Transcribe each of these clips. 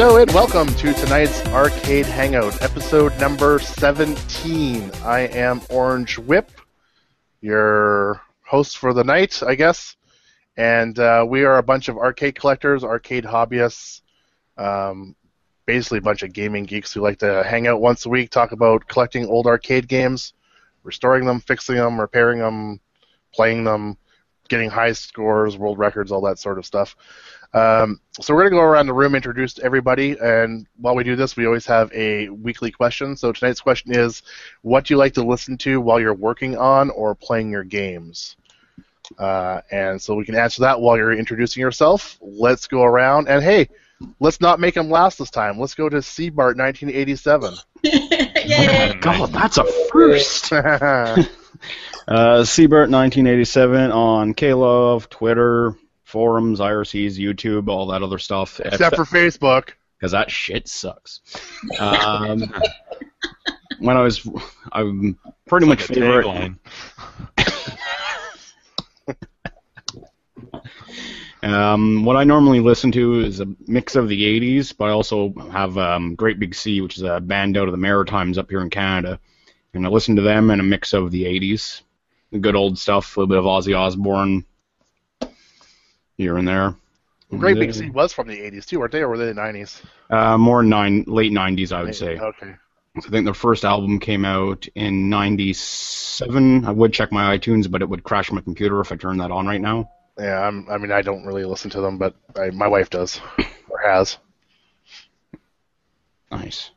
Hello and welcome to tonight's Arcade Hangout, episode number 17. I am Orange Whip, your host for the night, I guess. And uh, we are a bunch of arcade collectors, arcade hobbyists, um, basically a bunch of gaming geeks who like to hang out once a week, talk about collecting old arcade games, restoring them, fixing them, repairing them, playing them, getting high scores, world records, all that sort of stuff. Um, so we're going to go around the room, introduce everybody, and while we do this, we always have a weekly question. So tonight's question is, what do you like to listen to while you're working on or playing your games? Uh, and so we can answer that while you're introducing yourself. Let's go around, and hey, let's not make them last this time. Let's go to Seabart 1987. Yay! God, that's a first. Uh, Seabert 1987 on KLOV, Twitter, forums, IRCs, YouTube, all that other stuff. Except for Facebook. because that shit sucks. Um, when I was, I'm pretty much Like a favorite. tagline. Um, what I normally listen to is a mix of the 80s, but I also have um, Great Big Sea, which is a band out of the Maritimes up here in Canada. And I listen to them and a mix of the 80s. The good old stuff, a little bit of Ozzy Osbourne here and there. Great Big And, Sea was from the 80s too, weren't they, or were they the 90s? Uh, more nine, late 90s, I would say. Okay. I think their first album came out in 97. I would check my iTunes, but it would crash my computer if I turned that on right now. Yeah, I'm, I mean, I don't really listen to them, but I, my wife does, or has. Nice.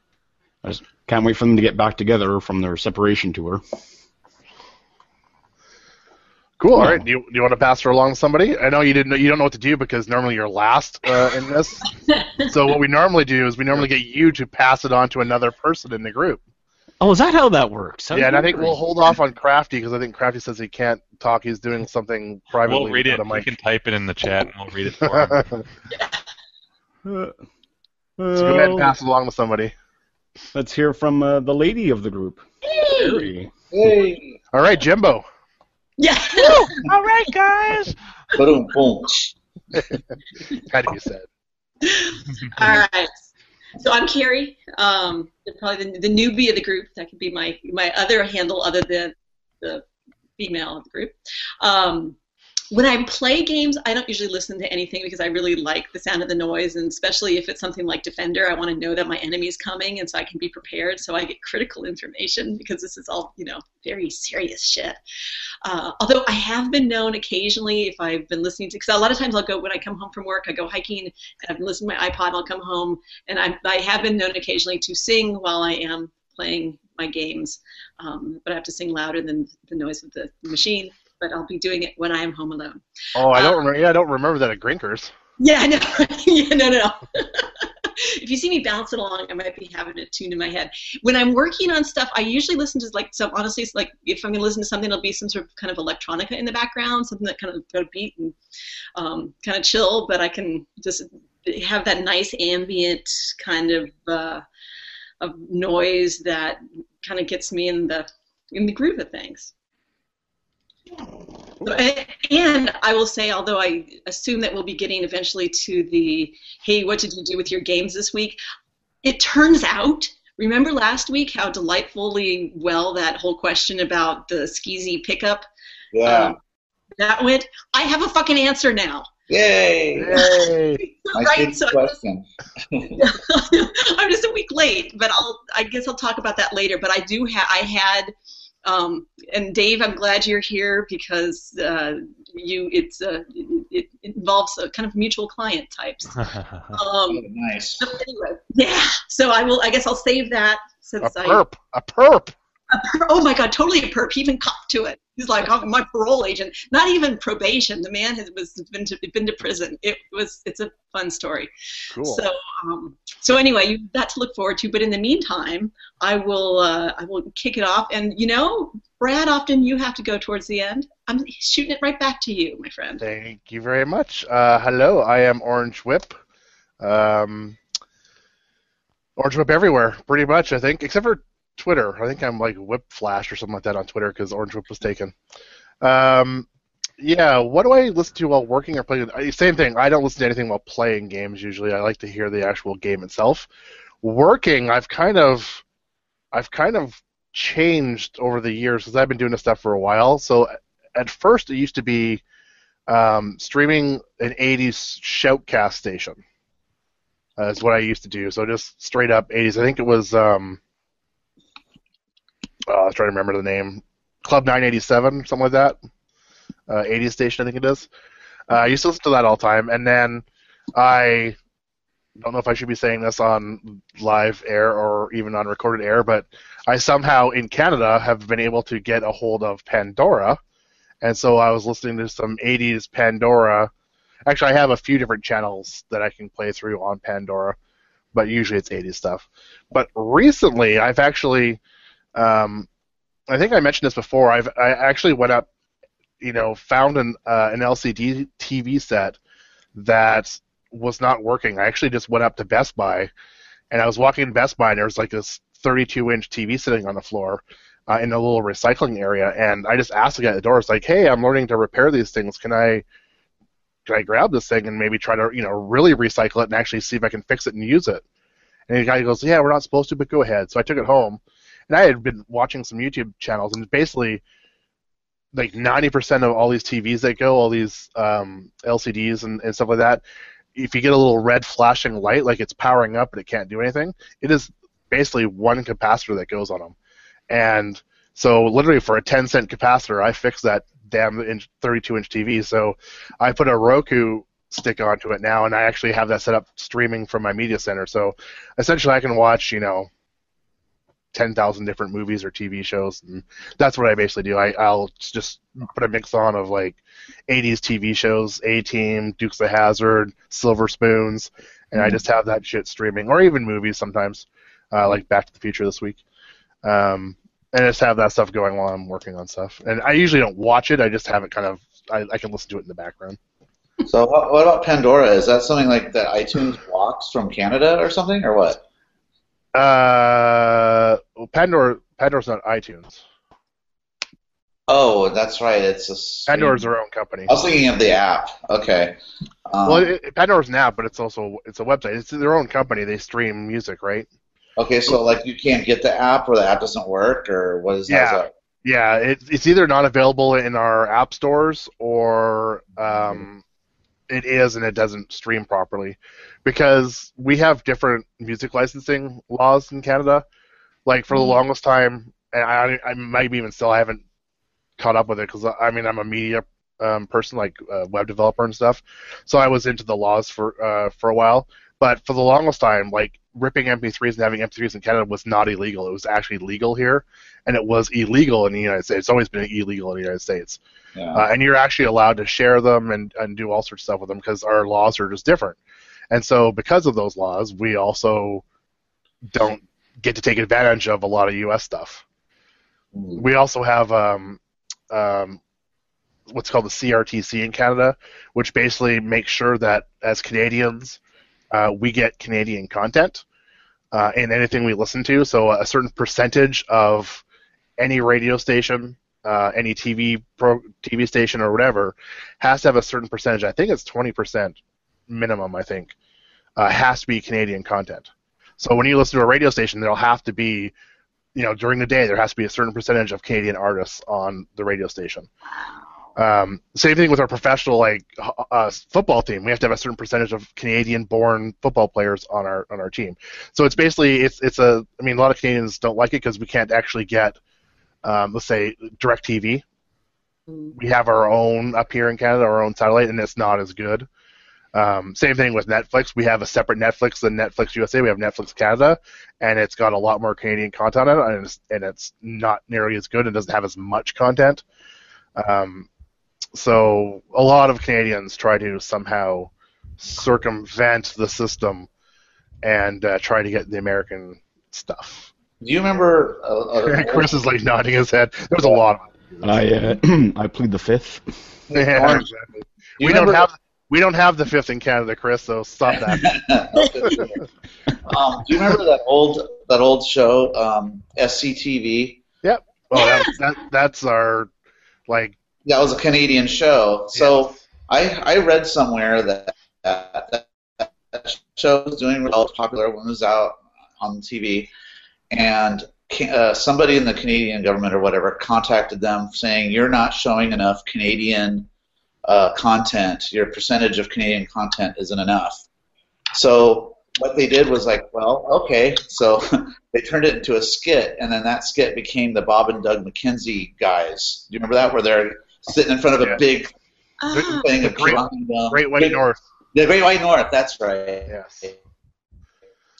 I just can't wait for them to get back together from their separation tour. Cool. All right. Do you, do you want to pass her along to somebody? I know you didn't. You don't know what to do because normally you're last uh, in this. so what we normally do is we normally get you to pass it on to another person in the group. Oh, is that how that works? yeah, and I think we'll hold off on Crafty because I think Crafty says he can't talk. He's doing something privately. We'll read it. without a We can type it in the chat, and we'll read it for him. So go ahead and pass it along to somebody. let's hear from uh, the lady of the group. Carrie. Hey, All right, Jimbo. Yeah. All right, guys. boom, boom. Had to be said. All right. So I'm Carrie. Um, probably the, the newbie of the group. That could be my my other handle, other than the female of the group. Um, when I play games, I don't usually listen to anything because I really like the sound of the noise, and especially if it's something like Defender, I want to know that my enemy's coming, and so I can be prepared. So I get critical information because this is all you know very serious shit. Uh, although I have been known occasionally, if I've been listening to, because a lot of times I'll go when I come home from work, I go hiking, and I've been listening to my iPod. I'll come home, and I, I have been known occasionally to sing while I am playing my games, um, but I have to sing louder than the noise of the machine. But I'll be doing it when I am home alone. Oh, I don't. remember. Yeah, I don't remember that at Grinkers. Yeah, I know. yeah, no, no, no. if you see me bouncing along, I might be having a tune in my head. When I'm working on stuff, I usually listen to like so. Honestly, it's like if I'm going to listen to something, it'll be some sort of kind of electronica in the background, something that kind of got a beat and um, kind of chill. But I can just have that nice ambient kind of uh, of noise that kind of gets me in the in the groove of things. And I will say, although I assume that we'll be getting eventually to the, hey, what did you do with your games this week? It turns out, remember last week how delightfully well that whole question about the skeezy pickup Yeah. um, that went? I have a fucking answer now. Yay. Yay! Right, favorite so question. I'm just a week late, but I'll I guess I'll talk about that later. But I do have I had um, and Dave, I'm glad you're here because uh, you it's uh, it, it involves a kind of mutual client types. Oh, Um, nice. so anyway, yeah. So I will. I guess I'll save that since I. perp. A perp. a per- oh my God, totally a perp. He even copped to it. He's like, oh, my parole agent. Not even probation. The man has was been to been to prison. It was. It's a fun story. Cool. So, um, so anyway, you've got to look forward to. But in the meantime, I will, uh, I will kick it off. And you know, Brad, often you have to go towards the end. I'm shooting it right back to you, my friend. Thank you very much. Uh, hello, I am Orange Whip. Um, Orange Whip everywhere, pretty much, I think, except for Twitter. I think I'm like Whip Flash or something like that on Twitter because Orange Whip was taken. Um, yeah, what do I listen to while working or playing? Same thing. I don't listen to anything while playing games usually. I like to hear the actual game itself. Working, I've kind of, I've kind of changed over the years because I've been doing this stuff for a while. So at first, it used to be um, streaming an '80s shoutcast station. Uh, is what I used to do. So just straight up '80s. I think it was. Um, uh, I was trying to remember the name. Club 987, something like that. Uh, 80s station, I think it is. Uh, I used to listen to that all the time, and then I don't know if I should be saying this on live air or even on recorded air, but I somehow in Canada have been able to get a hold of Pandora, and so I was listening to some 80s Pandora. Actually, I have a few different channels that I can play through on Pandora, but usually it's 80s stuff. But recently, I've actually um, I think I mentioned this before. I've I actually went up, you know, found an uh, an LCD TV set that was not working. I actually just went up to Best Buy, and I was walking in Best Buy, and there was like this 32 inch TV sitting on the floor uh, in a little recycling area, and I just asked the guy at the door, "It's like, hey, I'm learning to repair these things. Can I?" Can I grab this thing and maybe try to, you know, really recycle it and actually see if I can fix it and use it? And the guy goes, "Yeah, we're not supposed to, but go ahead." So I took it home, and I had been watching some YouTube channels, and basically, like 90% of all these TVs that go, all these um, LCDs and, and stuff like that, if you get a little red flashing light, like it's powering up but it can't do anything, it is basically one capacitor that goes on them. And so, literally, for a 10 cent capacitor, I fixed that damn 32 inch TV. So, I put a Roku stick onto it now, and I actually have that set up streaming from my media center. So, essentially, I can watch, you know, 10,000 different movies or TV shows, and that's what I basically do. I, I'll just put a mix on of like 80s TV shows, A Team, Dukes of Hazzard, Silver Spoons, and I just have that shit streaming, or even movies sometimes, uh, like Back to the Future this week. Um, and I just have that stuff going while I'm working on stuff. And I usually don't watch it. I just have it kind of. I, I can listen to it in the background. So what, what about Pandora? Is that something like that iTunes blocks from Canada or something, or what? Uh, well, Pandora. Pandora's not iTunes. Oh, that's right. It's a Pandora's their own company. I was thinking of the app. Okay. Um, Well, it, Pandora's an app, but it's also it's a website. It's their own company. They stream music, right? okay, so like you can't get the app, or the app doesn't work, or what is Yeah. that? Yeah, it, it's either not available in our app stores or um, it is and it doesn't stream properly because we have different music licensing laws in Canada. Like for the Mhm. longest time, and I, I maybe even still haven't caught up with it because I mean I'm a media um, person, like uh, web developer and stuff, so I was into the laws for uh, for a while. But for the longest time, like ripping MP3s and having MP3s in Canada was not illegal. It was actually legal here and it was illegal in the United States. It's always been illegal in the United States. Yeah. Uh, and you're actually allowed to share them and, and do all sorts of stuff with them because our laws are just different. And so, because of those laws, we also don't get to take advantage of a lot of U.S. stuff. We also have um, um, what's called the CRTC in Canada, which basically makes sure that as Canadians, uh, we get Canadian content uh, in anything we listen to. So a certain percentage of any radio station, uh, any TV pro, TV station or whatever, has to have a certain percentage. I think it's 20% minimum. I think uh, has to be Canadian content. So when you listen to a radio station, there'll have to be, you know, during the day there has to be a certain percentage of Canadian artists on the radio station. Um, same thing with our professional like uh, football team. We have to have a certain percentage of Canadian-born football players on our on our team. So it's basically it's it's a. I mean, a lot of Canadians don't like it because we can't actually get, um, let's say, Directv. We have our own up here in Canada, our own satellite, and it's not as good. Um, same thing with Netflix. We have a separate Netflix than Netflix USA. We have Netflix Canada, and it's got a lot more Canadian content on it, and it's, and it's not nearly as good. and doesn't have as much content. Um, so a lot of Canadians try to somehow circumvent the system and uh, try to get the American stuff. Do you remember? Uh, uh, Chris is like nodding his head. There's a lot of I uh, I plead the fifth. yeah, exactly. do you We don't remember- have we don't have the fifth in Canada, Chris. So stop that. um, do you remember that old that old show, um, SCTV? Oh, that, that that's our like Yeah, it was a Canadian show. So I I read somewhere that that, that show was doing well, popular when it was out on TV, and uh, somebody in the Canadian government or whatever contacted them saying you're not showing enough Canadian uh, content. Your percentage of Canadian content isn't enough. So what they did was like, well, okay. So they turned it into a skit, and then that skit became the Bob and Doug McKenzie guys. Do you remember that? Where they're sitting in front of a Yeah. big Ah, thing The of Great- John, uh, Great White Great- North. The Great White North. That's right. Yes.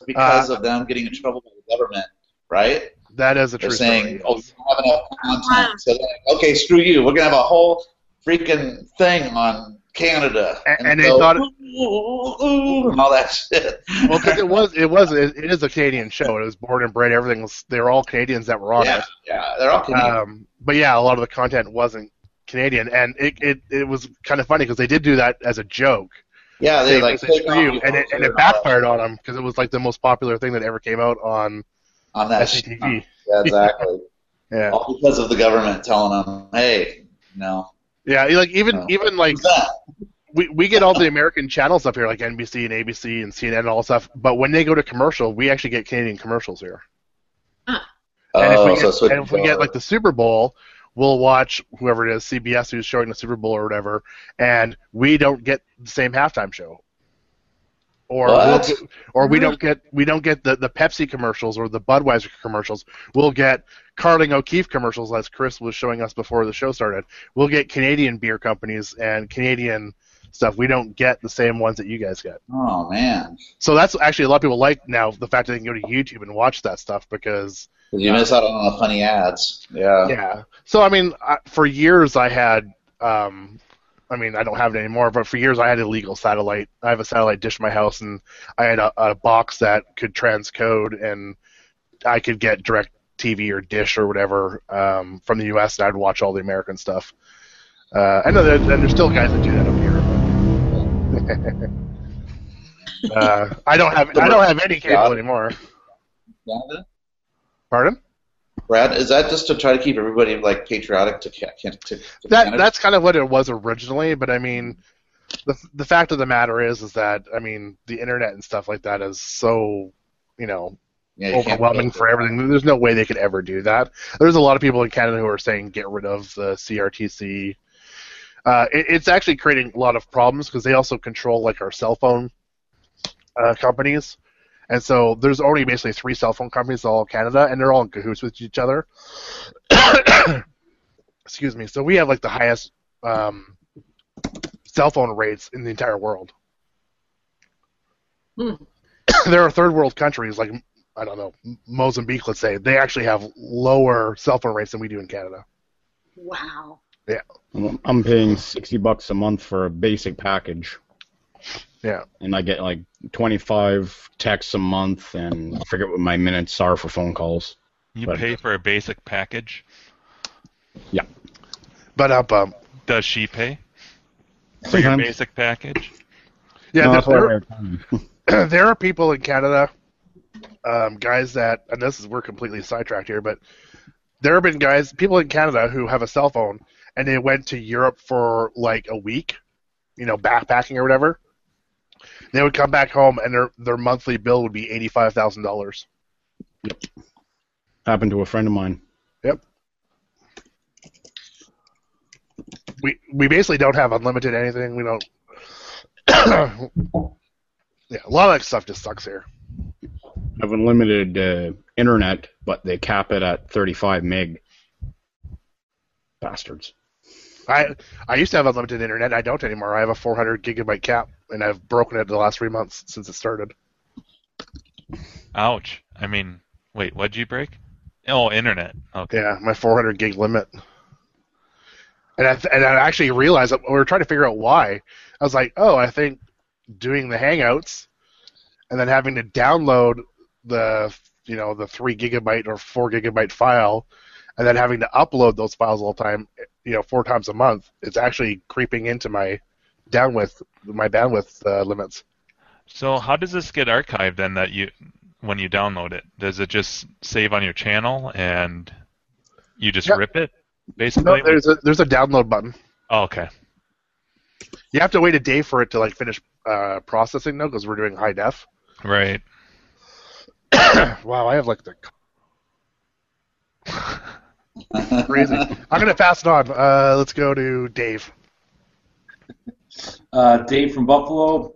Because Uh, of them getting in trouble with the government, right? That is a They're true saying, story. "Oh, yes. you don't have enough content." So they're like, okay, screw you. We're gonna have a whole freaking thing on Canada, And- and they so- thought it- ooh, ooh, and all that shit. Well, because it was, it was, it, it is a Canadian show. It was born and bred. Everything was. They were all Canadians that were on yeah, it. yeah, they're all Canadian. Um, but yeah, a lot of the content wasn't Canadian, and it it, it was kind of funny because they did do that as a joke. yeah, They they like said, take "Screw you," and it, and it backfired on them because it was like the most popular thing that ever came out on on that. shit. SCTV. Yeah, exactly. Yeah, all because of the government telling them, "Hey, no, yeah. Like even Oh. even like we, we get all the American channels up here, like NBC and ABC and CNN and all that stuff. But when they go to commercial, we actually get Canadian commercials here. And if Oh, we get, switch and if we oh, get like the Super Bowl, we'll watch whoever it is, CBS, who's showing the Super Bowl or whatever, and we don't get the same halftime show. Or we'll What? get, or we don't get we don't get the, the Pepsi commercials or the Budweiser commercials. We'll get Carling O'Keefe commercials, as Chris was showing us before the show started. We'll get Canadian beer companies and Canadian stuff. We don't get the same ones that you guys get. oh man, So that's actually a lot of people like now the fact that they can go to YouTube and watch that stuff because 'Cause you miss out on all the funny ads. Yeah. yeah. So I mean, I, for years I had, um, I mean, I don't have it anymore, but for years I had illegal satellite. I have a satellite dish in my house, and I had a, a box that could transcode, and I could get direct TV or dish or whatever um, from the U.S. and I'd watch all the American stuff. Uh, I know that and there's still guys that do that up here. uh, I don't have I don't have any cable anymore. Canada? Pardon? Brad, is that just to try to keep everybody like patriotic to, to, to that Canada? that's kind of what it was originally but i mean the the fact of the matter is is that i mean the internet and stuff like that is so you know Yeah, you overwhelming for everything there's no way they could ever do that there's a lot of people in canada who are saying get rid of the crtc uh, it, it's actually creating a lot of problems because they also control like our cell phone uh, companies and so there's only basically three cell phone companies in all of Canada, and they're all in cahoots with each other. Excuse me. So we have like the highest um, cell phone rates in the entire world. Hmm. there are third world countries like I don't know Mozambique, let's say, they actually have lower cell phone rates than we do in Canada. Wow. I'm- I'm paying sixty bucks a month for a basic package. Yeah. And I get like twenty-five texts a month, and I forget what my minutes are for phone calls. You But- pay for a basic package. Yeah. But up, um, Does she pay for your basic package? yeah, No, there- that's there, wear there are people in Canada, um, guys that, and this is we're completely sidetracked here, but there have been guys, people in Canada who have a cell phone, and they went to Europe for like a week, you know, backpacking or whatever. They would come back home, and their their monthly bill would be eighty five thousand dollars. Yep. Happened to a friend of mine. Yep. We we basically don't have unlimited anything. We don't. yeah, a lot of that stuff just sucks here. I have unlimited uh, internet, but they cap it at 35 meg. Bastards. I I used to have unlimited internet. I don't anymore. I have a 400 gigabyte cap, and I've broken it the last three months since it started. Ouch. I mean, wait, what'd you break? Oh, internet. Okay. Yeah, my 400 gig limit. And I and I actually realized that we were trying to figure out why. I was like, oh, I think doing the Hangouts, and then having to download the you know the three gigabyte or four gigabyte file, and then having to upload those files all the time, you know, four times a month. It's actually creeping into my downwidth my bandwidth uh, limits. So how does this get archived then? That you, when you download it, does it just save on your channel and you just rip it? basically. No, there's a there's a download button. oh, okay. You have to wait a day for it to like finish uh, processing though, because we're doing high def. Right. wow, I have like the crazy. I'm gonna pass it on. Uh, let's go to Dave. Uh, Dave from Buffalo,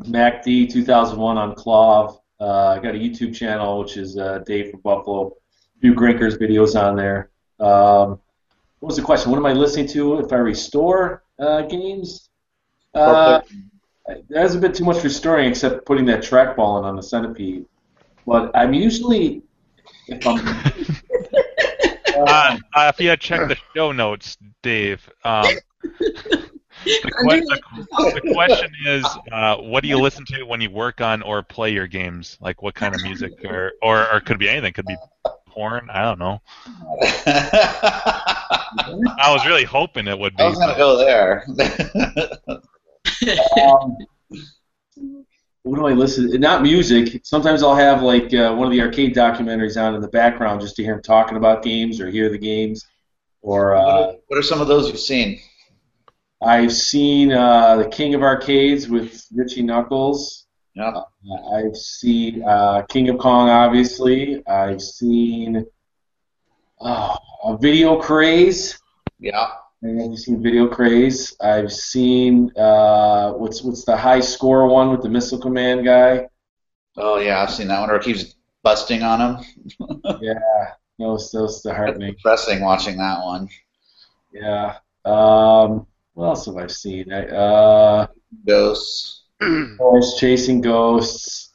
MacD 2001 on KLOV. Uh, I got a YouTube channel which is uh, Dave from Buffalo. A few Grinkers videos on there. Um, what was the question? What am I listening to if I restore uh, games? Uh, there hasn't been too much restoring except putting that trackball in on the centipede. But I'm usually, if I'm Uh, uh, if you had checked the show notes, Dave, um, the, que- the, the question is, uh, what do you listen to when you work on or play your games? Like, what kind of music, or or, or could be anything? Could be porn. I don't know. I was really hoping it would be. I was gonna go there. um, what do I listen? Not music. Sometimes I'll have like uh, one of the arcade documentaries on in the background just to hear them talking about games or hear the games. Or what, uh, are, what are some of those you've seen? I've seen uh, the King of Arcades with Richie Knucklez. Yeah. Uh, I've seen uh, King of Kong, obviously. I've seen oh, a Video Craze. Yeah. I've seen Video Craze. I've seen uh, what's what's the high score one with the Missile Command guy. Oh yeah, I've seen that one where it keeps busting on him. Yeah, those those the heartening. Depressing watching that one. Yeah. Um, what else have I seen? I, uh, Ghosts. Ghosts, Chasing Ghosts.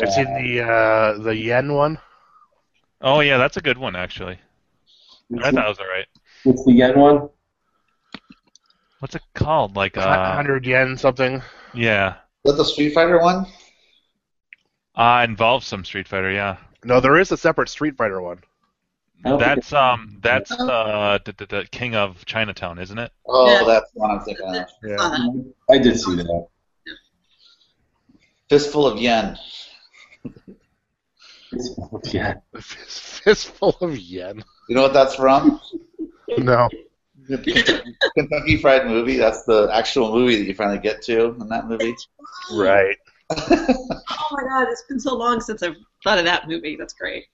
I've seen the uh, the yen one. Oh yeah, that's a good one actually. I thought it was alright. What's the yen one? What's it called? Like, uh, hundred yen something. yeah, Is that the Street Fighter one? uh, involves some Street Fighter. Yeah, No, there is a separate Street Fighter one. I don't think that's um, that's uh, the, the, the King of Chinatown, isn't it? Oh, Yeah. that's the one I'm thinking of. Yeah. Saw. I did see that. Fistful of Yen. Yeah. A fist, fistful of yen. You know what that's from? No. Kentucky Fried Movie. That's the actual movie that you finally get to in that movie. Right. Oh my god, it's been so long since I've thought of that movie. That's great.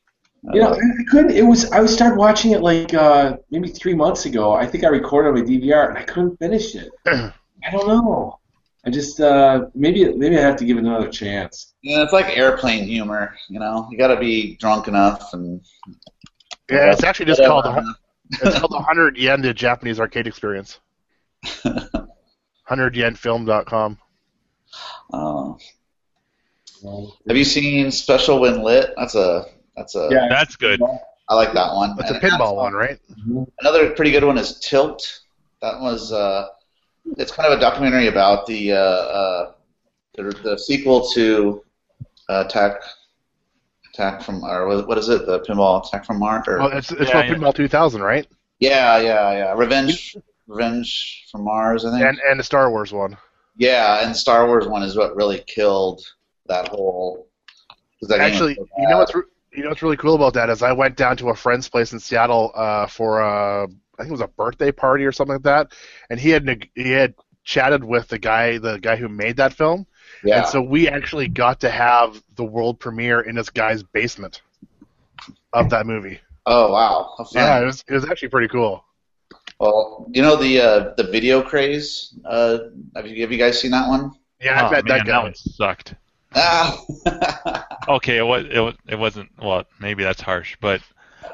You know, I I couldn't. It was. I started watching it like uh, maybe three months ago. I think I recorded on my DVR, and I couldn't finish it. I don't know. I just uh, maybe maybe I have to give it another chance. Yeah, it's like airplane humor. You know, you got to be drunk enough and. Yeah, it's actually just called Whatever. the, it's called the hundred yen to Japanese arcade experience. Hundred yen film.com. Uh, have you seen Special When Lit? That's a that's a. Yeah. That's good. I like that one. That's a pinball one, right? Another pretty good one is Tilt. That was uh, it's kind of a documentary about the uh, uh, the, the sequel to uh, Attack Attack from or what what is it? The Pinball Attack from Mars or Oh, it's it's Yeah, from yeah. Pinball 2000, right? yeah yeah yeah Revenge Revenge from Mars I think. And and the Star Wars one. yeah, and Star Wars one is what really killed that whole. that Actually, so you know bad. what's re- you know what's really cool about that is I went down to a friend's place in Seattle uh, for a, I think it was a birthday party or something like that, and he had neg- he had chatted with the guy the guy who made that film, yeah. and so we actually got to have the world premiere in this guy's basement of that movie. oh wow. Yeah, it was it was actually pretty cool. Well, you know the uh, the video craze. Uh, have you have you guys seen that one? Yeah, I oh, met man, that that one sucked. Ah. Okay, it was it, wa- it wasn't well. Maybe that's harsh, but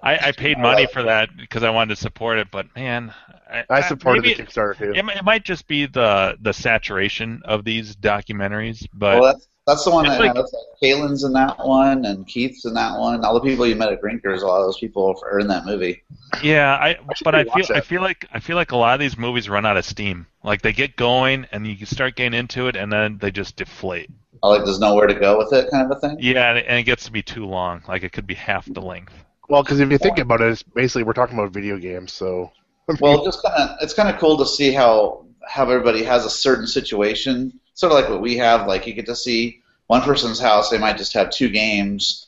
I, I paid uh, money for that because I wanted to support it. But man, I, I supported maybe the Kickstarter too. It, it might just be the the saturation of these documentaries, but well, that's that's the one It's that like- that's like Kalen's in that one and Keith's in that one. All the people you met at Grinkers, a lot of those people are in that movie. yeah, I should but I watch feel I feel like I feel like a lot of these movies run out of steam. Like they get going and you start getting into it, and then they just deflate. I like there's nowhere to go with it, kind of a thing. Yeah, and it, and it gets to be too long. Like it could be half the length. Well, because if you think about it, it's basically we're talking about video games, so Well, just kind of it's kind of cool to see how how everybody has a certain situation, sort of like what we have. Like you get to see one person's house; they might just have two games,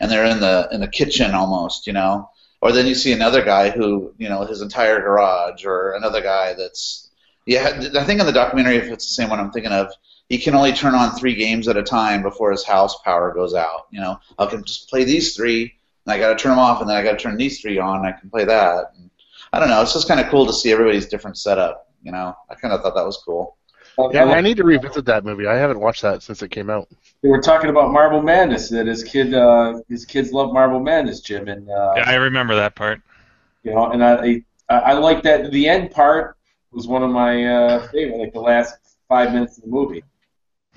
and they're in the in the kitchen almost, you know. or then you see another guy who you know his entire garage, or another guy that's yeah. I think in the documentary, if it's the same one I'm thinking of, he can only turn on three games at a time before his house power goes out. You know, I can just play these three, and I got to turn them off, and then I got to turn these three on. And I can play that. And I don't know. It's just kind of cool to see everybody's different setup. You know, I kind of thought that was cool. Yeah, I need to revisit that movie. I haven't watched that since it came out. They were talking about Marble Madness that his kid, uh, his kids love Marble Madness, Jim, and uh, Yeah, I remember that part. you know, and I, I, I like that. The end part was one of my uh, favorite, like the last five minutes of the movie.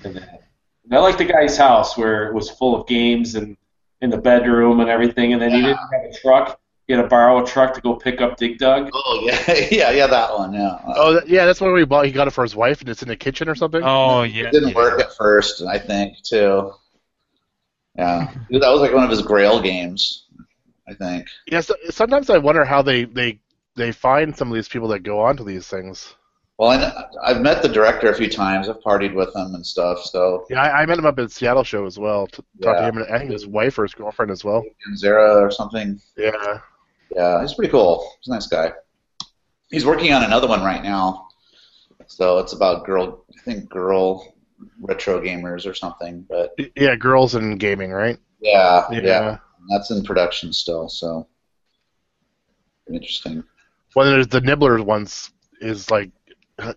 And, that. and I like the guy's house where it was full of games and in the bedroom and everything, and then he didn't have a truck. He had to borrow a truck to go pick up Dig Dug. Oh yeah, yeah, yeah, that one. Yeah. Oh, yeah, that's when we bought. He got it for his wife, and it's in the kitchen or something. Oh yeah. It didn't yeah. work at first, I think, too. Yeah, that was like one of his Grail games, I think. Yeah, so, sometimes I wonder how they they they find some of these people that go onto these things. Well, I I've met the director a few times. I've partied with him and stuff. So Yeah, I, I met him up at Seattle show as well. To talk to him, and I think his wife or his girlfriend as well. Zera or something. Yeah. Yeah, he's pretty cool. He's a nice guy. He's working on another one right now. So it's about girl, I think girl retro gamers or something. But Yeah, girls in gaming, right? yeah, Yeah. yeah, that's in production still. So interesting. Well, there's the Nibbler ones is like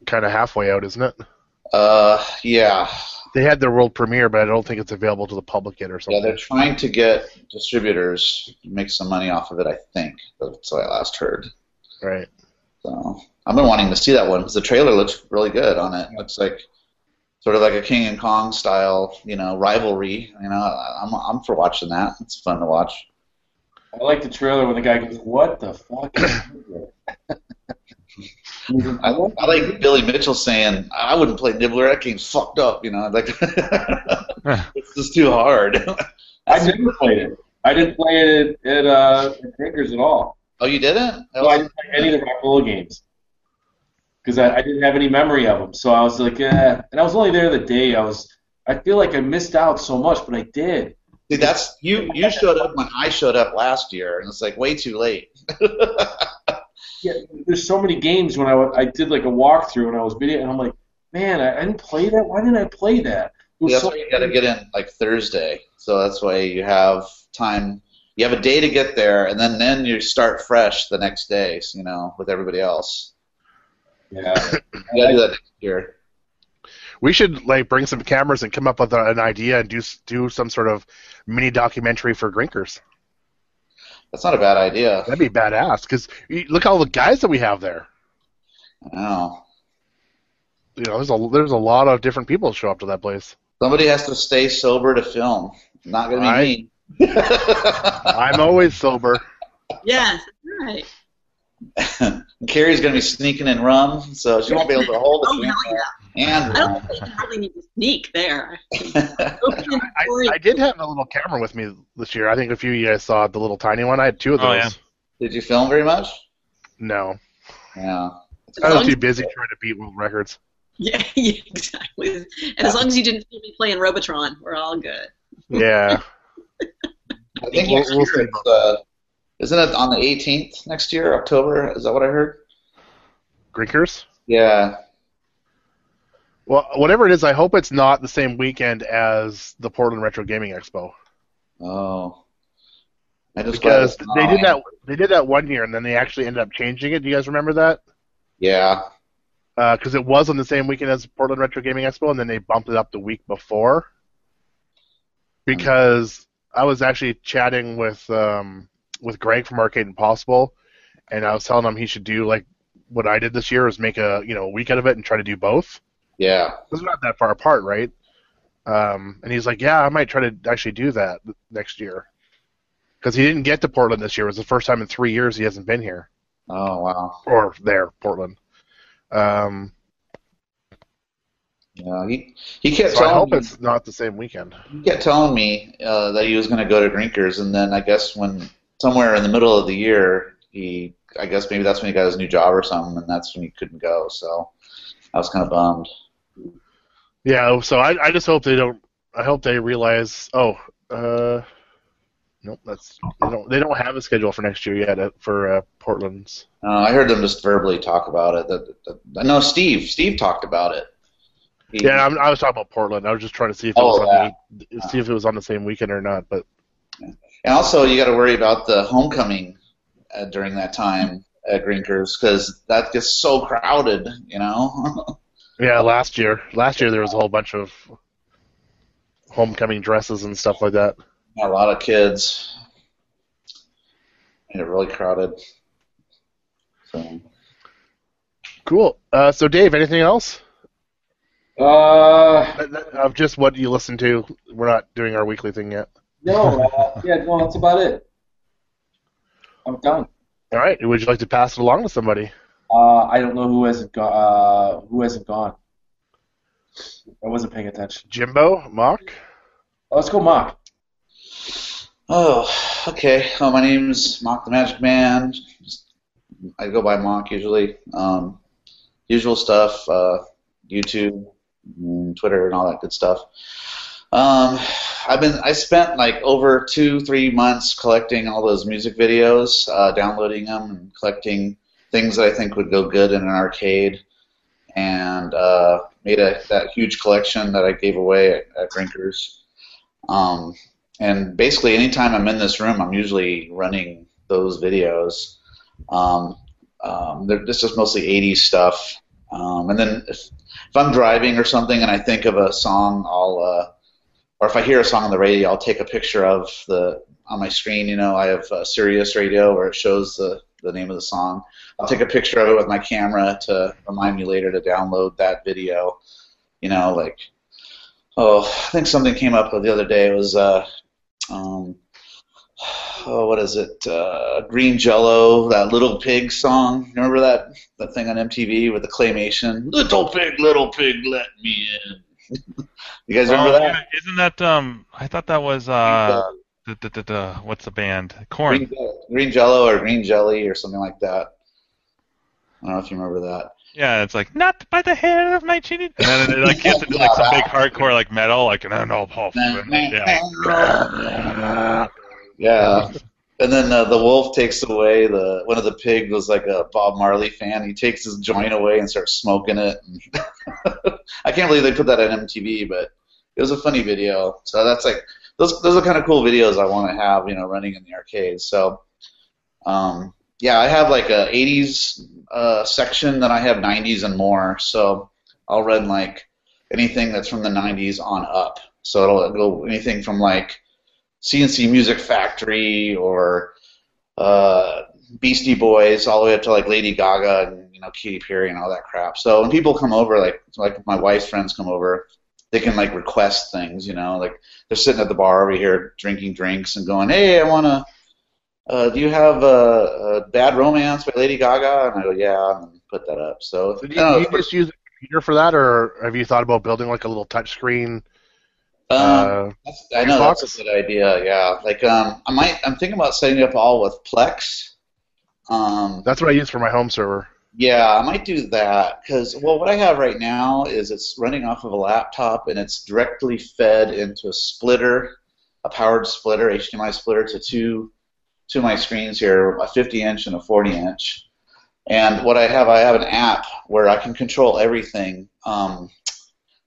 kind of halfway out, isn't it? Uh, yeah, They had their world premiere, but I don't think it's available to the public yet or something. yeah. They're trying to get distributors to make some money off of it. I think that's what I last heard. right. So I've been wanting to see that one because the trailer looks really good on it. Looks like sort of like a King and Kong style, you know, rivalry. You know, I- I'm I'm for watching that. It's fun to watch. I like the trailer when the guy goes, "What the fuck?" is this?" I, I like Billy Mitchell saying, "I wouldn't play Nibbler. That game's fucked up." You know, like it's just too hard. I didn't play it. I didn't play it at, at, uh, at Drinkers at all. oh, you didn't? That So I was- didn't play any of the Rockola games because I, I didn't have any memory of them. So I was like, eh. And I was only there the day. I was. I feel like I missed out so much, but I did. See, that's you. You showed up when I showed up last year, and it's like way too late. Yeah, there's so many games when I, I did like a walkthrough and I was video, and I'm like, man, I, I didn't play that. Why didn't I play that? It was that's so why you got to get in like Thursday. So that's why you have time. You have a day to get there, and then then you start fresh the next day. so, You know, with everybody else. Yeah. You gotta do that next year. We should like bring some cameras and come up with an idea and do s- do some sort of mini documentary for Grinkers. That's not a bad idea. That'd be badass. Because look all the guys that we have there. I know. You know, there's a there's a lot of different people that show up to that place. Somebody has to stay sober to film. Not gonna be I- me. I'm always sober. Yes, right. Carrie's gonna be sneaking in rum, so she won't be able to hold it. Oh hell yeah! Camera and I don't think you really need to sneak there. I, I did have a little camera with me this year. I think a few of you guys saw the little tiny one. I had two of those. Oh, yeah. Did you film very much? No, Yeah. I was too busy trying to beat world records. Yeah, yeah, exactly. And as long as you didn't feel me playing Robotron, we're all good. Yeah, I think We'll- we'll see. it's, uh, isn't it on the 18th next year, October? Is that what I heard? Grinkers. Yeah. Well, whatever it is, I hope it's not the same weekend as the Portland Retro Gaming Expo Oh. I just because they did that. They did that one year, and then they actually ended up changing it. Do you guys remember that? Yeah. Because it was on the same weekend as Portland Retro Gaming Expo, and then they bumped it up the week before. Because I was actually chatting with um, with Greg from Arcade Impossible, and I was telling him he should do like what I did this year is make a you know a week out of it and try to do both. Yeah. It's not that far apart, right? Um, and he's like, yeah, I might try to actually do that next year. Because he didn't get to Portland this year. It was the first time in three years he hasn't been here Oh wow. or there, Portland. Um, Yeah. He he kept so I telling hope me, it's not the same weekend. he kept telling me uh, that he was going to go to Grinkers, and then I guess when somewhere in the middle of the year, he I guess maybe that's when he got his new job or something, and that's when he couldn't go. So I was kind of bummed. Yeah, so I, I just hope they don't. I hope they realize. Oh, uh, Nope, that's they don't they don't have a schedule for next year yet for uh, Portland's. Uh, I heard them just verbally talk about it. That, that, I know Steve. Steve talked about it. He- Yeah, I'm, I was talking about Portland. I was just trying to see if it Oh, was on the, see if it was on the same weekend or not. But And also, you got to worry about the homecoming uh, during that time at Grinkers because that gets so crowded. You know. yeah, last year last year there was a whole bunch of homecoming dresses and stuff like that. a lot of kids. Made it really crowded. So. Cool. Uh, so Dave, anything else Uh, Uh, of just what you listen to? We're not doing our weekly thing yet. no, uh, yeah, no, that's about it. I'm done. All right. Would you like to pass it along to somebody? Uh, I don't know who hasn't gone. Uh, who hasn't gone? I wasn't paying attention. Jimbo, Mock. Oh, let's go, Mark. Oh, okay. Well, my name's Mock the Magic Man. Just, I go by Mock usually. Um, usual stuff. Uh, YouTube, Twitter, and all that good stuff. Um, I've been. I spent like over two, three months collecting all those music videos, uh, downloading them, and collecting things that I think would go good in an arcade, and uh, made a that huge collection that I gave away at, at Drinkers. Um, and basically, anytime I'm in this room, I'm usually running those videos. Um, um, this is mostly 80s stuff. Um, and then if, if I'm driving or something and I think of a song, I'll, uh, or if I hear a song on the radio, I'll take a picture of the on my screen. You know, I have Sirius Radio where it shows the the name of the song. I'll take a picture of it with my camera to remind me later to download that video. You know, like oh, I think something came up the other day. It was uh, um, oh, what is it? Uh, Green Jello, that Little Pig song. Remember that that thing on MTV with the claymation? Little pig, little pig, let me in. you guys remember Oh, that? Isn't that um? I thought that was uh. The, the, the, the, what's the band? Korn. Green, green Jello or Green Jelly or something like that. I don't know if you remember that. Yeah, it's like not by the hair of my chin. And then it like gets into like some big hardcore like metal, like and then all pulp. Yeah. Yeah. And then uh, the wolf takes away the one of the pigs was like a Bob Marley fan. He takes his joint away and starts smoking it. I can't believe they put that on MTV, but it was a funny video. So that's like those those are kind of cool videos I want to have, you know, running in the arcade. So um, yeah, I have like a 80s uh, section, then I have 90s and more. So I'll run like anything that's from the 90s on up. So it'll go anything from like C+C Music Factory or uh, Beastie Boys, all the way up to like Lady Gaga and you know Katy Perry and all that crap. So when people come over, like like my wife's friends come over, they can like request things. You know, like they're sitting at the bar over here drinking drinks and going, "Hey, I want to. Uh, do you have a, a Bad Romance by Lady Gaga?" And I go, "Yeah," and put that up. So, So do you, you just use a computer for that, or have you thought about building like a little touch screen? um, Uh, I know that's a good idea. Yeah, like um, I might. I'm thinking about setting it up all with Plex. Um, that's what I use for my home server. yeah, I might do that because well, what I have right now is it's running off of a laptop and it's directly fed into a splitter, a powered splitter, HDMI splitter to two two of my screens here, a 50 inch and a 40 inch. And what I have, I have an app where I can control everything. Um,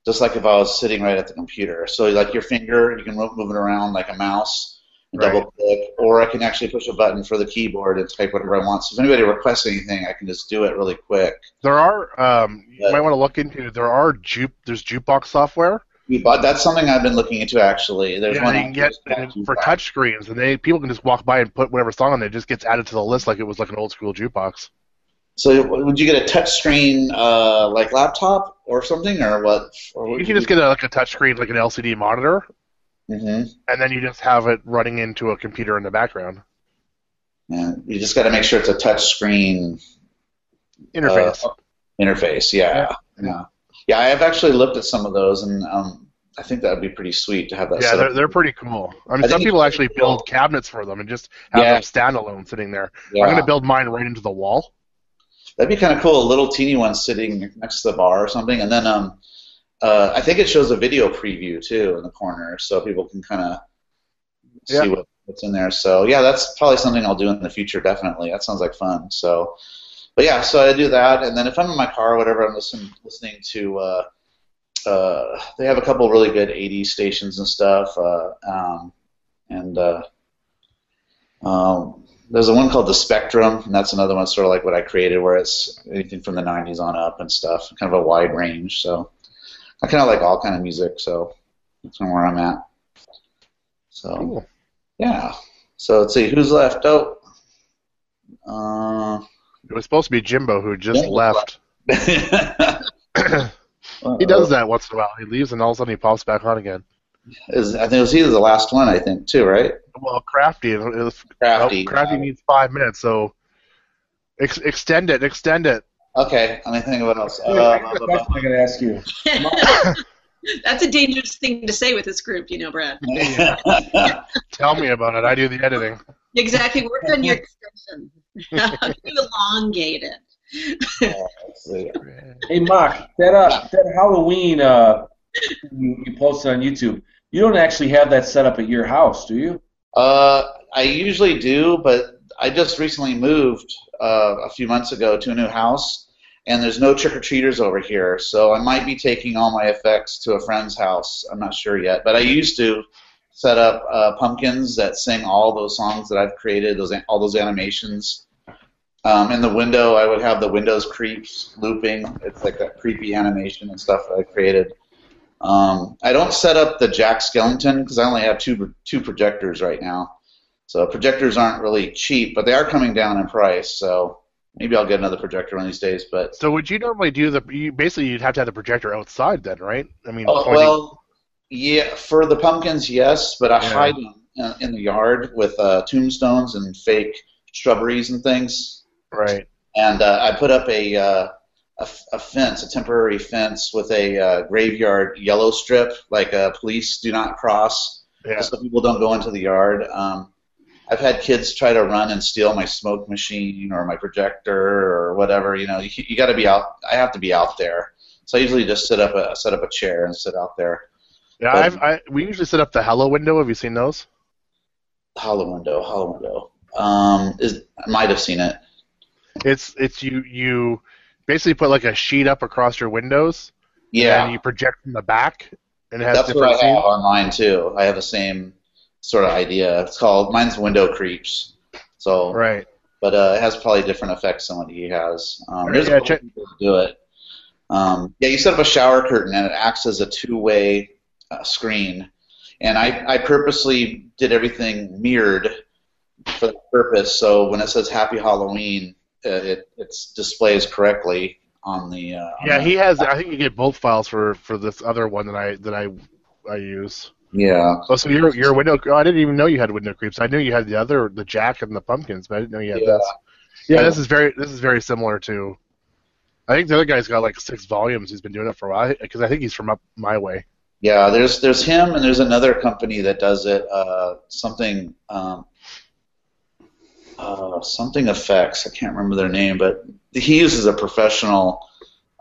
just like if I was sitting right at the computer. So like your finger, you can move, it around like a mouse, and Right. double click, or I can actually push a button for the keyboard and type whatever I want. So if anybody requests anything, I can just do it really quick. There are um, you might want to look into. There are juke. There's jukebox software. But that's something I've been looking into actually. There's yeah, one you can get and for touch screens, and they people can just walk by and put whatever song on there. It just gets added to the list like it was like an old school jukebox. So would you get a touch screen uh, like laptop or something, or what? Or You can just get a, like a touch screen, like an LCD monitor, hmm and then you just have it running into a computer in the background Yeah, you just got to make sure it's a touch screen interface. Uh, interface. Yeah. yeah, yeah, I have actually looked at some of those, and um, I think that would be pretty sweet to have that. yeah, set they're, they're pretty cool. I mean, I some people actually cool. build cabinets for them and just have Yeah. them standalone sitting there. Yeah. I'm going to build mine right into the wall. That'd be kind of cool. A little teeny one sitting next to the bar or something, and then um, uh, I think it shows a video preview too in the corner, so people can kind of see what what's in there. So yeah, that's probably something I'll do in the future. Definitely, that sounds like fun. So, but yeah, so I do that, and then if I'm in my car or whatever, I'm listening listening to. Uh, uh, they have a couple really good 80s stations and stuff, uh, um, and uh, um, there's a one called the Spectrum, and that's another one sort of like what I created, where it's anything from the 90s on up and stuff, kind of a wide range. So I kind of like all kind of music, so that's kind of where I'm at. So Cool. yeah. So let's see who's left. Oh, uh, It was supposed to be Jimbo who just Jimbo left. he does that once in a while. He leaves and all of a sudden he pops back on again. Is, I think it was he was the last one. I think too, right? Well, Crafty, was, Crafty. oh, Crafty needs five minutes, so ex- extend it, extend it. Okay. Let me think of what else. Uh, That's what I gotta ask you. That's a dangerous thing to say with this group, you know, Brad. Tell me about it. I do the editing. Exactly. Work on your extension. Elongate it. let's see. Hey, Mark, that uh, that Halloween uh, you, you posted on YouTube. You don't actually have that set up at your house, do you? Uh, I usually do, but I just recently moved uh, a few months ago to a new house, and there's no trick or treaters over here, so I might be taking all my effects to a friend's house. I'm not sure yet, but I used to set up uh, pumpkins that sing all those songs that I've created, those all those animations. Um, in the window, I would have the Windows creeps looping. It's like that creepy animation and stuff that I created. Um, I don't set up the Jack Skellington because I only have two two projectors right now. So projectors aren't really cheap, but they are coming down in price. So maybe I'll get another projector one of these days. But So would you normally do the? You, basically, you'd have to have the projector outside then, right? I mean, oh, pointing- well, yeah, for the pumpkins, yes, but I Yeah. hide them in, the yard with uh, tombstones and fake shrubberies and things. right. and uh, I put up a, uh, a a fence, a temporary fence with a uh, graveyard yellow strip, like a police do not cross, Yeah. so people don't go into the yard. Um, I've had kids try to run and steal my smoke machine or my projector or whatever. You know, you, you got to be out. I have to be out there, so I usually just set up a set up a chair and sit out there. Yeah, But- I've, I we usually set up the hello window. Have you seen those? Hollow window, hollow window. Um, is I might have seen it. It's it's you you basically put like a sheet up across your windows, Yeah, and you project from the back, and it has That's what I have online too. I have the same sort of idea. It's called mine's Window Creeps. So, Right. but uh, it has probably different effects than what he has. Um, there's Yeah, a couple check- people do it. Um, yeah, you set up a shower curtain and it acts as a two-way screen. And I, I purposely did everything mirrored for that purpose. So when it says Happy Halloween, uh, it it displays correctly on the. Uh, on Yeah, the- he has. I think you get both files for for this other one that I that I I use. Yeah. Oh, so your your window. Oh, I didn't even know you had window creeps. I knew you had the other, the jack and the pumpkins, but I didn't know you had Yeah. this. Yeah, this is very this is very similar to. I think the other guy's got like six volumes. He's been doing it for a while because I think he's from up my way. Yeah, there's there's him and there's another company that does it. Uh, something um, uh, something effects. I can't remember their name, but he uses a professional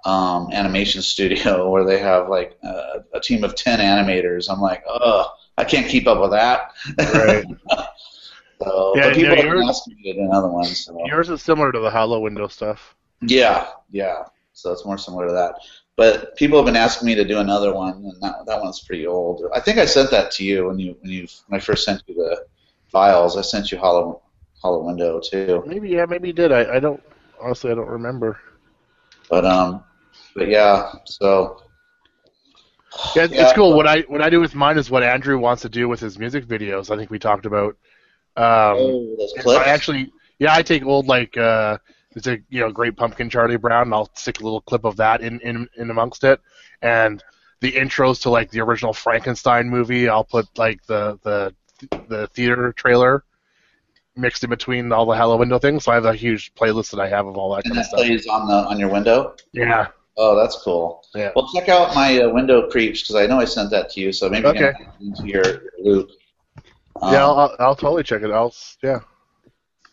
um, animation studio where they have like uh, a team of ten animators. I'm like, oh, I can't keep up with that. Right. so, Yeah, but people been yours- asking me to do another one. So. Yours is similar to the Hollow window stuff. Yeah, yeah. So it's more similar to that. But people have been asking me to do another one, and that that one's pretty old. I think I sent that to you when you when you when I first sent you the files. I sent you Hollow Hollow Window too. Maybe yeah, maybe you did. I, I don't honestly I don't remember. But um, but yeah. So Yeah, it's, Yeah. it's cool. What I what I do with mine is what Andrew wants to do with his music videos. I think we talked about. Um, oh, those And clips. I actually, yeah, I take old like uh, it's a you know great pumpkin Charlie Brown, and I'll stick a little clip of that in in, in amongst it, and the intros to like the original Frankenstein movie. I'll put like the the the theater trailer mixed in between all the Hello Window things. So I have a huge playlist that I have of all that and kind of stuff. plays on the on your window. Yeah, Oh, that's cool. Yeah. Well, check out my uh, window creeps because I know I sent that to you. So maybe you can Okay. it into your, your loop. Um, yeah, I'll, I'll, I'll totally check it. I'll yeah.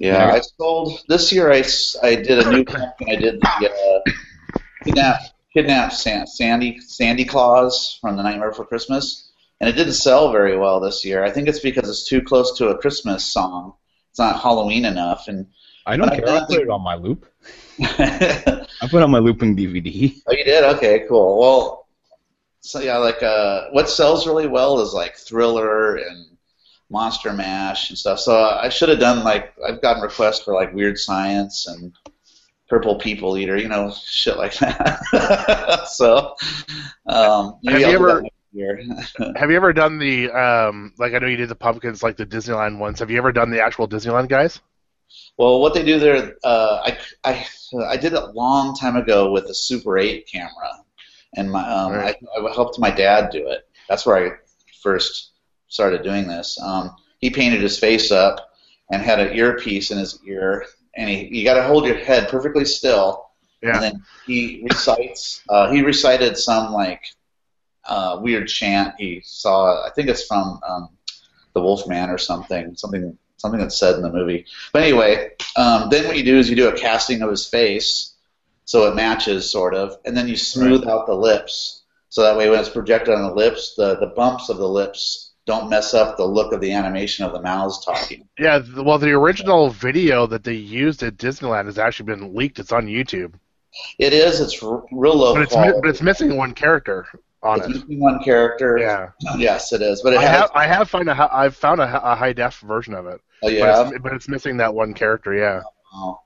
Yeah, I sold this year. I, I did a new. I did the uh, kidnap kidnap San, Sandy Sandy Claws from the Nightmare Before Christmas. and it didn't sell very well this year. I think it's because it's too close to a Christmas song. It's not Halloween enough, and I don't care. don't I put it on my loop. I put on my looping DVD. Oh, you did? Okay, cool. Well, so yeah, like uh, what sells really well is like Thriller and Monster Mash and stuff. So I should have done like I've gotten requests for like Weird Science and Purple People Eater, you know, shit like that. so um, Have I'll you do ever-. Have you ever done the um like I know you did the pumpkins like the Disneyland ones. Have you ever done the actual Disneyland guys? Well, what they do there, uh, I, I, I did it a long time ago with a Super 8 camera, and my um, Right. I, I helped my dad do it. That's where I first started doing this. Um, he painted his face up and had an earpiece in his ear, and he, you got to hold your head perfectly still, Yeah. and then he recites. Uh, he recited some like uh, weird chant he saw. I think it's from um, the Wolfman or something. Something something that's said in the movie. But anyway, um, then what you do is you do a casting of his face, so it matches sort of, and then you smooth out the lips, so that way when it's projected on the lips, the the bumps of the lips don't mess up the look of the animation of the mouths talking. Yeah, well, the original video that they used at Disneyland has actually been leaked. It's on YouTube, It is. It's r- real low but it's mi- but it's missing one character on It's it. missing one character. Yeah, Yes, it is. But it I has. have I have found a I've found a, a high def version of it, oh, but, yeah. it's, but it's missing that one character. Yeah, Oh.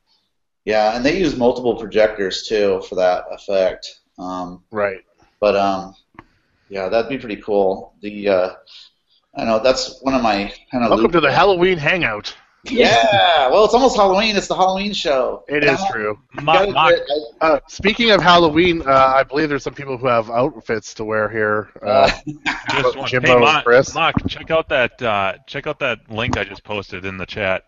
Yeah, and they use multiple projectors too for that effect. Um, right. But um, yeah, that'd be pretty cool. The uh, I know that's one of my kind of. Welcome to the Halloween Hangout. Yeah, well, it's almost Halloween. It's the Halloween show. It is true. Mock, mock, Uh, speaking of Halloween, uh, I believe there's some people who have outfits to wear here. Uh, Uh, just one. Jimbo Hey, and Chris. Mock, check out that uh, check out that link I just posted in the chat.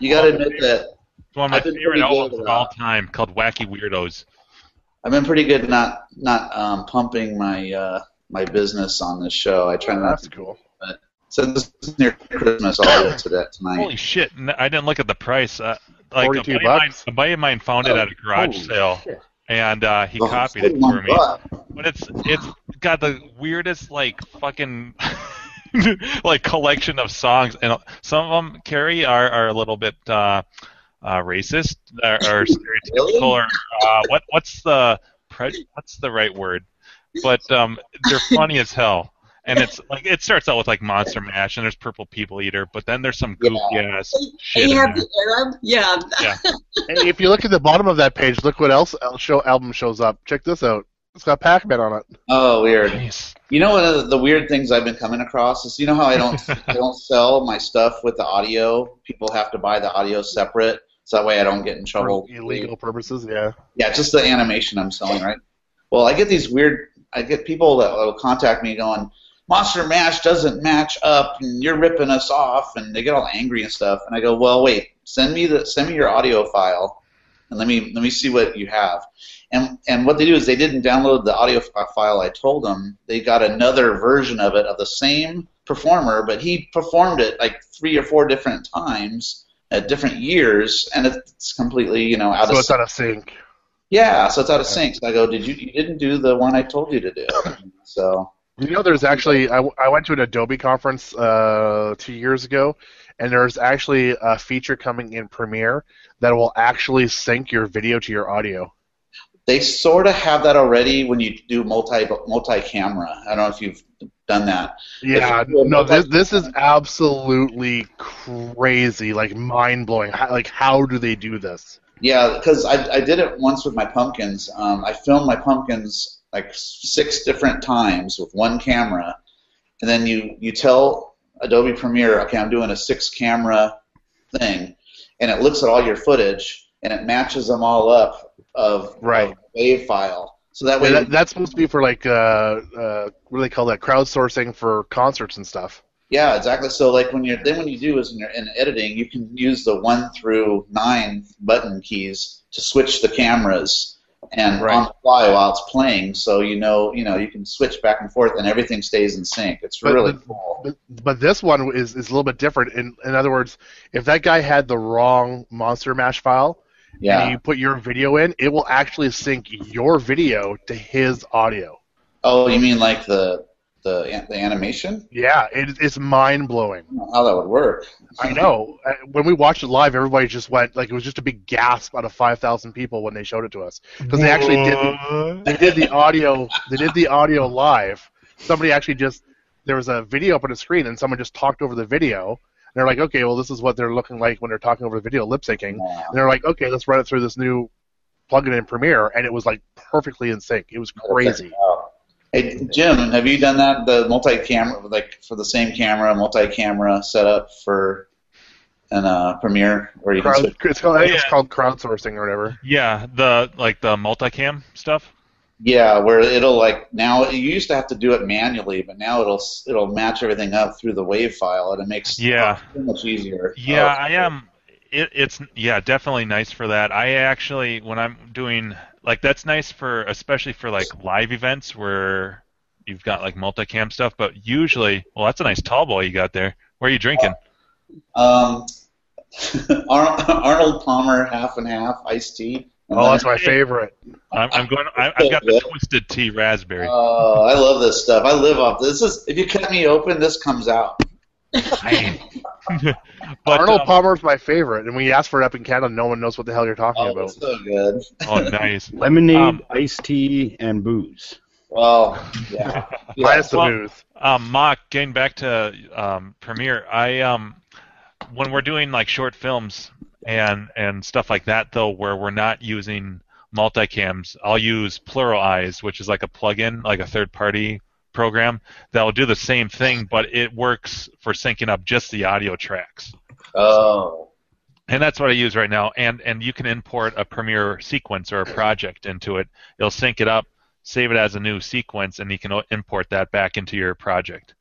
you got to admit that It's one of my I've been favorite albums of all time, called Wacky Weirdos. I've been pretty good not not um, pumping my uh, my business on this show. I try not that's to. cool. Since it's near Christmas, I'll do it to that tonight. Holy shit! I didn't look at the price. Uh, like a 42 buddy, of mine, bucks? a buddy of mine found it Oh, at a garage sale, shit. and uh, he Oh, copied it for me. bucks. But it's it's got the weirdest like fucking like collection of songs, and some of them, Carrie, are are a little bit uh, uh, racist or, or stereotypical, or uh, what what's the pre- what's the right word? But um, they're funny as hell. And it's like it starts out with like Monster Mash, and there's Purple People Eater, but then there's some goofy ass shit. And you in have there. the Arab, yeah. Yeah. Hey, if you look at the bottom of that page, look what else show album shows up. Check this out. It's got Pac-Man on it. Oh, weird. Nice. You know one of the, the weird things I've been coming across is you know how I don't I don't sell my stuff with the audio. People have to buy the audio separate, so that way I don't get in trouble. For illegal purposes, yeah. Yeah, just the animation I'm selling, right? Well, I get these weird. I get people that will contact me going, "Monster Mash doesn't match up, and you're ripping us off," and they get all angry and stuff. And I go, "Well, wait, send me the send me your audio file, and let me let me see what you have." And and what they do is they didn't download the audio f- uh, file I told them. They got another version of it of the same performer, but he performed it like three or four different times at different years, and it's completely you know out So of it's out of sync. Yeah, so it's out of sync. So I go, did you? You didn't do the one I told you to do. So You know, there's actually I, I went to an Adobe conference uh, two years ago, and there's actually a feature coming in Premiere that will actually sync your video to your audio. they sort of have that already when you do multi multi camera. I don't know if you've done that. Yeah, no, this this is absolutely crazy, like mind blowing. Like, how do they do this? Yeah, because I, I did it once with my pumpkins. Um, I filmed my pumpkins like six different times with one camera, and then you you tell Adobe Premiere, okay, I'm doing a six camera thing, and it looks at all your footage and it matches them all up of Right. of wave file. So that way, that, that's supposed to be for like uh, uh, what do they call that? Crowdsourcing for concerts and stuff. Yeah, exactly. So like when you're then when you do is when you're in editing, you can use the one through nine button keys to switch the cameras and Right. on the fly while it's playing. So you know you know you can switch back and forth and everything stays in sync. It's But really cool. But, but this one is, is a little bit different. In, in other words, if that guy had the wrong Monster Mash file and Yeah. you put your video in, it will actually sync your video to his audio. Oh, you mean like the the the animation. Yeah, it, it's mind blowing. I don't know how that would work. I know. Uh, When we watched it live, everybody just went like it was just a big gasp out of five thousand people when they showed it to us because they actually did they did the audio they did the audio live. Somebody actually just there was a video up on the screen and someone just talked over the video. And they're like, okay, well, this is what they're looking like when they're talking over the video, lip syncing. Yeah. And they're like, okay, let's run it through this new plugin in Premiere, and it was like perfectly in sync. It was crazy. Hey Jim, have you done that? The multi-camera, like for the same camera, multi-camera setup for an uh, Premiere, where you can Crowd, switch. it's called, I think Yeah. it's called crowdsourcing or whatever. Yeah, the like the multicam stuff. Yeah, where it'll like now you used to have to do it manually, but now it'll it'll match everything up through the WAV file, and it makes Yeah. it so much easier. Yeah, Oh, I am. It, it's yeah, definitely nice for that. I actually, when I'm doing like that's nice for especially for like live events where you've got like multicam stuff. But usually, well, that's a nice tall boy you got there. Where are you drinking? Um, Arnold Palmer half and half iced tea. And Oh, that's my favorite. I'm, I'm going. I, I've got the twisted tea raspberry. Oh, I love this stuff. I live off this. Is if you cut me open, this comes out. but Arnold um, Palmer's my favorite, and when you ask for it up in Canada, no one knows what the hell you're talking Oh, about. it's so good. oh, nice. Lemonade, Um, iced tea, and booze. Well, yeah. yeah. Minus the Well- booth. Um, Mock, getting back to um, Premiere, I um, when we're doing like short films and and stuff like that, though, where we're not using multicams, I'll use PluralEyes, which is like a plugin, like a third-party program that'll do the same thing, but it works for syncing up just the audio tracks. Oh. And that's what I use right now. And and you can import a Premiere sequence or a project into it. It'll sync it up, save it as a new sequence, and you can import that back into your project.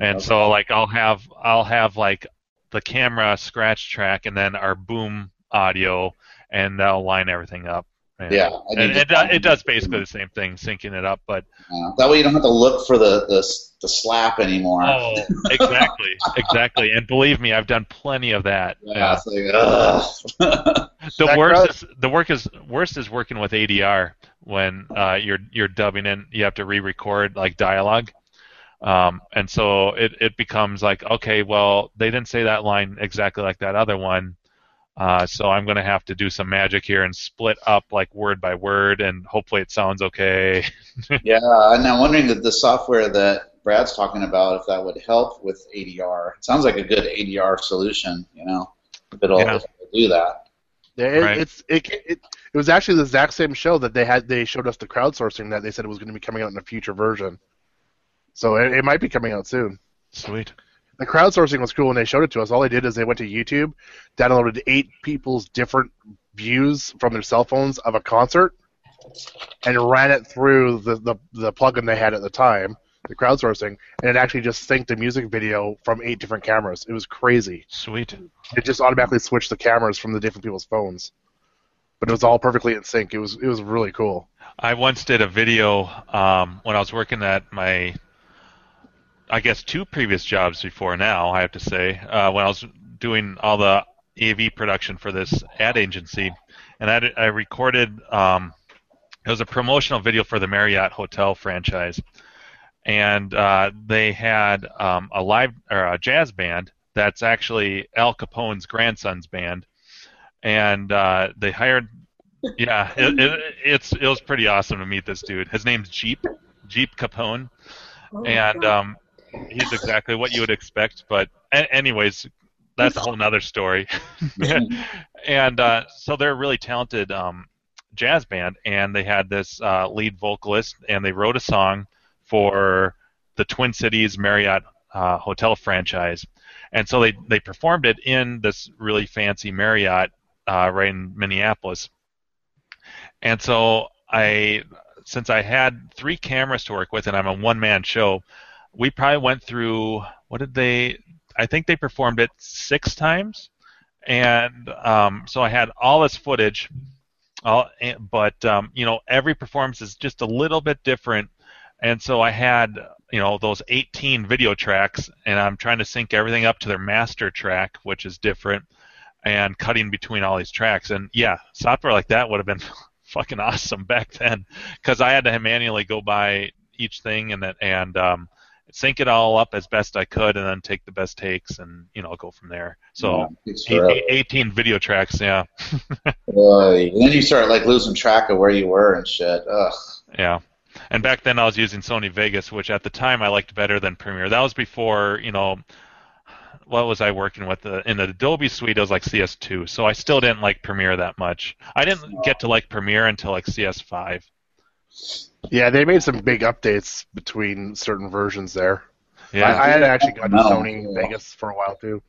And Okay. so like I'll have I'll have like the camera scratch track and then our boom audio, and that'll line everything up. And, Yeah. And to it, do- it does basically the same thing, syncing it up, but Yeah. That way you don't have to look for the the, the slap anymore. oh, exactly, exactly. And believe me, I've done plenty of that. Yeah, it's like, ugh. the worst is the work is worst is working with ADR when uh, you're you're dubbing in you have to re-record like dialogue um, and so it, it becomes like okay well they didn't say that line exactly like that other one uh, so I'm gonna have to do some magic here and split up like word by word and hopefully it sounds okay yeah, and I'm wondering that the software that Brad's talking about, if that would help with ADR. It sounds like a good ADR solution, you know, if it'll, Yeah. if it'll do that. Yeah, it, Right. it's it, it it was actually the exact same show that they had. They showed us the crowdsourcing that they said it was going to be coming out in a future version. So it, it might be coming out soon. sweet The crowdsourcing was cool when they showed it to us. All they did is they went to YouTube, downloaded eight people's different views from their cell phones of a concert, and ran it through the, the, the plugin they had at the time, the crowdsourcing, and it actually just synced a music video from eight different cameras. It was crazy. sweet It just automatically switched the cameras from the different people's phones, but it was all perfectly in sync. It was it was really cool. I once did a video um, when I was working at my, I guess, two previous jobs before now, I have to say, uh, when I was doing all the AV production for this ad agency. And I, I recorded, um, it was a promotional video for the Marriott Hotel franchise. And uh, they had um, a live or a jazz band that's actually Al Capone's grandson's band. And uh, they hired yeah, it, it, it's it was pretty awesome to meet this dude. His name's Jeep, Jeep Capone, and um, he's exactly what you would expect. But a- anyways, that's a whole nother story. and uh, so they're a really talented um, jazz band, and they had this uh, lead vocalist, and they wrote a song for the Twin Cities Marriott uh, hotel franchise, and so they they performed it in this really fancy Marriott uh, right in Minneapolis. And so I, since I had three cameras to work with, and I'm a one-man show, we probably went through what did they? I think they performed it six times, and um, so I had all this footage. All, but um, you know, every performance is just a little bit different, and so I had you know those 18 video tracks, and I'm trying to sync everything up to their master track, which is different, and cutting between all these tracks. And yeah, software like that would have been fucking awesome back then because I had to manually go by each thing and that and um, sync it all up as best I could, and then take the best takes, and you know go from there. So Yeah, eight- 18 video tracks, yeah, Uh, and then you start like losing track of where you were and shit. Ugh. yeah. And back then I was using Sony Vegas, which at the time I liked better than Premiere. That was before you know. What was I working with? The, in the Adobe suite, it was like CS2, so I still didn't like Premiere that much. I didn't get to like Premiere until like CS5. Yeah, they made some big updates between certain versions there. Yeah, I, I had actually gotten to No. Sony Vegas for a while too.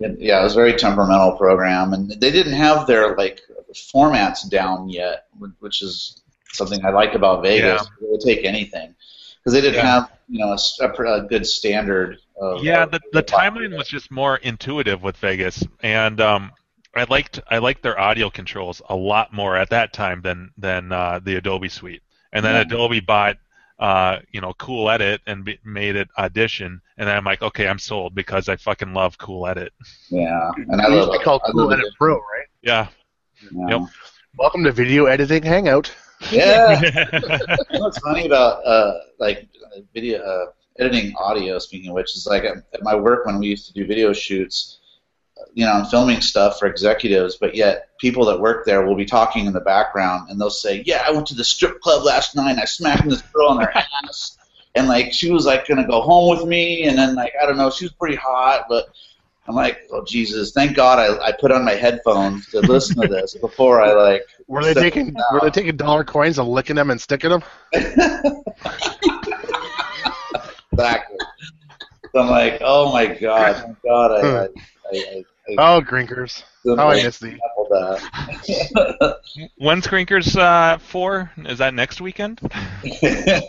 Yeah, it was a very temperamental program, and they didn't have their like formats down yet, which is something I like about Vegas. They would take anything because they didn't Yeah. have you know a, s- a pr- a good standard. Of, Yeah, the the timeline was just more intuitive with Vegas, and um, I liked I liked their audio controls a lot more at that time than than uh, the Adobe suite. And then Yeah. Adobe bought uh, you know Cool Edit and be, made it Audition, and then I'm like, okay, I'm sold because I fucking love Cool Edit. Yeah, and I It used love to be called Cool love Edit. Pro, right? Yeah. Yeah. Yep. Welcome to Video Editing Hangout. Yeah. You know what's funny about uh, like uh, video uh, editing audio? Speaking of which, is like at, at my work when we used to do video shoots. You know, I'm filming stuff for executives, but yet people that work there will be talking in the background, and they'll say, "Yeah, I went to the strip club last night. and I smacked this girl on her ass, and like she was like gonna go home with me, and then like I don't know, she was pretty hot, but." I'm like, oh Jesus! Thank God I, I put on my headphones to listen to this before I like. Were they taking Were they taking dollar coins and licking them and sticking them? exactly. So I'm like, oh my god, thank God I, hmm. I, I, I, I Oh, Grinkers! How I miss these. When's Grinkers uh, four? Is that next weekend?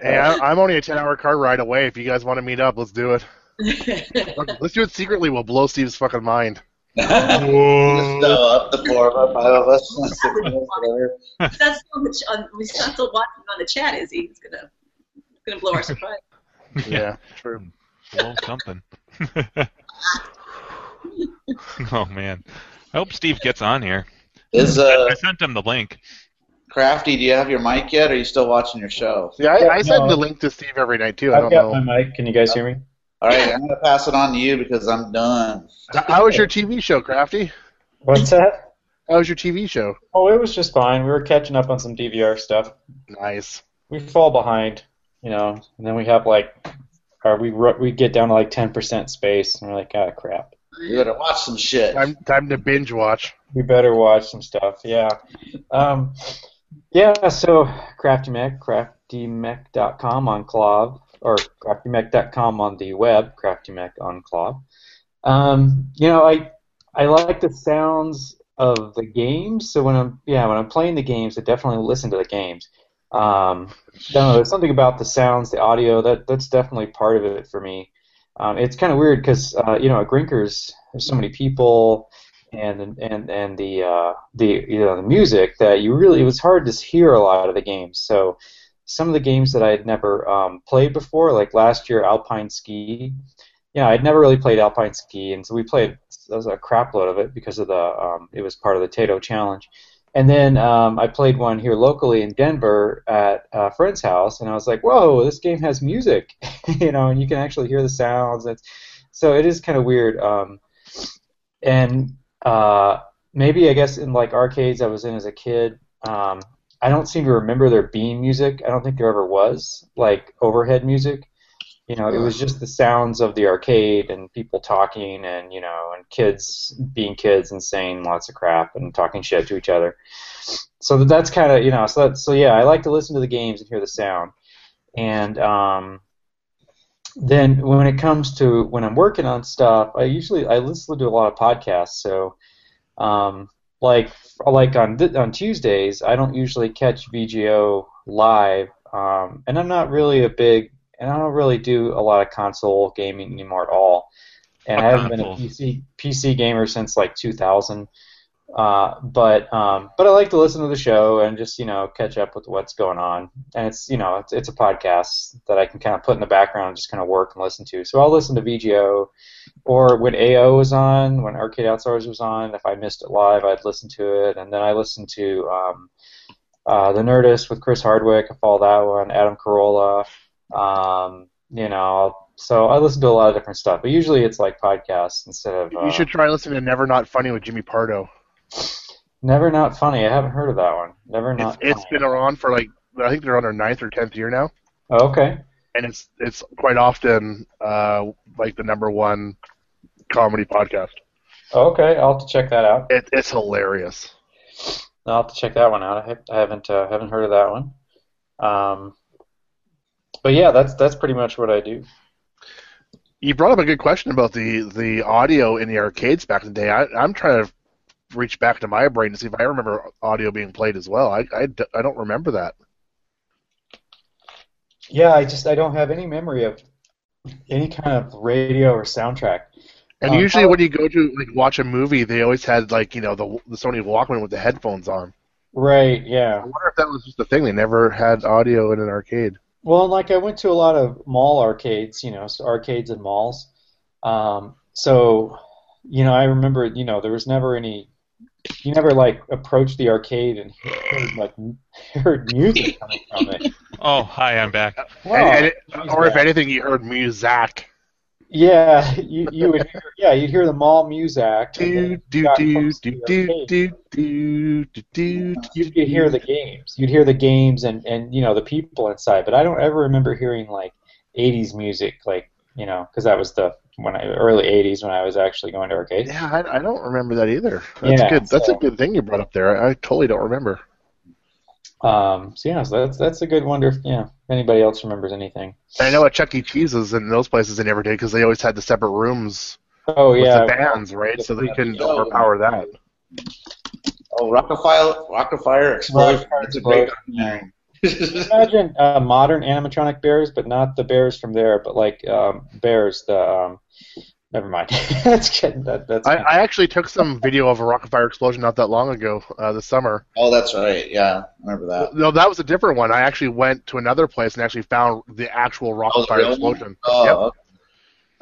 Hey, I, I'm only a 10 hour car ride away. If you guys want to meet up, let's do it. Let's do it secretly. We'll blow Steve's fucking mind. Just go up the four of us, five of us, six of us, whatever. He's still, on the ch- on, he's not still watching on the chat, is he? He's gonna gonna blow our surprise. Yeah, true. Blow something. oh man, I hope Steve gets on here. Is I uh, sent him the link. Crafty? Do you have your mic yet? Or are you still watching your show? Yeah, I, I send no. the link to Steve every night too. I I've don't got know. my mic. Can you guys hear me? All right, I'm gonna pass it on to you because I'm done. How was your TV show, Crafty? What's that? How was your TV show? Oh, it was just fine. We were catching up on some DVR stuff. Nice. We fall behind, you know, and then we have like, or we we get down to like 10% space, and we're like, ah, crap. You better watch some shit. Time time to binge watch. We better watch some stuff. Yeah. Um, yeah. So Crafty Mech, CraftyMech.com on KLOV, or CraftyMech.com on the web, Crafty Mech on KLOV. Um, you know, I I like the sounds of the games. So when I'm yeah when I'm playing the games, I definitely listen to the games. Um, don't there's something about the sounds, the audio that that's definitely part of it for me. Um, it's kind of weird because uh, you know at Grinkers there's so many people and and and the uh, the you know the music that you really it was hard to hear a lot of the games. So some of the games that I had never um, played before, like last year Alpine Ski, yeah, I'd never really played Alpine Ski, and so we played there was a crap load of it because of the um, it was part of the Tato Challenge. And then um, I played one here locally in Denver at a friend's house, and I was like, "Whoa, this game has music!" you know, and you can actually hear the sounds. It's, so it is kind of weird. Um, and uh, maybe I guess in like arcades I was in as a kid, um, I don't seem to remember there being music. I don't think there ever was like overhead music. You know, it was just the sounds of the arcade and people talking and you know and kids being kids and saying lots of crap and talking shit to each other. So that's kind of you know so that, so yeah I like to listen to the games and hear the sound. And um, then when it comes to when I'm working on stuff I usually I listen to a lot of podcasts. So um, like like on th- on Tuesdays I don't usually catch VGO live um, and I'm not really a big and I don't really do a lot of console gaming anymore at all. And I haven't been a? PC PC gamer since like 2000. Uh, but um, but I like to listen to the show and just you know catch up with what's going on. And it's you know it's, it's a podcast that I can kind of put in the background and just kind of work and listen to. So I'll listen to VGO, or when AO was on, when Arcade Outsiders was on. If I missed it live, I'd listen to it, and then I listened to um, uh, the Nerdist with Chris Hardwick. I follow that one. Adam Carolla. Um, you know, so I listen to a lot of different stuff, but usually it's like podcasts instead of. Uh, You should try listening to Never Not Funny with Jimmy Pardo. Never Not Funny. I haven't heard of that one. Never It's, Not. it's Funny. been around for like I think they're on their ninth or tenth year now, Oh, okay. and it's it's quite often uh, like the number one comedy podcast. Okay, I'll have to check that out. It, it's hilarious. I'll have to check that one out. I, I haven't uh, haven't heard of that one. Um, but yeah, that's that's pretty much what I do. You brought up a good question about the the audio in the arcades back in the day. I, I'm trying to reach back to my brain to see if I remember audio being played as well. I I don't remember that. Yeah, I just I don't have any memory of any kind of radio or soundtrack. And Um, usually when you go to like watch a movie, they always had like you know the the Sony Walkman with the headphones on. Right. Yeah. I wonder if that was just a thing. They never had audio in an arcade. Well, and like I went to a lot of mall arcades, you know, so arcades and malls. Um, so, you know, I remember, you know, there was never any. You never like approached the arcade and heard like heard music coming from it. Oh, hi, I'm back. Wow. And- and it- Jeez, or if anything, you heard music. Yeah, you, you would hear, yeah you'd hear the mall music. Do do do do do do do do do. You could hear the games. You'd hear the games and and you know the people inside. But I don't ever remember hearing like '80s music, like you know, because that was the when I early '80s when I was actually going to arcades. Yeah, I, I don't remember that either. That's Yeah, good. That's so- a good thing you brought up there. I, I totally don't remember. Um, so yeah, so that's that's a good wonder if yeah if anybody else remembers anything. And I know at Chuck E. Cheese's and those places they never did because they always had the separate rooms Oh with yeah, the bands, right? So they can Oh. overpower that. Oh, Rockafire, Rockafire Explosion. Rockafire It's a great Explosion. documentary. imagine uh, modern animatronic bears, but not the bears from there, but like um, bears. The um, never mind. that's good. that. That's I, I actually took some video of a Rockafire explosion not that long ago, uh, this summer. oh, that's right. Yeah, remember that. No, that was a different one. I actually went to another place and actually found the actual rocket Oh, fire really? explosion. Oh, Yep. okay.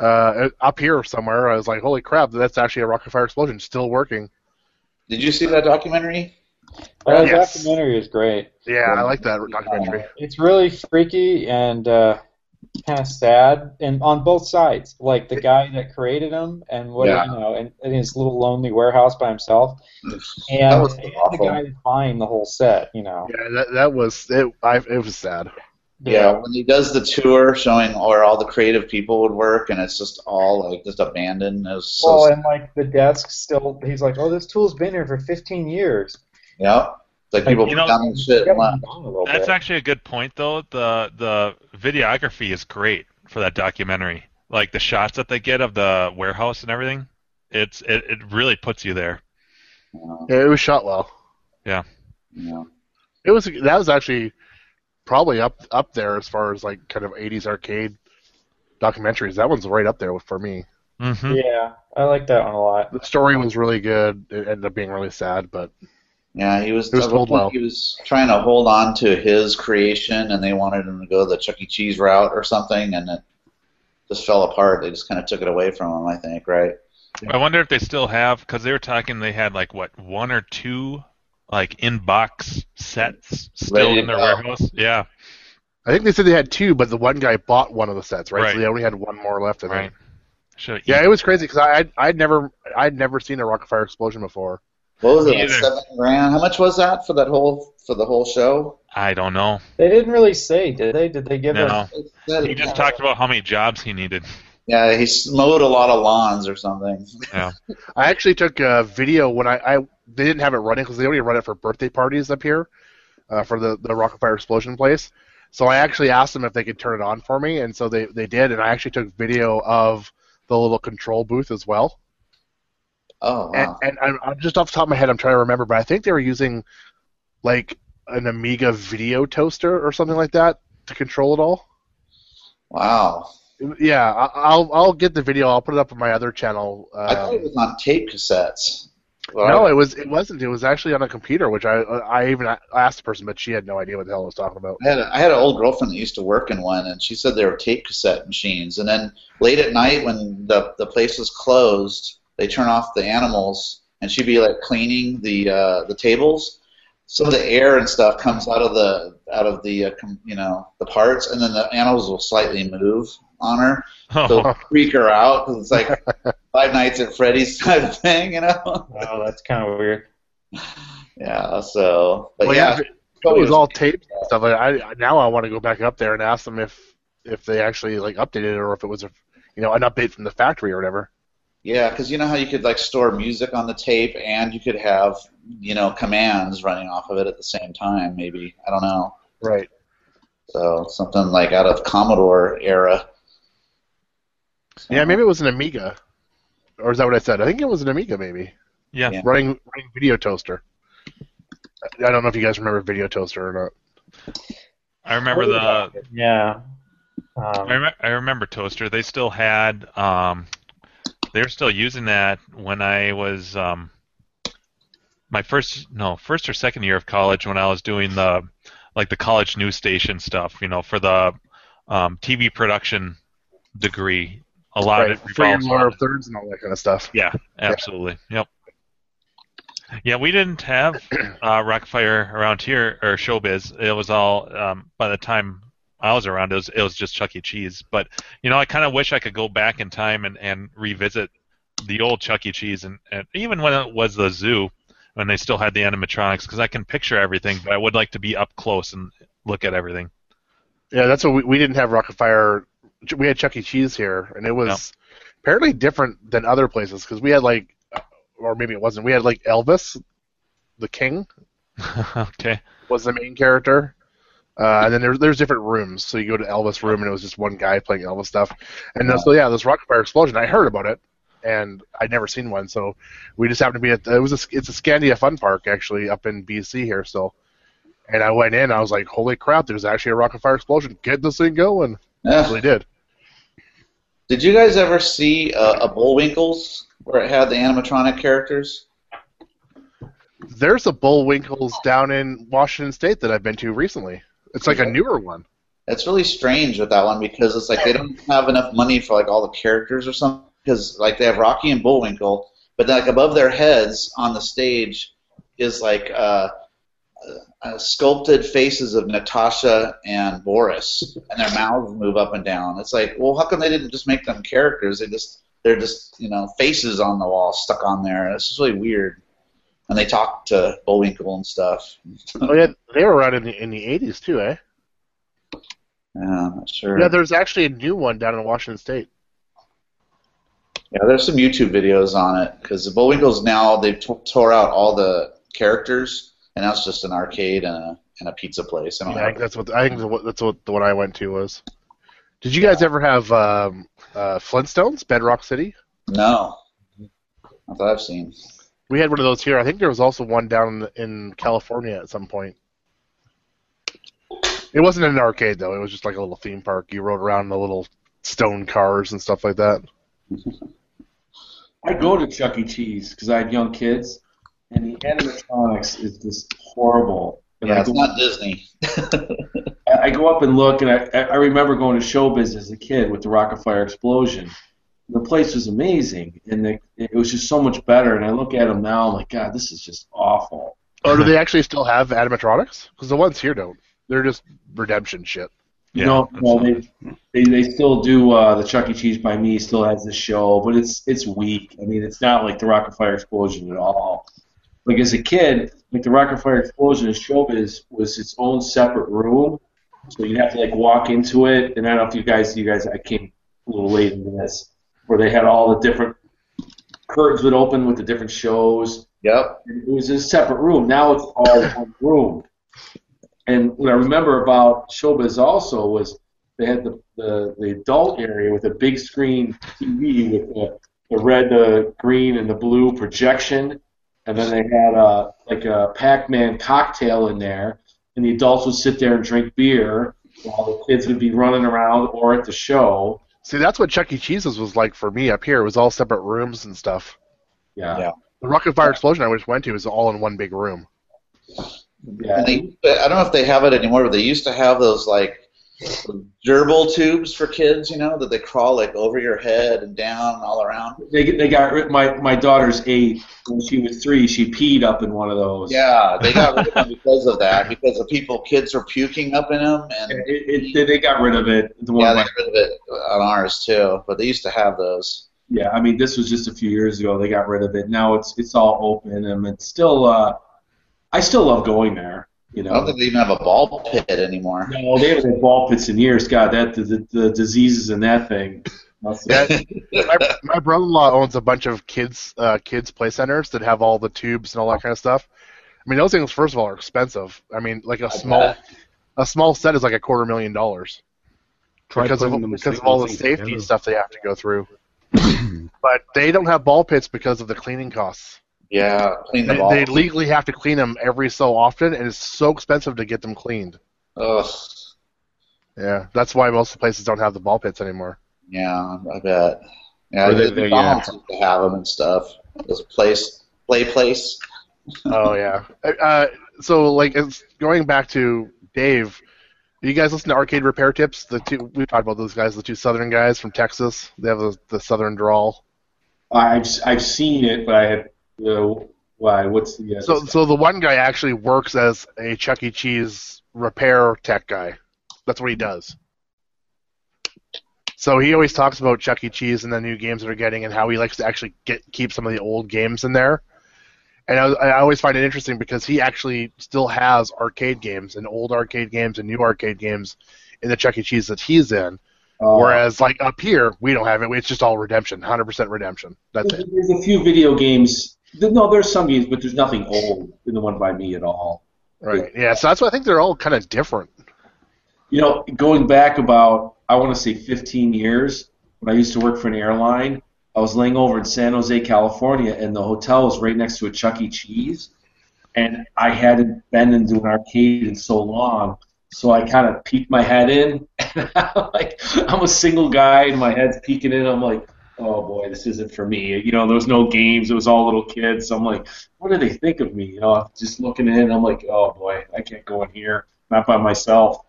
Uh, up here somewhere. I was like, holy crap, that's actually a Rockafire explosion, still working. did you see that documentary? Uh, Yes. documentary is great. Yeah, I like that documentary. It's really freaky and uh, kind of sad, and on both sides. Like the guy that created him, and what Yeah. you know, and in his little lonely warehouse by himself, That and, was and the guy buying the whole set. You know. Yeah, that, that was it. I, it was sad. Yeah, when he does the tour showing where all the creative people would work, and it's just all like just abandoned. It was so Well, and like the desk still, he's like, "Oh, this tool's been here for 15 years." yeah. It's like people You know, down shit Got and left. moved on a little That's bit. actually a good point, though. The the videography is great for that documentary. Like the shots that they get of the warehouse and everything, it's it, it really puts you there. Yeah, it was shot well. Yeah. It was that was actually probably up up there as far as like kind of 80s arcade documentaries. That one's right up there for me. Mm-hmm. Yeah, I like that one a lot. The story was really good. It ended up being really sad, but Yeah, he was. It was told well. He was trying to hold on to his creation, and they wanted him to go the Chuck E. Cheese route or something, and it just fell apart. They just kind of took it away from him. I think, right? I wonder if they still have because they were talking they had like what one or two like in box sets still Ready in their go. warehouse. Yeah, I think they said they had two, but the one guy bought one of the sets, right? Right. So they only had one more left. I think. right. Should Yeah, it was crazy because I I'd, I'd never I'd never seen a Rockafire explosion before. What was it? Like seven grand? How much was that for that whole for the whole show? I don't know. They didn't really say, did they? Did they give No. us? It He just talked about how many jobs he needed. Yeah, he mowed a lot of lawns or something. Yeah. I actually took a video when I, I they didn't have it running because they only run it for birthday parties up here, uh, for the the Rockafire explosion place. So I actually asked them if they could turn it on for me, and so they they did, and I actually took video of the little control booth as well. Oh And, wow! and I'm, I'm just off the top of my head, I'm trying to remember, but I think they were using like an Amiga video toaster or something like that to control it all. Wow. Yeah, I'll I'll get the video. I'll put it up on my other channel. I thought it Um, was on tape cassettes. Well, no, it was it wasn't. It was actually on a computer, which I I even asked the person, but she had no idea what the hell I was talking about. I had, a, I had an old girlfriend that used to work in one, and she said they were tape cassette machines. And then late at night, when the the place was closed, they turn off the animals, and she'd be like cleaning the uh, the tables. so the air and stuff comes out of the out of the uh, com- you know the parts, and then the animals will slightly move on her. Oh, They'll freak her out 'cause it's like Five Nights at Freddy's type of thing, you know? Oh, that's kind of weird. Yeah. So, but Well, yeah, yeah, it was all taped and stuff. Like, I now I want to go back up there and ask them if if they actually like updated it or if it was a you know an update from the factory or whatever. Yeah, because you know how you could like store music on the tape, and you could have you know commands running off of it at the same time. Maybe I don't know. Right. So something like out of Commodore era. So- Yeah, maybe it was an Amiga, or is that what I said? I think it was an Amiga, maybe yeah. Yeah. running running Video Toaster. I don't know if you guys remember Video Toaster or not. I remember the Yeah. I, Um, rem- I remember Toaster. They still had um, they were still using that when I was um, my first no first or second year of college when I was doing the like the college news station stuff. You know, for the um, TV production degree. A lot right. of it Free and revolves of thirds and all that kind of stuff. Yeah, absolutely. Yep. Yeah, we didn't have uh, Rockafire around here or Showbiz. It was all um, by the time I was around. It was it was just Chuck E. Cheese. But you know, I kind of wish I could go back in time and, and revisit the old Chuck E. Cheese and, and even when it was the zoo when they still had the animatronics because I can picture everything, but I would like to be up close and look at everything. Yeah, that's what we, we didn't have Rockafire. We had Chuck E. Cheese here, and it was apparently different than other places because we had like, uh, or maybe it wasn't. We had like Elvis, the King, okay. was the main character. Uh, and then there's there's different rooms. So you go to Elvis room, and it was just one guy playing Elvis stuff. And then, so yeah, this Rockafire explosion. I heard about it, and I'd never seen one. So we just happened to be at it was a, it's a Scandia Fun Park actually up in BC here. So, and I went in. I was like, holy crap! There's actually a Rockafire explosion. Get this thing going. Yeah. really did. Did you guys ever see uh, a Bullwinkles where it had the animatronic characters? There's a Bullwinkles down in Washington State that I've been to recently. It's like a newer one. It's really strange with that one because it's like they don't have enough money for like all the characters or something. Because like they have Rocky and Bullwinkle, but then, like above their heads on the stage is like uh, uh, sculpted faces of Natasha and Boris, and their mouths move up and down. It's like, well, how come they didn't just make them characters? They just they're just you know faces on the wall stuck on there. It's just really weird. And they talk to Bullwinkle and stuff. Oh yeah, they were around in the in the 80s too, eh? Yeah, I'm not sure. Yeah, there's actually a new one down in Washington State. Yeah, there's some YouTube videos on it because the Bullwinkles now they've t- tore out all the characters and now it's just an arcade and a and a pizza place. I Yeah, I think that's what I think the- that's what the one I went to was. Did you guys ever have um, uh, Flintstones, Bedrock City? No, not that I've seen. We had one of those here. I think there was also one down in California at some point. It wasn't an arcade though. It was just like a little theme park. You rode around in the little stone cars and stuff like that. I go to Chuck E. Cheese because I have young kids, and the animatronics is just horrible. And Yeah, I it's go, not Disney. I I go up and look, and I, I remember going to Showbiz as a kid with the Rockafire explosion. The place was amazing, and the, it was just so much better. And I look at them now, I'm like, God, this is just awful. Oh, do they actually still have animatronics? Because the ones here don't. They're just redemption shit. Yeah, no, that's no, fine. they, they they still do uh, the Chuck E. Cheese by me still has this show, but it's it's weak. I mean, it's not like the Rockafire Explosion at all. Like as a kid, like the Rockafire Explosion in Showbiz was its own separate room, so you'd have to like walk into it. And I don't know if you guys, you guys, I came a little late into this, where they had all the different curtains would open with the different shows. Yep. It was in a separate room. Now it's all one room. And what I remember about Showbiz also was they had the, the, the adult area with a big screen TV with the, the red, the green, and the blue projection. And then they had a, like a Pac-Man cocktail in there. And the adults would sit there and drink beer while the kids would be running around or at the show. See, that's what Chuck E. Cheese's was like for me up here. It was all separate rooms and stuff. Yeah. Yeah. The Rockafire Explosion I just went to was all in one big room. Yeah. And they, I don't know if they have it anymore, but they used to have those like gerbil tubes for kids, you know, that they crawl like over your head and down and all around. They they got my my daughter's eight. When she was three, she peed up in one of those. Yeah, they got rid of them because of that, because of people, kids were puking up in them, and It, it, they- they got rid of it. The one yeah, they got rid of it on ours too. But they used to have those. yeah, I mean, this was just a few years ago. They got rid of it. Now it's it's all open, and it's still. Uh, I still love going there. You know, I don't think they even have a ball pit anymore. No, they haven't had ball pits in years. God, that the, the, the diseases in that thing. Yeah, my, my brother-in-law owns a bunch of kids uh, kids play centers that have all the tubes and all that kind of stuff. I mean, those things first of all are expensive. I mean, like a small a small set is like a quarter million dollars Try because of because of all the together. safety stuff they have to go through. but they don't have ball pits because of the cleaning costs. Yeah, clean the They, ball. they legally have to clean them every so often, and it's so expensive to get them cleaned. Ugh. Yeah, that's why most places don't have the ball pits anymore. Yeah, I bet. Yeah, Or they- the they, McDonald's used to have them and stuff. This place, play place. oh yeah. Uh, so like, it's going back to Dave. You guys listen to Arcade Repair Tips? The two we talked about those guys, the two Southern guys from Texas. They have the, the Southern drawl. I've I've seen it, but I why? What's the? Uh, So so the one guy actually works as a Chuck E. Cheese repair tech guy. That's what he does. So he always talks about Chuck E. Cheese and the new games that are getting, and how he likes to actually get keep some of the old games in there. And I, I always find it interesting because he actually still has arcade games and old arcade games and new arcade games in the Chuck E. Cheese that he's in. uh, Whereas like up here, we don't have it. It's just all redemption, 100% redemption. That's it. There's a few video games. No, there's some games, but there's nothing old in the one by me at all. Right. Yeah. So that's why I think they're all kind of different. You know, going back about, I want to say 15 years, when I used to work for an airline, I was laying over in San Jose, California, and the hotel was right next to a Chuck E. Cheese. And I hadn't been into an arcade in so long, so I kind of peeked my head in. And I'm like, I'm a single guy, and my head's peeking in. I'm like, oh boy, this isn't for me. You know, there was no games. It was all little kids. So I'm like, what do they think of me? You know, just looking in, I'm like, oh boy, I can't go in here, not by myself.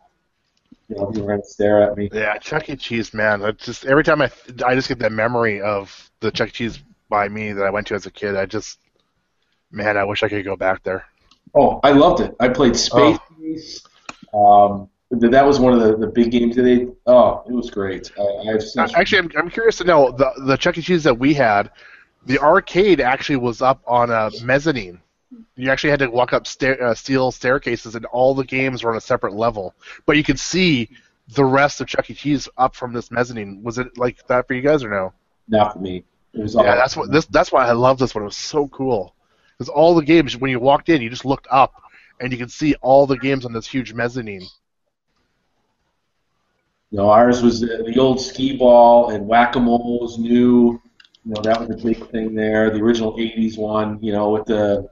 You know, people are gonna stare at me. Yeah, Chuck E. Cheese, man. It's just every time I, I just get that memory of the Chuck E. Cheese by me that I went to as a kid. I just, man, I wish I could go back there. Oh, I loved it. I played Space Race. Um, that was one of the, the big games that they. Oh, it was great. I, I have such, Actually, I'm, I'm curious to know the the Chuck E. Cheese that we had, the arcade actually was up on a mezzanine. You actually had to walk up stair, uh, steel staircases, and all the games were on a separate level. But you could see the rest of Chuck E. Cheese up from this mezzanine. Was it like that for you guys or no? not for me. Yeah, that's what this. That's why I love this one. It was so cool because all the games when you walked in, you just looked up and you could see all the games on this huge mezzanine. You know, ours was the, the old skee ball and whack a mole was new. You know, that was a big thing there. The original '80s one, you know, with the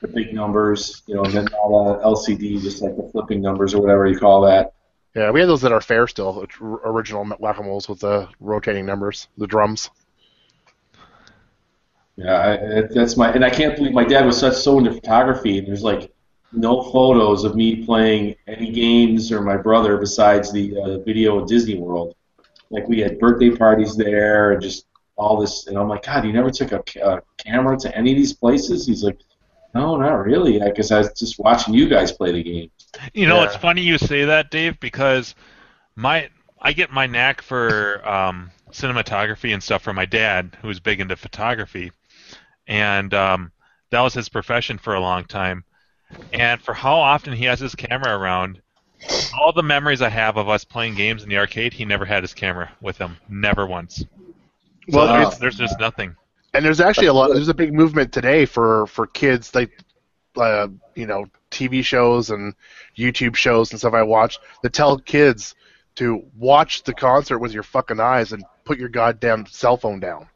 the big numbers. You know, and then not a LCD, just like the flipping numbers or whatever you call that. Yeah, we had those that are fair still, original whack-a-moles with the rotating numbers, the drums. Yeah, I, that's my, and I can't believe my dad was such so into photography, and there's like no photos of me playing any games or my brother besides the uh, video at Disney World. Like we had birthday parties there and just all this, and I'm like, God, you never took a, a camera to any of these places? He's like, No, not really. I guess I was just watching you guys play the game. You know, Yeah. it's funny you say that, Dave, because my I get my knack for um, cinematography and stuff from my dad, who's big into photography, and um, that was his profession for a long time. And for how often he has his camera around, all the memories I have of us playing games in the arcade, he never had his camera with him, never once. So Well, there's, there's just nothing. And there's actually a lot. There's a big movement today for for kids like, uh, you know, TV shows and YouTube shows and stuff I watch that tell kids to watch the concert with your fucking eyes and put your goddamn cell phone down.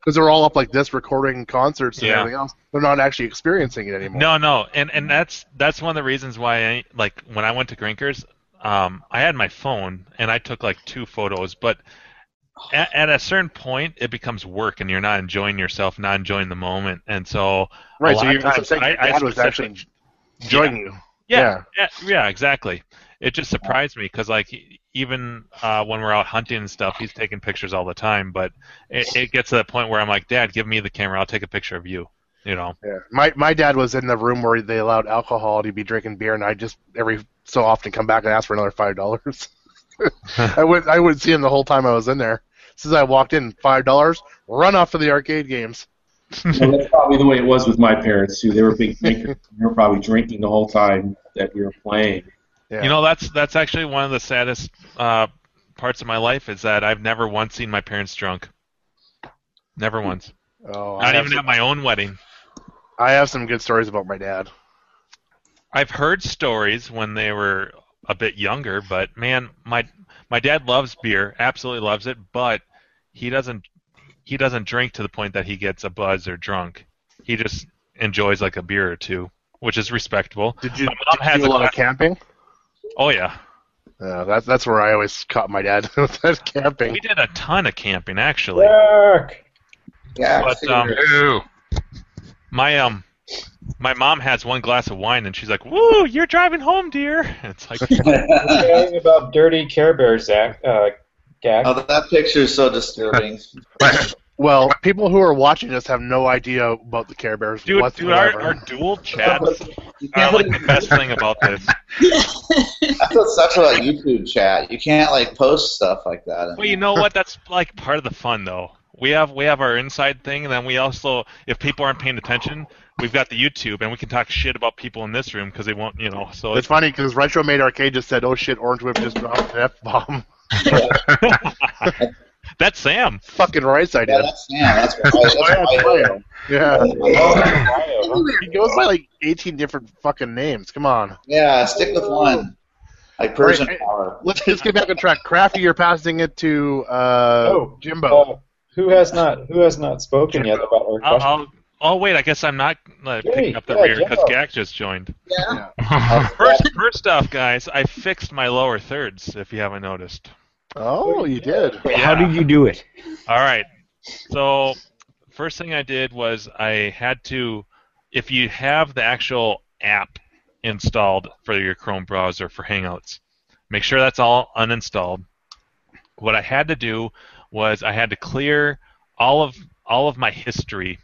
Because they're all up like this recording concerts and Yeah. everything else. They're not actually experiencing it anymore. No, no, and and that's that's one of the reasons why I like when I went to Grinkers, um, I had my phone and I took like two photos, but at, at a certain point it becomes work and you're not enjoying yourself, not enjoying the moment, and so Right. So of times I- your I was actually enjoying you. yeah, yeah, yeah, exactly. It just surprised me because like even uh, when we're out hunting and stuff, he's taking pictures all the time. But it, it gets to the point where I'm like, Dad, give me the camera. I'll take a picture of you. You know. Yeah. My my dad was in the room where they allowed alcohol and he'd be drinking beer, and I just every so often come back and ask for another five dollars. I would I would see him the whole time I was in there. Since I walked in, five dollars, run off to the arcade games. Well, that's probably the way it was with my parents too. They were big drinkers. They were probably drinking the whole time that we were playing. Yeah. You know, that's that's actually one of the saddest uh, parts of my life is that I've never once seen my parents drunk. Never once. oh, I Not even some, at my own wedding. I have some good stories about my dad. I've heard stories when they were a bit younger, but man, my my dad loves beer, absolutely loves it, but he doesn't he doesn't drink to the point that he gets a buzz or drunk. He just enjoys like a beer or two, which is respectable. Did you, did you do a a lot of camping? Oh yeah, Yeah, that's that's where I always caught my dad with that camping. we did a ton of camping actually. Yuck. Yeah. But, um. Ew. My um, my mom has one glass of wine and she's like, "Woo, you're driving home, dear." And it's like, Saying about dirty Care Bears, Zach. Uh, Gag. oh, that picture is so disturbing. Well, people who are watching us have no idea about the Care Bears dude, dude, whatsoever. our, our dual chats You are like the best thing about this. That's what sucks about YouTube chat. You can't like post stuff like that. in Well, you know what? That's like part of the fun, though. We have we have our inside thing, and then we also, if people aren't paying attention, we've got the YouTube, and we can talk shit about people in this room because they won't, you know. So It's funny because Retro Made Arcade just said, "Oh shit, Orange Whip just dropped an F bomb." that's Sam. Fucking right, I Yeah, did. that's Sam. That's why. That's Yeah, why Yeah, he goes by like 18 different fucking names. Come on, yeah, stick with one. Like Persian Right. power. let's just get back on track. Crafty, you're passing it to uh, Oh, Jimbo. Uh, who has not Who has not spoken yet about our I'll, question? I'll, oh wait, I guess I'm not uh, Hey, picking up the yeah, rear because Jimbo. Gak just joined. Yeah. First, first off, guys, I fixed my lower thirds. If you haven't noticed. Oh, you did. How did you do it? All right. So, first thing I did was I had to, if you have the actual app installed for your Chrome browser for Hangouts, make sure that's all uninstalled. What I had to do was I had to clear all of all of my history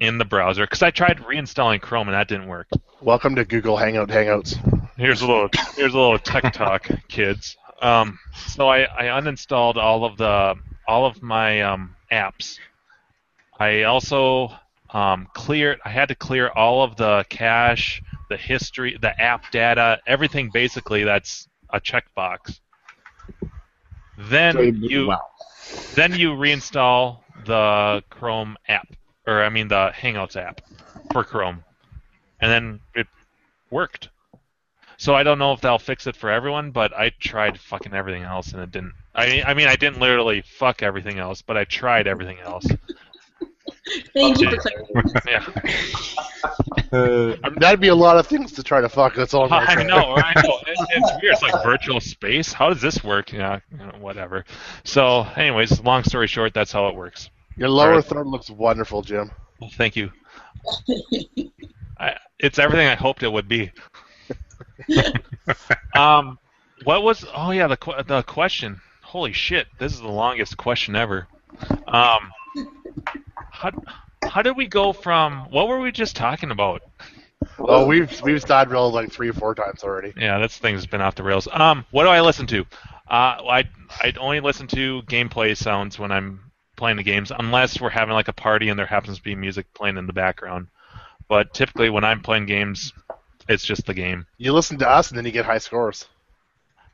in the browser because I tried reinstalling Chrome and that didn't work. Welcome to Google Hangout Hangouts. Here's a little here's a little tech talk, kids. Um, so I, I uninstalled all of the all of my um, apps. I also um, cleared. I had to clear all of the cache, the history, the app data, everything basically that's a checkbox. Then you wow. then you reinstall the Chrome app, or I mean the Hangouts app for Chrome, and then it worked. So I don't know if they'll fix it for everyone, but I tried fucking everything else and it didn't. I I mean I didn't literally fuck everything else, but I tried everything else. Thank you for clarifying. Yeah, Uh, I mean, that'd be a lot of things to try to fuck. That's all I'm I know, I know. It, it's weird. It's like virtual space. How does this work? Yeah, you know, whatever. So, anyways, long story short, that's how it works. Your lower Alright. third looks wonderful, Jim. Well, thank you. I, it's everything I hoped it would be. um, what was? Oh yeah, the the question. Holy shit! This is the longest question ever. Um, how how did we go from? What were we just talking about? Oh, we've we've side rolled like three or four times already. Yeah, this thing's been off the rails. Um, what do I listen to? Uh, I I only listen to gameplay sounds when I'm playing the games, unless we're having like a party and there happens to be music playing in the background. But typically, when I'm playing games, it's just the game. You listen to us and then you get high scores.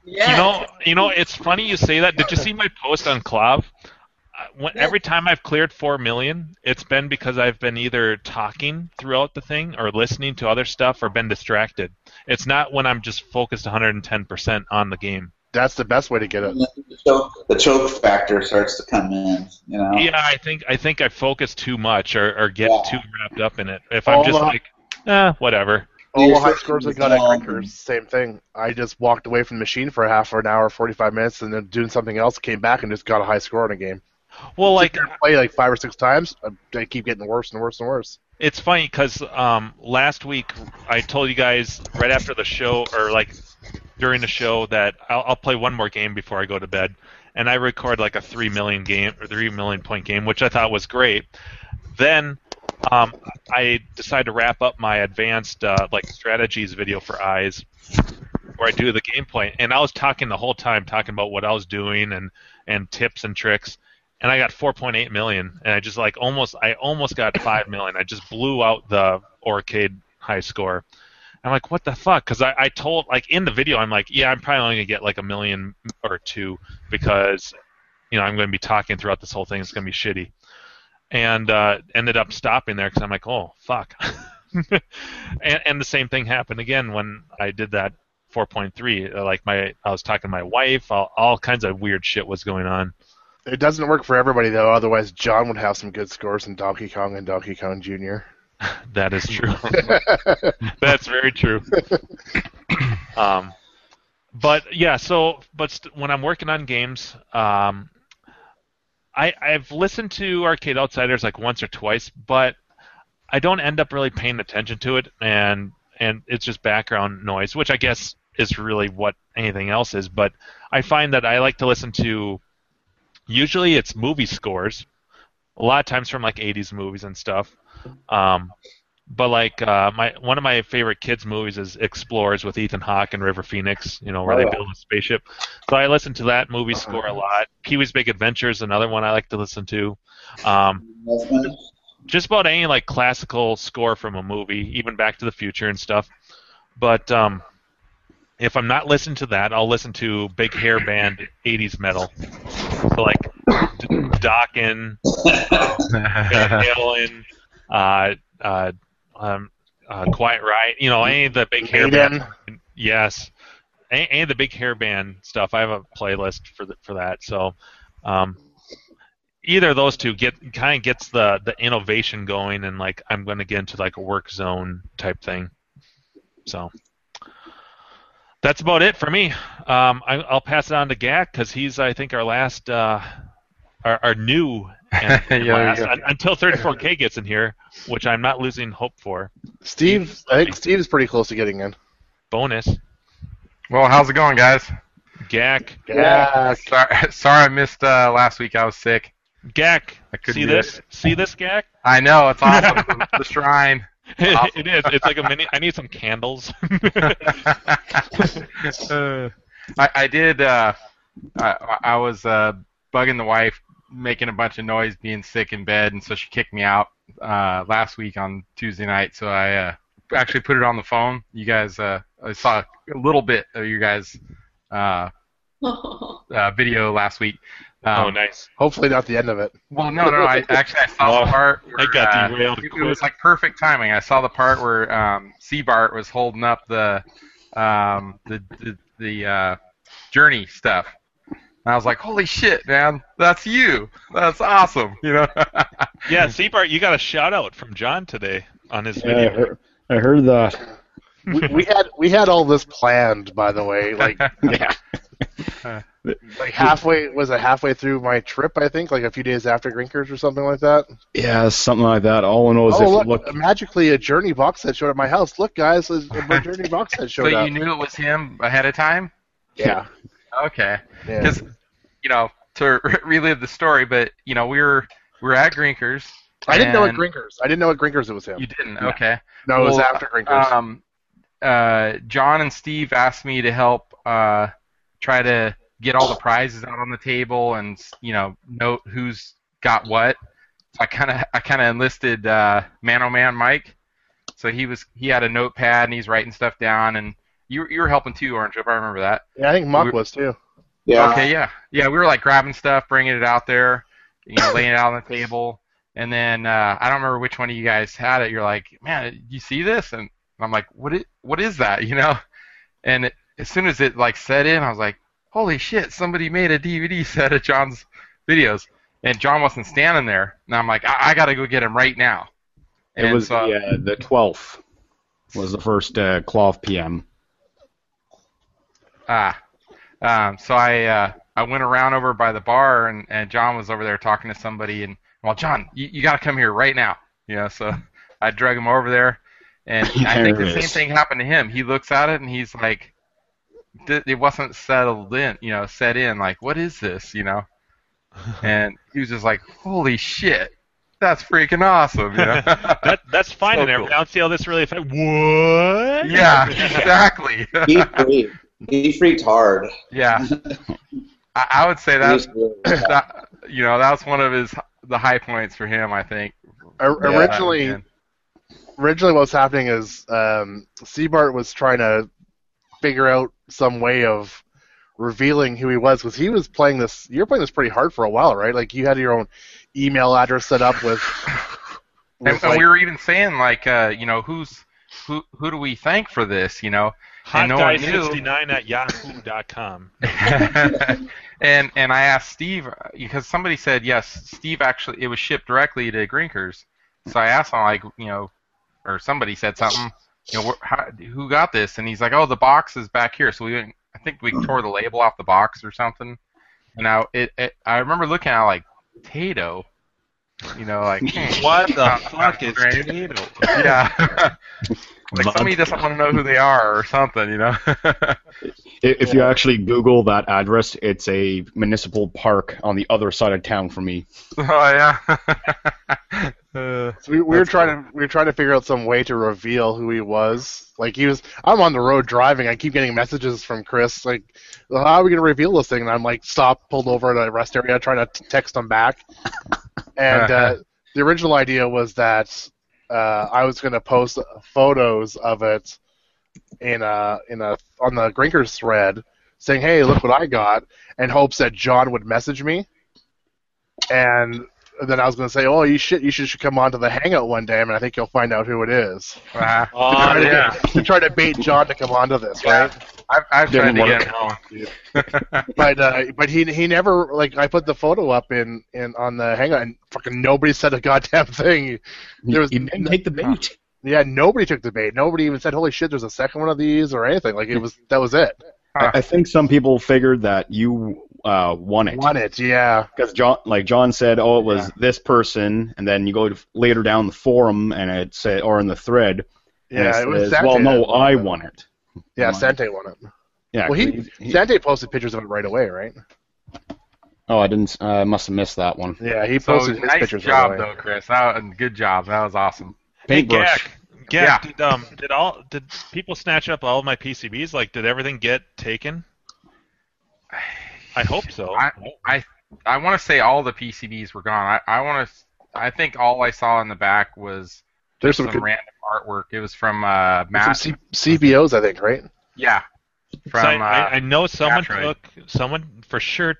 Yeah. You know, you know, it's funny you say that. Did you see my post on KLOV? Uh, when, Yeah. Every time I've cleared four million, it's been because I've been either talking throughout the thing or listening to other stuff or been distracted. It's not when I'm just focused 110% on the game. That's the best way to get it. The choke, the choke factor starts to come in. You know. Yeah, I think I think I focus too much or, or get Yeah. too wrapped up in it. If I'm just Omaha- like, eh, whatever. All the You're high switching scores I to got at film. Grinkers, same thing. I just walked away from the machine for a half an hour, 45 minutes, and then doing something else, came back and just got a high score in a game. Well, like Play like five or six times, I- I keep getting worse and worse and worse. it's funny because um, last week I told you guys right after the show, or like during the show that I'll, I'll play one more game before I go to bed, and I record like a three million game or three million point game, which I thought was great. Then um, I decided to wrap up my advanced uh, like strategies video for eyes, where I do the gameplay, and I was talking the whole time, talking about what I was doing and and tips and tricks, and I got 4.8 million, and I just like almost I almost got five million. I just blew out the Aurcade high score. I'm like, what the fuck? Because I, I told like in the video, I'm like, yeah, I'm probably only gonna get like a million or two because you know I'm going to be talking throughout this whole thing. It's going to be shitty, and uh, ended up stopping there because I'm like, oh fuck. and, and the same thing happened again when I did that 4.3. Like my, I was talking to my wife. All, all kinds of weird shit was going on. It doesn't work for everybody though. Otherwise, John would have some good scores in Donkey Kong and Donkey Kong Jr. That is true. That's very true. um, but yeah, so but st- when I'm working on games, um, I I've listened to Arcade Outsiders like once or twice, but I don't end up really paying attention to it, and and it's just background noise, which I guess is really what anything else is. But I find that I like to listen to. Usually, it's movie scores. A lot of times from like '80s movies and stuff. Um, but like uh, my one of my favorite kids movies is Explorers with Ethan Hawke and River Phoenix. You know where Oh, they yeah. build a spaceship. So I listen to that movie score a lot. Wee's Big Adventure is another one I like to listen to. Um, just about any like classical score from a movie, even Back to the Future and stuff. But um, if I'm not listening to that, I'll listen to big hair band '80s metal. So like Dokken, Van Halen, uh, uh, um, uh, Quiet Riot. You know, any of the big hair band. Yes, any, any of the big hair band stuff. I have a playlist for the, for that. So. Um, either of those two get kind of gets the the innovation going and like I'm going to get into like a work zone type thing. So that's about it for me. Um, I, I'll pass it on to Gak because he's I think our last uh, our, our new Yeah, last, you until 34K gets in here, which I'm not losing hope for. Steve, I think Steve's pretty close to getting in. Bonus, Well, how's it going, guys? Gak, Yeah. Sorry, sorry I missed uh, last week. I was sick. Gak. I couldn't See do this? See this, Gak? I know it's awesome. the shrine. Awesome. it is. It's like a mini. I need some candles. Uh, I, I did. Uh, I, I was uh, bugging the wife, making a bunch of noise, being sick in bed, and so she kicked me out uh, last week on Tuesday night. So I uh, actually put it on the phone. You guys, uh, I saw a little bit of you guys' uh, uh, video last week. Um, oh, nice. Hopefully, not the end of it. Well, no, no. I actually I saw Oh, the part. I got uh, derailed it, it was like perfect timing. I saw the part where um, Seabart was holding up the um, the the, the uh, journey stuff. And I was like, "Holy shit, man! That's you! That's awesome!" You know. Yeah, Seabart, you got a shout out from John today on his Yeah, I video. heard, I heard that. we, we had we had all this planned, by the way. Like Yeah. like halfway was it halfway through my trip? I think like a few days after Grinkers or something like that. Yeah, something like that. All I know is oh if look, look, magically a Journey box set showed up at my house. Look, guys, a a Journey box set so showed up. So you knew it was him ahead of time. yeah, Okay. yeah. You know to relive the story, but you know we were we were at Grinkers. I didn't know at Grinkers. I didn't know at Grinkers it was him. You didn't. Okay. no, it was after Grinkers. Um, uh, John and Steve asked me to help uh, try to get all the prizes out on the table and you know note who's got what. So I kind of I kind of enlisted uh, Man Oh Man Mike. So he was he had a notepad and he's writing stuff down and you you were helping too, Orange. If I remember that. yeah, I think Muck we- was too. Yeah. Okay, yeah, yeah. We were like grabbing stuff, bringing it out there, you know, laying it out on the table, and then uh, I don't remember which one of you guys had it. You're like, man, you see this? And I'm like, what? Is, what is that? You know? And it, as soon as it like set in, I was like, holy shit! Somebody made a DVD set of John's videos, and John wasn't standing there. And I'm like, I, I got to go get him right now. it was so, the uh, the 12th was the first uh, KLOV PM. Ah, um, so I uh, I went around over by the bar and, and John was over there talking to somebody and well John you, you got to come here right now you know so I drug him over there and I think the same thing happened to him he looks at it and he's like it wasn't settled in, you know, set in. Like, what is this, you know? And he was just like, "Holy shit, that's freaking awesome!" You know? that that's fine So and everything. cool. I don't see how this really affects. What? yeah, exactly. He freaked. Hard. yeah, I, I would say He that, was really bad. that you know that was one of his the high points for him. I think. Or- Yeah. originally, originally what's happening is um, Seabart was trying to figure out some way of revealing who he was because he was playing this. You were playing this pretty hard for a while, right? Like you had your own email address set up with. and, with and like, we were even saying like, uh, you know, who's who? Who do we thank for this? You know, And no one knew. Hotguy69 at yahoo.com. and and I asked Steve because somebody said yes, Steve actually it was shipped directly to Grinkers. So I asked him like, you know, or somebody said something, you know, wh- how, who got this? And he's like, oh, the box is back here. So we went, I think we tore the label off the box or something. And now it, it I remember looking at it like Tato, you know, like What the fuck is great. Tato? yeah. Like somebody doesn't want to know who they are or something, you know. I- If you actually Google that address, it's a municipal park on the other side of town from me. oh yeah. uh, So we, we were That's trying to we were trying to figure out some way to reveal who he was. Like he was, I'm on the road driving. I keep getting messages from Chris like, well, "How are we gonna reveal this thing?" And I'm like, stop, pulled over at a rest area, trying to t- text him back. And uh, the original idea was that uh, I was gonna post photos of it in a in a on the Grinkers thread, saying, "Hey, look what I got," in hopes that John would message me. And then I was going to say, "Oh, you should you should, should come on to the Hangout one day, and I think you'll find out who it is." wow. to, Oh, try to, yeah. to try to bait John to come onto this, right? I've, I've tried to work. get him on. But uh, but he he never like I put the photo up in, in on the Hangout, and fucking nobody said a goddamn thing. There was you didn't take the bait. yeah, nobody took the bait. Nobody even said, "Holy shit, there's a second one of these" or anything. Like it was that was it. I, I think some people figured that you uh, won it. Won it, yeah. Because John, like John said, oh, it was this person, and then you go to, later down the forum, and it said, or in the thread, Yeah, it was says, Sante. well, no, that- I won it. Yeah, Mine. Sante won it. Yeah. Well, he, 'cause he- Sante posted pictures of it right away, right? oh, I didn't. I uh, must have missed that one. Yeah, he So posted his nice pictures job right away. though, Chris. That, good job. That was awesome. Hey, Paintbrush. Gak, Gak, Yeah. did um did all did people snatch up all of my PCBs? Like, did everything get taken? I hope so. I I I want to say all the PCBs were gone. I I want to. I think all I saw in the back was There's some, some, good, random artwork. It was from uh, some Matt. C- CBOs, I think, right? yeah. So From I, uh, I, I know someone Metroid. took someone for sure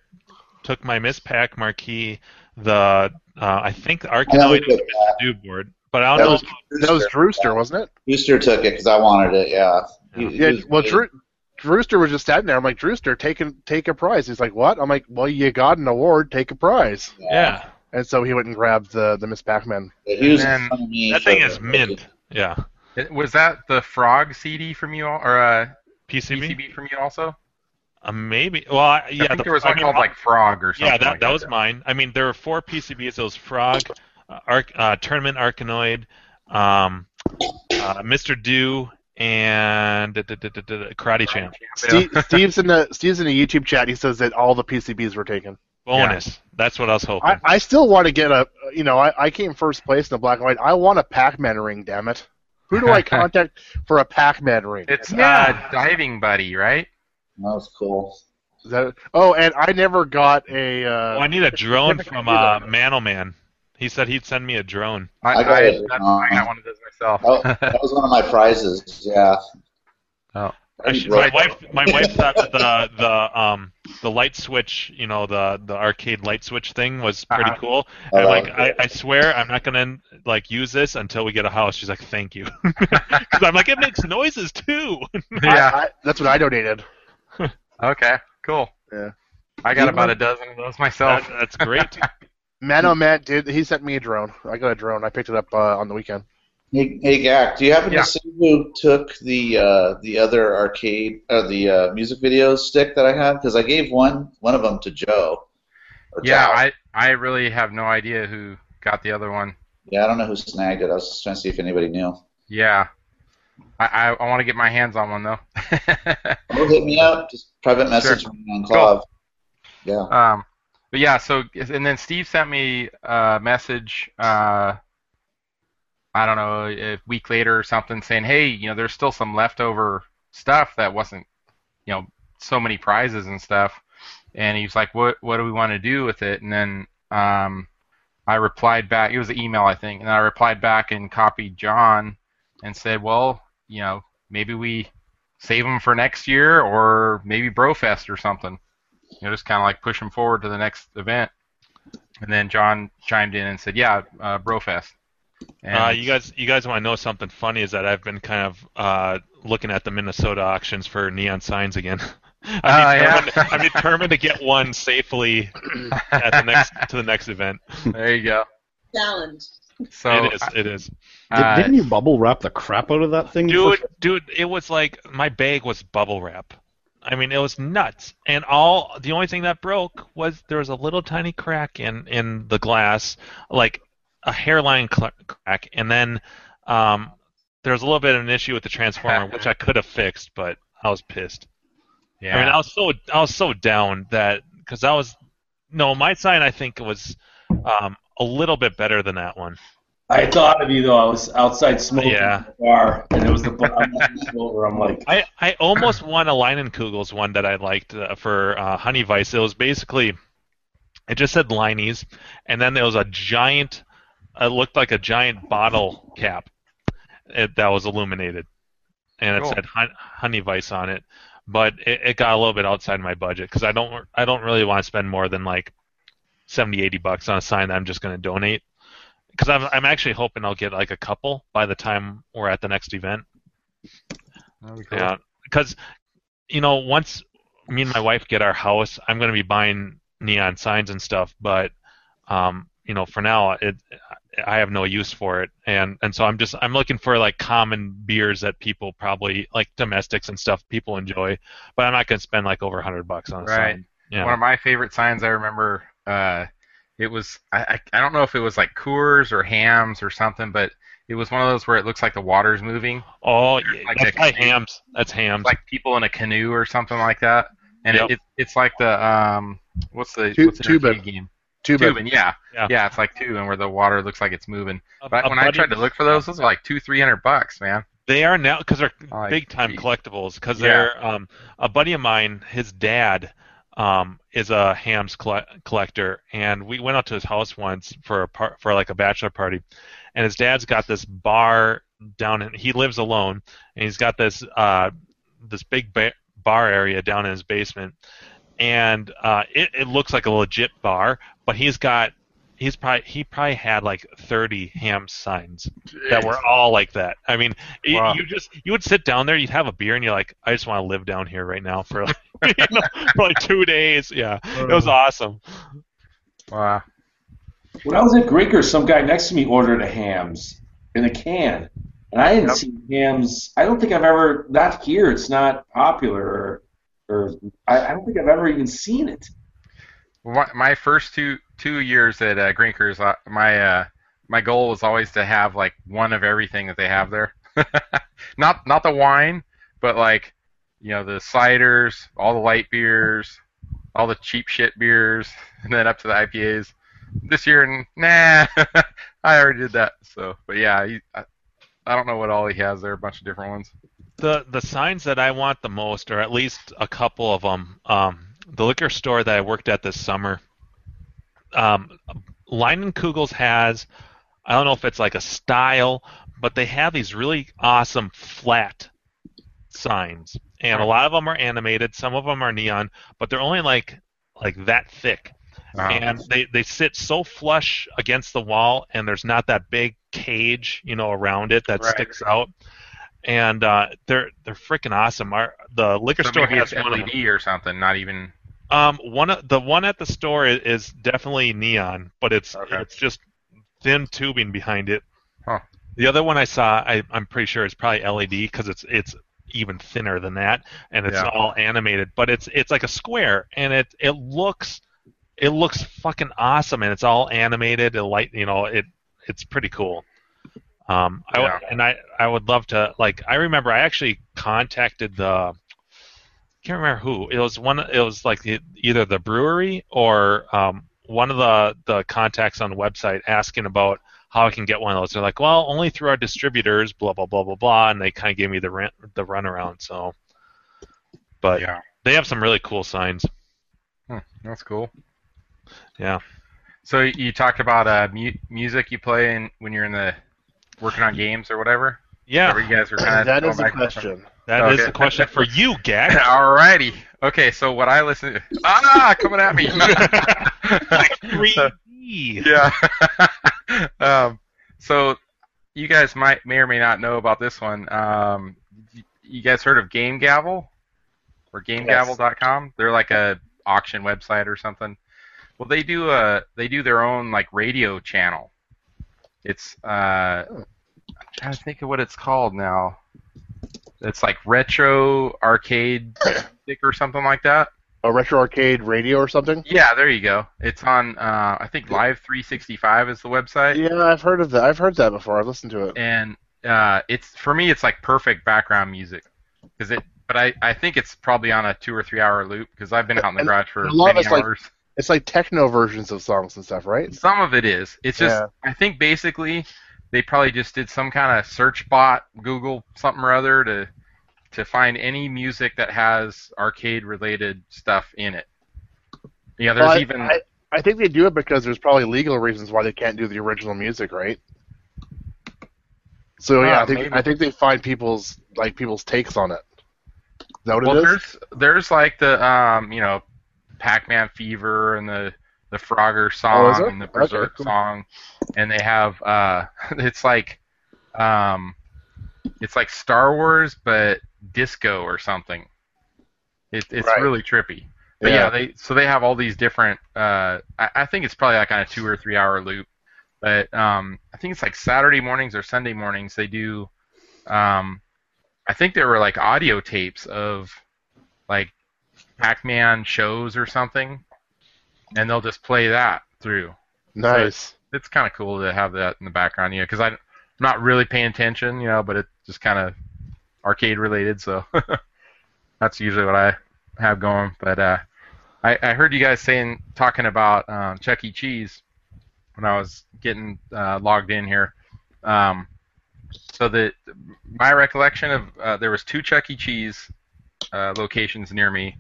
took my Ms. Pac marquee, the uh, I think I know Arkanoid who the Mr. Do board, but I don't was know. that was Drewster, wasn't it? Brewster took it because I wanted it. Yeah. He- he Yeah. was Well. Drew, Drewster was just standing there. I'm like, Drewster, take a, take a prize. He's like, what? I'm like, well, you got an award, take a prize. Yeah, And so he went and grabbed the the Ms. Pac-Man. But He was And in front of me that thing is mint. Yeah, it- was that the Frog CD from you all, or uh, PCB. PCB from you also? Uh, maybe. Well, I, yeah. I think the, there was I one mean, called like Frog or something. Yeah, that, like that was mine. I mean, there were four PCBs. There was Frog, uh, Arc, uh, Tournament Arkanoid, um, uh, Mr. Do, and d- d- d- d- d- Karate Champ. Steve, Steve's in the Steve's in the YouTube chat. He says that all the PCBs were taken. Bonus. That's what I was hoping. I, I still want to get a. You know, I, I came first place in the black and white. I want a Pac-Man ring. Damn it! Who do I contact for a Pac-Man ring? It's Yeah. uh, Diving Buddy, right? That was cool. That, oh, and I never got a. Uh, oh, I need a drone from Computer. uh, Manoman. He said he'd send me a drone. I, I got I, it, that's- I got one of those myself. Oh, that was one of my prizes. Yeah. Oh. I Actually, my wife, my wife thought that the the um the light switch, you know, the the arcade light switch thing was pretty Uh-huh. cool. Oh, I'm like, that was I. I swear I'm not gonna like use this until we get a house. She's like, thank you, because I'm like, it makes noises too. yeah. I, I, that's what I donated. Okay. Cool. Yeah. I got about a dozen of those myself. That, that's great. Mano Matt did. He sent me a drone. I got a drone. I picked it up uh, on the weekend. Hey, hey, Gak, do you happen Yeah. to see who took the uh, the other arcade or the uh, music video stick that I had? Because I gave one one of them to Joe. Yeah, Joe. I I really have no idea who got the other one. yeah, I don't know who snagged it. I was just trying to see if anybody knew. Yeah. I I, I want to get my hands on one though. Hit me up. Just private message Sure. me on KLOV. Yeah. Um, but yeah, so and then Steve sent me a message. Uh, I don't know, a week later or something, saying, "Hey, you know, there's still some leftover stuff that wasn't, you know, so many prizes and stuff." And he was like, "What what do we want to do with it?" And then um, I replied back. It was an email, I think, and I replied back and copied John and said, "Well, you know, maybe we save them for next year, or maybe Brofest or something." you know, just kind of like push them forward to the next event. And then John chimed in and said, "Yeah, uh, Brofest." And Uh, you guys, you guys want to know something funny? Is that I've been kind of uh, looking at the Minnesota auctions for neon signs again. I'm, Oh, yeah? determined, I'm determined to get one safely at the next to the next event. there you go. Challenge. So it is, it is, uh, Did, not you bubble wrap the crap out of that thing? dude, dude. It was like my bag was bubble wrap. I mean, it was nuts, and all the only thing that broke was there was a little tiny crack in in the glass, like a hairline crack, and then um, there was a little bit of an issue with the transformer, which I could have fixed, but I was pissed. yeah. I mean, I was so I was so down that because I was no my sign I think was um, a little bit better than that one. I thought of you though. I was outside smoking Yeah. in the bar, and it was the bar. I'm like, I, I almost won a Leinenkugels one that I liked uh, for uh, Honey Weiss. It was basically it just said Leinie's, and then there was a giant. It looked like a giant bottle cap it, that was illuminated, and it Cool. said Hon- Honey Weiss on it. But it, it got a little bit outside my budget because I don't I don't really want to spend more than like 70, 80 bucks on a sign that I'm just going to donate. Because I'm I'm actually hoping I'll get like a couple by the time we're at the next event. Cool. Yeah, because you know, once me and my wife get our house, I'm going to be buying neon signs and stuff. But um, you know, for now, it I have no use for it, and and so I'm just I'm looking for like common beers that people probably like domestics and stuff people enjoy. But I'm not going to spend like over a hundred bucks on a Right. sign. Yeah. One of my favorite signs I remember. Uh, it was I, I I don't know if it was like Coors or Hamm's or something, but it was one of those where it looks like the water's moving, oh, yeah, like that's a- Hamm's. That's Hamm's. like people in a canoe or something like that. And Yep. it, it, it's like the um, what's the Tu- what's the Toobin'. arcade game? Too bad. Toobin', yeah. Yeah. it's like Toobin' where the water looks like it's moving. A- But a when I tried to look for those, those are like two, three hundred bucks, man. They are now because they're Like, big time geez. collectibles. Because Yeah. they're um, a buddy of mine, his dad um, is a Hamm's colle- collector, and we went out to his house once for a par- for like a bachelor party, and his dad's got this bar down in. He lives alone, and he's got this uh, this big ba- bar area down in his basement, and uh, it, it looks like a legit bar, but he's got. He's probably he probably had like 30 Hamm signs that were all like that. I mean, y- Wow. you just you would sit down there, you'd have a beer, and you're like, I just want to live down here right now for like, you know, for like two days. Yeah, it was awesome. Wow. when I was at Grinker, some guy next to me ordered a Hamm's in a can, and I didn't Yep. seen Hamm's. I don't think I've ever not here. It's not popular, or, I, I don't think I've ever even seen it. My, my first two two years at uh, Grinkers, uh, my uh, my goal was always to have like one of everything that they have there. not not the wine, but like you know the ciders, all the light beers, all the cheap shit beers, and then up to the IPAs. This year, nah, I already did that. So, but yeah, he, I, I don't know what all he has there. A bunch of different ones. The the signs that I want the most, or at least a couple of them, um, the liquor store that I worked at this summer, um, Leinenkugels has, I don't know if it's like a style, but they have these really awesome flat signs, and a lot of them are animated. Some of them are neon, but they're only like like that thick. Um, and they, they sit so flush against the wall and there's not that big cage you know around it that Right. sticks out and uh, they're they're freaking awesome Our, the liquor so store has one of. LED or something. Not even. um one of the one at the store is, is definitely neon but it's Okay. it's just thin tubing behind it Huh. the other one I saw I, I'm pretty sure is probably LED because it's it's even thinner than that and it's Yeah. all animated but it's it's like a square and it it looks it looks fucking awesome and it's all animated it light you know it it's pretty cool Um, I Yeah. and I I would love to like I remember I actually contacted the I can't remember who it was one it was like the, either the brewery or um, one of the the contacts on the website asking about how I can get one of those. They're like, well, only through our distributors, blah blah blah blah blah, and they kind of gave me the rent the runaround. So, but yeah, they have some really cool signs. Hmm, that's cool. Yeah. So you talked about uh, mu- music you play in when you're in the working on games or whatever. Yeah, Whatever you guys are kind of That is the question. that is Okay. the question for you, Gak. Alrighty. Okay, so what I listen to Ah coming at me. 3D. yeah. um, so you guys might may or may not know about this one. Um, you guys heard of Game Gavel or GameGavel.com? They're like a auction website or something. Well, they do a they do their own like radio channel. It's uh, I'm trying to think of what it's called now. It's like retro arcade music or something like that. A retro arcade radio or something? Yeah, there you go. It's on uh, I think Live 365 is the website. Yeah, I've heard of that. I've heard that before. I've listened to it. and uh, it's for me it's like perfect background music because it but I, I think it's probably on a two or three hour loop because I've been out in the And garage for a lot of many it's like- hours. It's like techno versions of songs and stuff, right? Some of it is. It's just Yeah. I think basically they probably just did some kind of search bot, Google something or other to to find any music that has arcade related stuff in it. Yeah, there's Well, I- even I, I think they do it because there's probably legal reasons why they can't do the original music, right? So yeah, Ah, I think maybe. I think they find people's like people's takes on it. Is that what well, it is? there's there's like the um you know Pac-Man Fever and the the Frogger song Oh, and the Okay, Berzerk cool. song, and they have uh it's like um it's like Star Wars but disco or something. It, it's Right. really trippy. But yeah. they so they have all these different. Uh, I, I think it's probably like on a two or three hour loop. But um, I think it's like Saturday mornings or Sunday mornings they do. Um, I think there were like audio tapes of like Pac-Man shows or something, and they'll just play that through. nice. It's kind of cool to have that in the background, you know, because I'm not really paying attention, you know, but it's just kind of arcade related, so that's usually what I have going. But uh, I, I heard you guys saying talking about um, Chuck E. Cheese when I was getting uh, logged in here. Um, so the my recollection of uh, there was two Chuck E. Cheese uh, locations near me.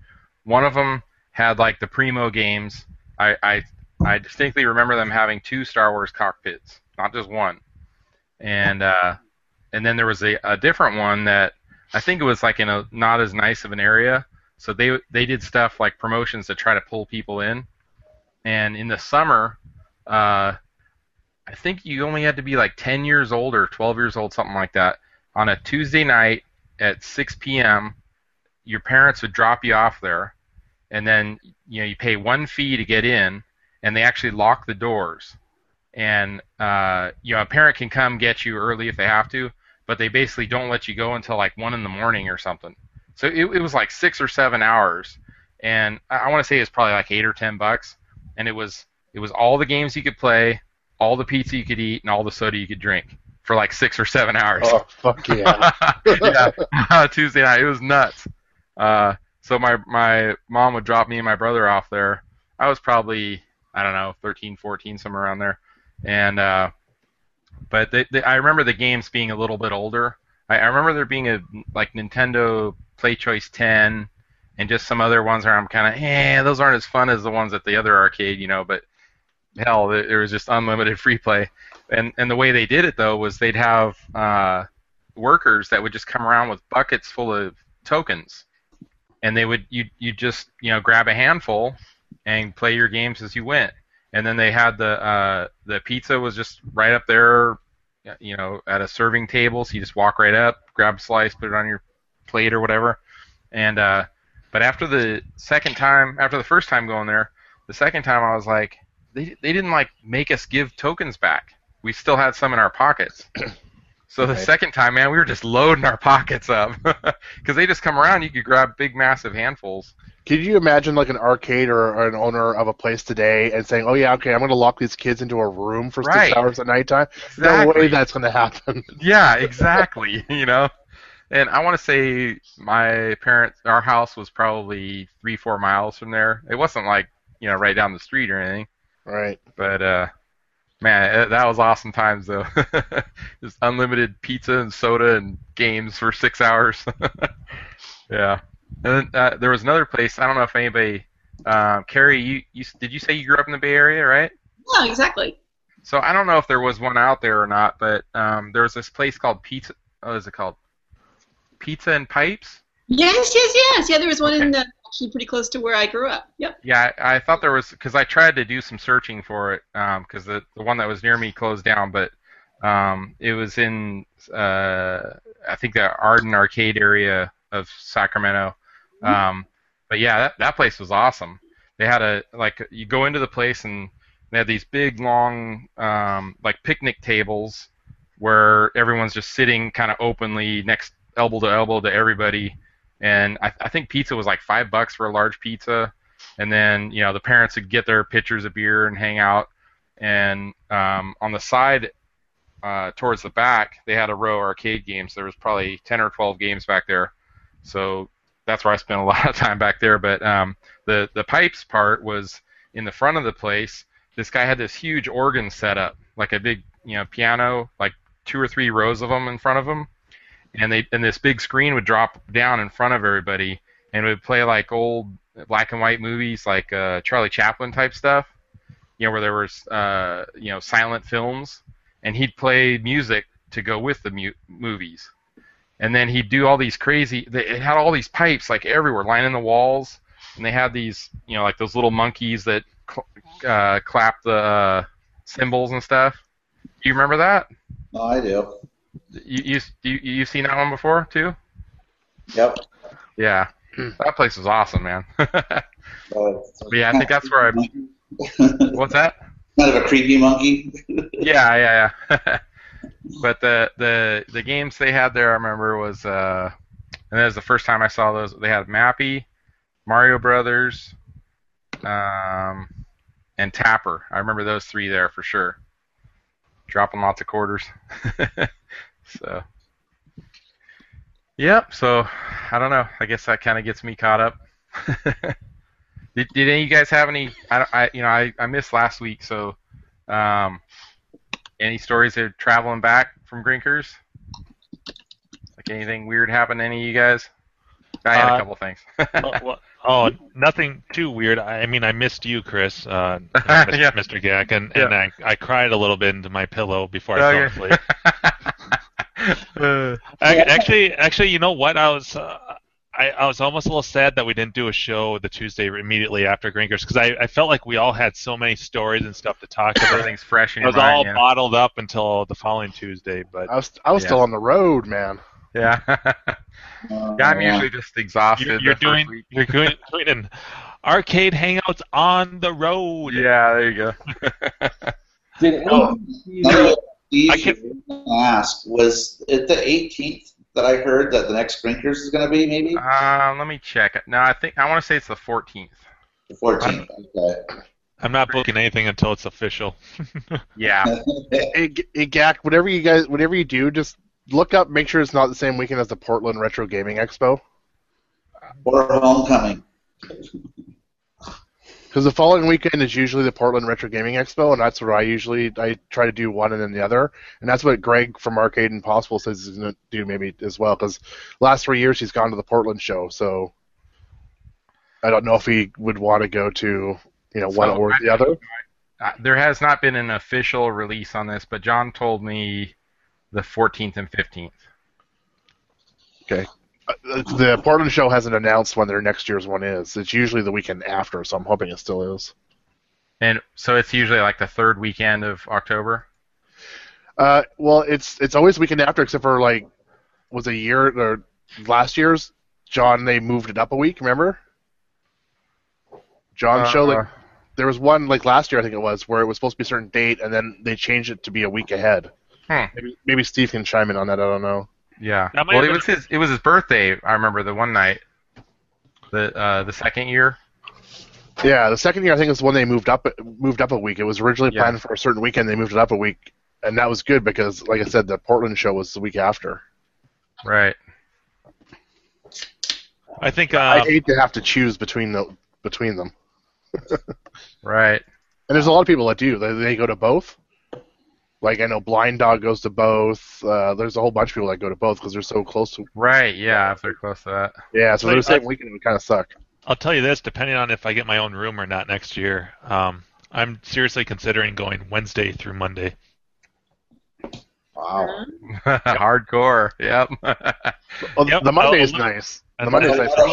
One of them had like the Primo games. I, I I distinctly remember them having two Star Wars cockpits, not just one. And uh, and then there was a, a different one that I think it was like in a not as nice of an area. So they they did stuff like promotions to try to pull people in. And in the summer, uh, I think you only had to be like 10 years old or 12 years old, something like that. On a Tuesday night at 6 p.m., your parents would drop you off there, and then you know you pay one fee to get in, and they actually lock the doors. And uh, you know a parent can come get you early if they have to, but they basically don't let you go until like one in the morning or something. So it, it was like six or seven hours, and I, I want to say it was probably like eight or ten bucks, and it was it was all the games you could play, all the pizza you could eat, and all the soda you could drink for like six or seven hours. Oh fuck yeah! yeah, Tuesday night. It was nuts. Uh, so my my mom would drop me and my brother off there. I was probably I don't know 13, 14, somewhere around there, and uh, but they, they, I remember the games being a little bit older. I, I remember there being a like Nintendo PlayChoice 10 and just some other ones where I'm kind of eh, those aren't as fun as the ones at the other arcade, you know. But hell, there, was just unlimited free play, and and the way they did it though was they'd have uh, workers that would just come around with buckets full of tokens, and they would you you just you know grab a handful and play your games as you went, and then they had the uh, the pizza was just right up there, you know, at a serving table, so you just walk right up, grab a slice, put it on your plate or whatever, and uh, but after the second time, after the first time going there, the second time I was like, they they didn't like make us give tokens back. We still had some in our pockets. So the Right. second time, man, we were just loading our pockets up because they just come around. You could grab big, massive handfuls. Could you imagine like an arcade or, or an owner of a place today and saying, "Oh yeah, okay, I'm going to lock these kids into a room for Right. six hours at nighttime"? No Exactly. way that's going to happen. Yeah, exactly. you know, and I want to say my parents, our house was probably three, four miles from there. It wasn't like you know right down the street or anything, right. but uh, man, that was awesome times though. Just unlimited pizza and soda and games for six hours. yeah, and then uh, there was another place. I don't know if anybody. Um, Carrie, you, you did you say you grew up in the Bay Area, right? Yeah, exactly. So I don't know if there was one out there or not, but um, there was this place called Pizza. What is it called? Pizza and Pipes. Yes, yes, yes. Yeah, there was one in uh, actually pretty close to where I grew up. Yep. Yeah, I, I thought there was because I tried to do some searching for it because the the one that was near me closed down, but um, it was in uh, I think the Arden Arcade area of Sacramento. Um, but yeah, that that place was awesome. They had a like you go into the place and they had these big long um, like picnic tables where everyone's just sitting kind of openly next elbow to elbow to everybody. And I, I think pizza was like five bucks for a large pizza. And then you know the parents would get their pitchers of beer and hang out. And um, on the side uh, towards the back, they had a row of arcade games. There was probably 10 or 12 games back there. So that's where I spent a lot of time back there. But um, the the pipes part was in the front of the place. This guy had this huge organ set up, like a big you know piano, like two or three rows of them in front of him, and they and this big screen would drop down in front of everybody, and would play like old black and white movies, like uh, Charlie Chaplin type stuff, you know, where there was uh, you know silent films, and he'd play music to go with the mu- movies and then he'd do all these crazy. They it had all these pipes like everywhere, lining the walls, and they had these, you know, like those little monkeys that cl- uh, clap the uh, cymbals and stuff. Do you remember that? No, I do. You you you you've seen that one before too? Yep. Yeah, that place was awesome, man. Uh, yeah, I think that's where I. What's that? kind of a creepy monkey. Yeah, yeah, yeah. but the the the games they had there, I remember was uh, and that was the first time I saw those. They had Mappy, Mario Brothers, um, and Tapper. I remember those three there for sure. Dropping lots of quarters. So. Yep. So I don't know. I guess that kind of gets me caught up. did, did any of you guys have any? I, I you know I, I missed last week, so um, any stories of traveling back from Grinkers? Like anything weird happened to any of you guys? I had a Uh, couple things. oh, well, oh, nothing too weird. I I mean, I missed you, Chris, uh, Mr. Yeah. Mr. Gak, and, and I, I cried a little bit into my pillow before I Oh, fell yeah. asleep. I, actually, actually, you know what? I was, uh, I, I was almost a little sad that we didn't do a show the Tuesday immediately after Grinkers because I, I felt like we all had so many stories and stuff to talk about. Everything's fresh in It your was all mind. bottled up until the following Tuesday, but I was I was Yeah. still on the road, man. Yeah. yeah. Uh, I'm usually just exhausted. you're, you're doing you're doing, doing an arcade hangouts on the road. Yeah, there you go. Did any Oh. of you Another thing I Steve ask was it the 18th that I heard that the next Grinkers is going to be maybe Um, let me check it. No, I think I want to say it's the 14th. the 14th. Okay. I'm not booking anything until it's official. Yeah. Hey, G- hey, Gak, whatever you guys, whatever you do, just look up, make sure it's not the same weekend as the Portland Retro Gaming Expo. or homecoming. Because the following weekend is usually the Portland Retro Gaming Expo, and that's where I usually I try to do one and then the other, and that's what Greg from Arcade Impossible says he's going to do maybe as well. Because last three years he's gone to the Portland show, so I don't know if he would want to go to you know one or I- the other. There has not been an official release on this, but John told me the 14th and 15th. Uh, The Portland show hasn't announced when their next year's one is. It's usually the weekend after, so I'm hoping it still is. And so it's usually like the third weekend of October. Uh, well, it's it's always weekend after, except for like was a year or last year's John. They moved it up a week. Remember? John's show. Like, Uh, there was one like last year, I think it was, where it was supposed to be a certain date, and then they changed it to be a week ahead. Hmm. Maybe, maybe Steve can chime in on that. I don't know. Yeah. That might Well, it was his it was his birthday. I remember the one night. The uh, the second year. Yeah, the second year I think is when they moved up moved up a week. It was originally Yeah. planned for a certain weekend. They moved it up a week, and that was good because, like I said, the Portland show was the week after. Right. I think I uh, hate to have to choose between the between them. Right. And there's a lot of people that do. They, they go to both. Like I know Blind Dog goes to both. Uh, there's a whole bunch of people that go to both because they're so close to. Right. Yeah. If they're close to that. Yeah, so Like, they're saying I- weekend would kind of suck. I'll tell you this: depending on if I get my own room or not next year, um, I'm seriously considering going Wednesday through Monday. Wow. Hardcore. Yep. Well, Yep, the Monday is nice. The I'll- Monday's nice for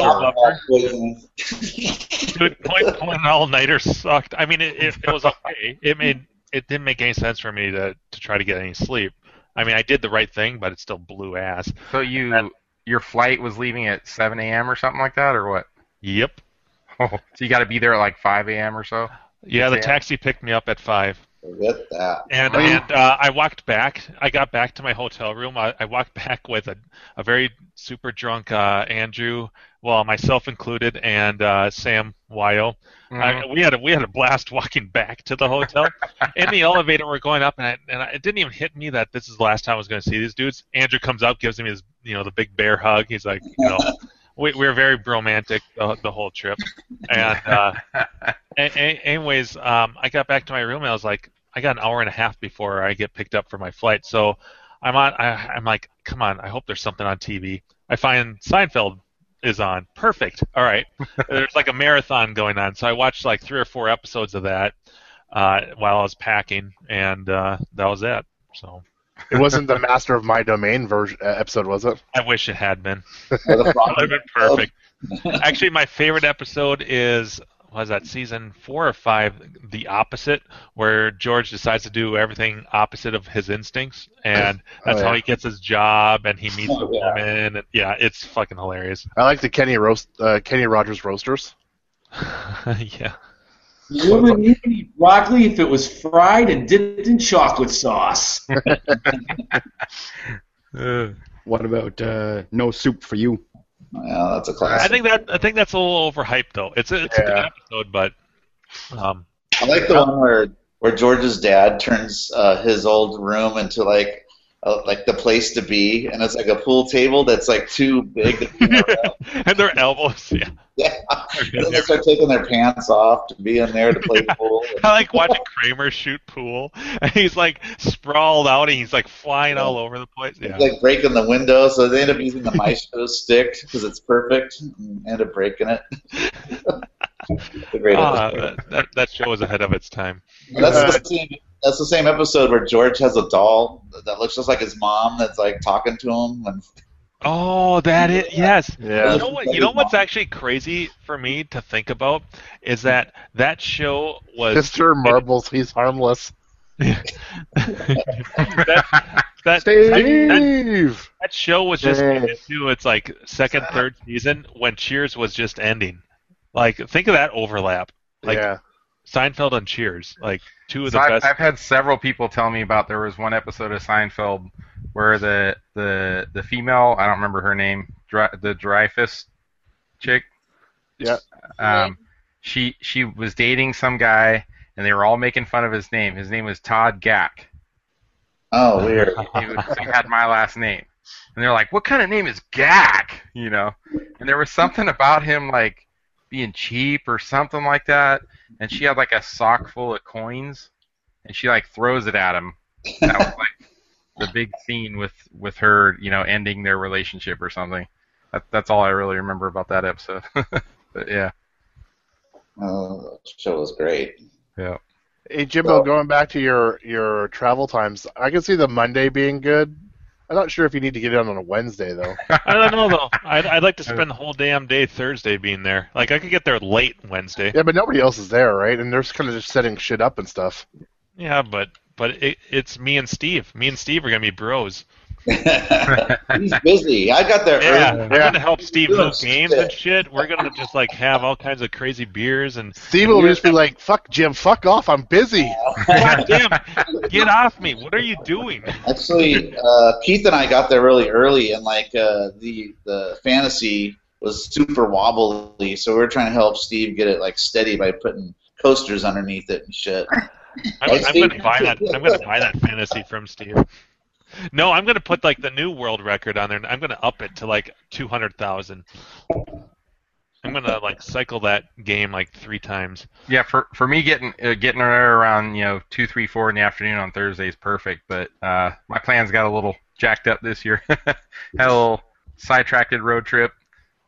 sure. Dude, pulling, pulling an all-nighter sucked. I mean, it, it, it was okay. It made it didn't make any sense for me to to try to get any sleep. I mean, I did the right thing, but it still blew ass. so you your flight was leaving at 7 a.m. or something like that, or what? Yep. Oh, so you got to be there at like 5 a.m. or so. Yeah, the taxi picked me up at five. Forget that. And you- and uh, I walked back. I got back to my hotel room. I, I walked back with a, a very super drunk uh, Andrew, well myself included, and uh, Sam Wyo. Mhm. I, we had a we had a blast walking back to the hotel. In the elevator, we're going up, and, I, and I, it didn't even hit me that this is the last time I was going to see these dudes. Andrew comes up, gives me his you know the big bear hug. He's like, you know, we, we were very romantic the, the whole trip. And uh, a- a- anyways, um, I got back to my room and I was like, I got an hour and a half before I get picked up for my flight. So I'm on. I, I'm like, come on. I hope there's something on TV. I find Seinfeld is on. Perfect. All right. there's like a marathon going on. So I watched like three or four episodes of that uh, while I was packing, and uh, that was it. So It wasn't the Master of My Domain version uh, episode, was it? I wish it had been. Or the It would have been perfect. Actually, my favorite episode is was that season four or five, the opposite, where George decides to do everything opposite of his instincts, and that's Oh, how he gets his job, and he meets Oh, the yeah. woman. And, yeah, it's fucking hilarious. I like the Kenny roast, uh, Kenny Rogers roasters. yeah. You wouldn't eat broccoli if it was fried and dipped in chocolate sauce. What about uh, no soup for you? Yeah, that's a I classic. think that I think that's a little overhyped though. It's a, it's a good episode, but um, I like the one where where George's dad turns uh, his old room into like uh, like the place to be, and it's like a pool table that's like too big. To and their elbows. Yeah. yeah, and then they start taking their pants off to be in there to play pool. I like watching Kramer shoot pool, and he's like sprawled out, and he's like flying all over the place. Yeah. It's like breaking the window, so they end up using the maestro stick because it's perfect, and end up breaking it. Ah, that, that, show was ahead of its time. That's the same. That's the same episode where George has a doll that looks just like his mom. That's like talking to him. And Oh, that is yes. Yeah. You know what? You know what's actually crazy for me to think about is that that show was Mr. Marbles, he's harmless. that, that, Steve! that, that show was just into its like second, third season when Cheers was just ending. Like, think of that overlap. Like yeah. Seinfeld and Cheers, like two of the So I've, best. I've had several people tell me about there was one episode of Seinfeld where the the the female I don't remember her name Dry, the Dreyfus chick Yeah. um she she was dating some guy and they were all making fun of his name his name was Todd Gack oh, weird. he, was, he had my last name and they're like what kind of name is Gack you know and there was something about him like being cheap or something like that. And she had like a sock full of coins and she like throws it at him. That was like the big scene with with her you know ending their relationship or something. That, that's all i really remember about that episode. But yeah. Oh, the show was great. yeah. Hey Jimbo, going back to your your travel times, I can see the Monday being good. I'm not sure if you need to get in on a Wednesday though. I don't know though. I'd, I'd like to spend the whole damn day Thursday being there. Like I could get there late Wednesday. yeah, but nobody else is there, right? And they're just kind of just setting shit up and stuff. Yeah, but but it, it's me and Steve. Me and Steve are gonna be bros. He's busy. I got there Yeah, early. I'm gonna help Steve Doing move games and shit. We're gonna just like have all kinds of crazy beers and Steve will just be like, "Fuck Jim, fuck off, I'm busy." God damn, get off me! What are you doing? Actually, uh, Keith and I got there really early, and like uh, the the fantasy was super wobbly, so we were trying to help Steve get it like steady by putting coasters underneath it and shit. I'm, I'm gonna buy that. I'm gonna buy that fantasy from Steve. No, I'm gonna put like the new world record on there. and I'm gonna up it to like two hundred thousand. I'm gonna like cycle that game like three times. Yeah, for for me getting uh, getting around you know two, three, four in the afternoon on Thursday is perfect. But uh, my plans got a little jacked up this year. Had a little sidetracked road trip,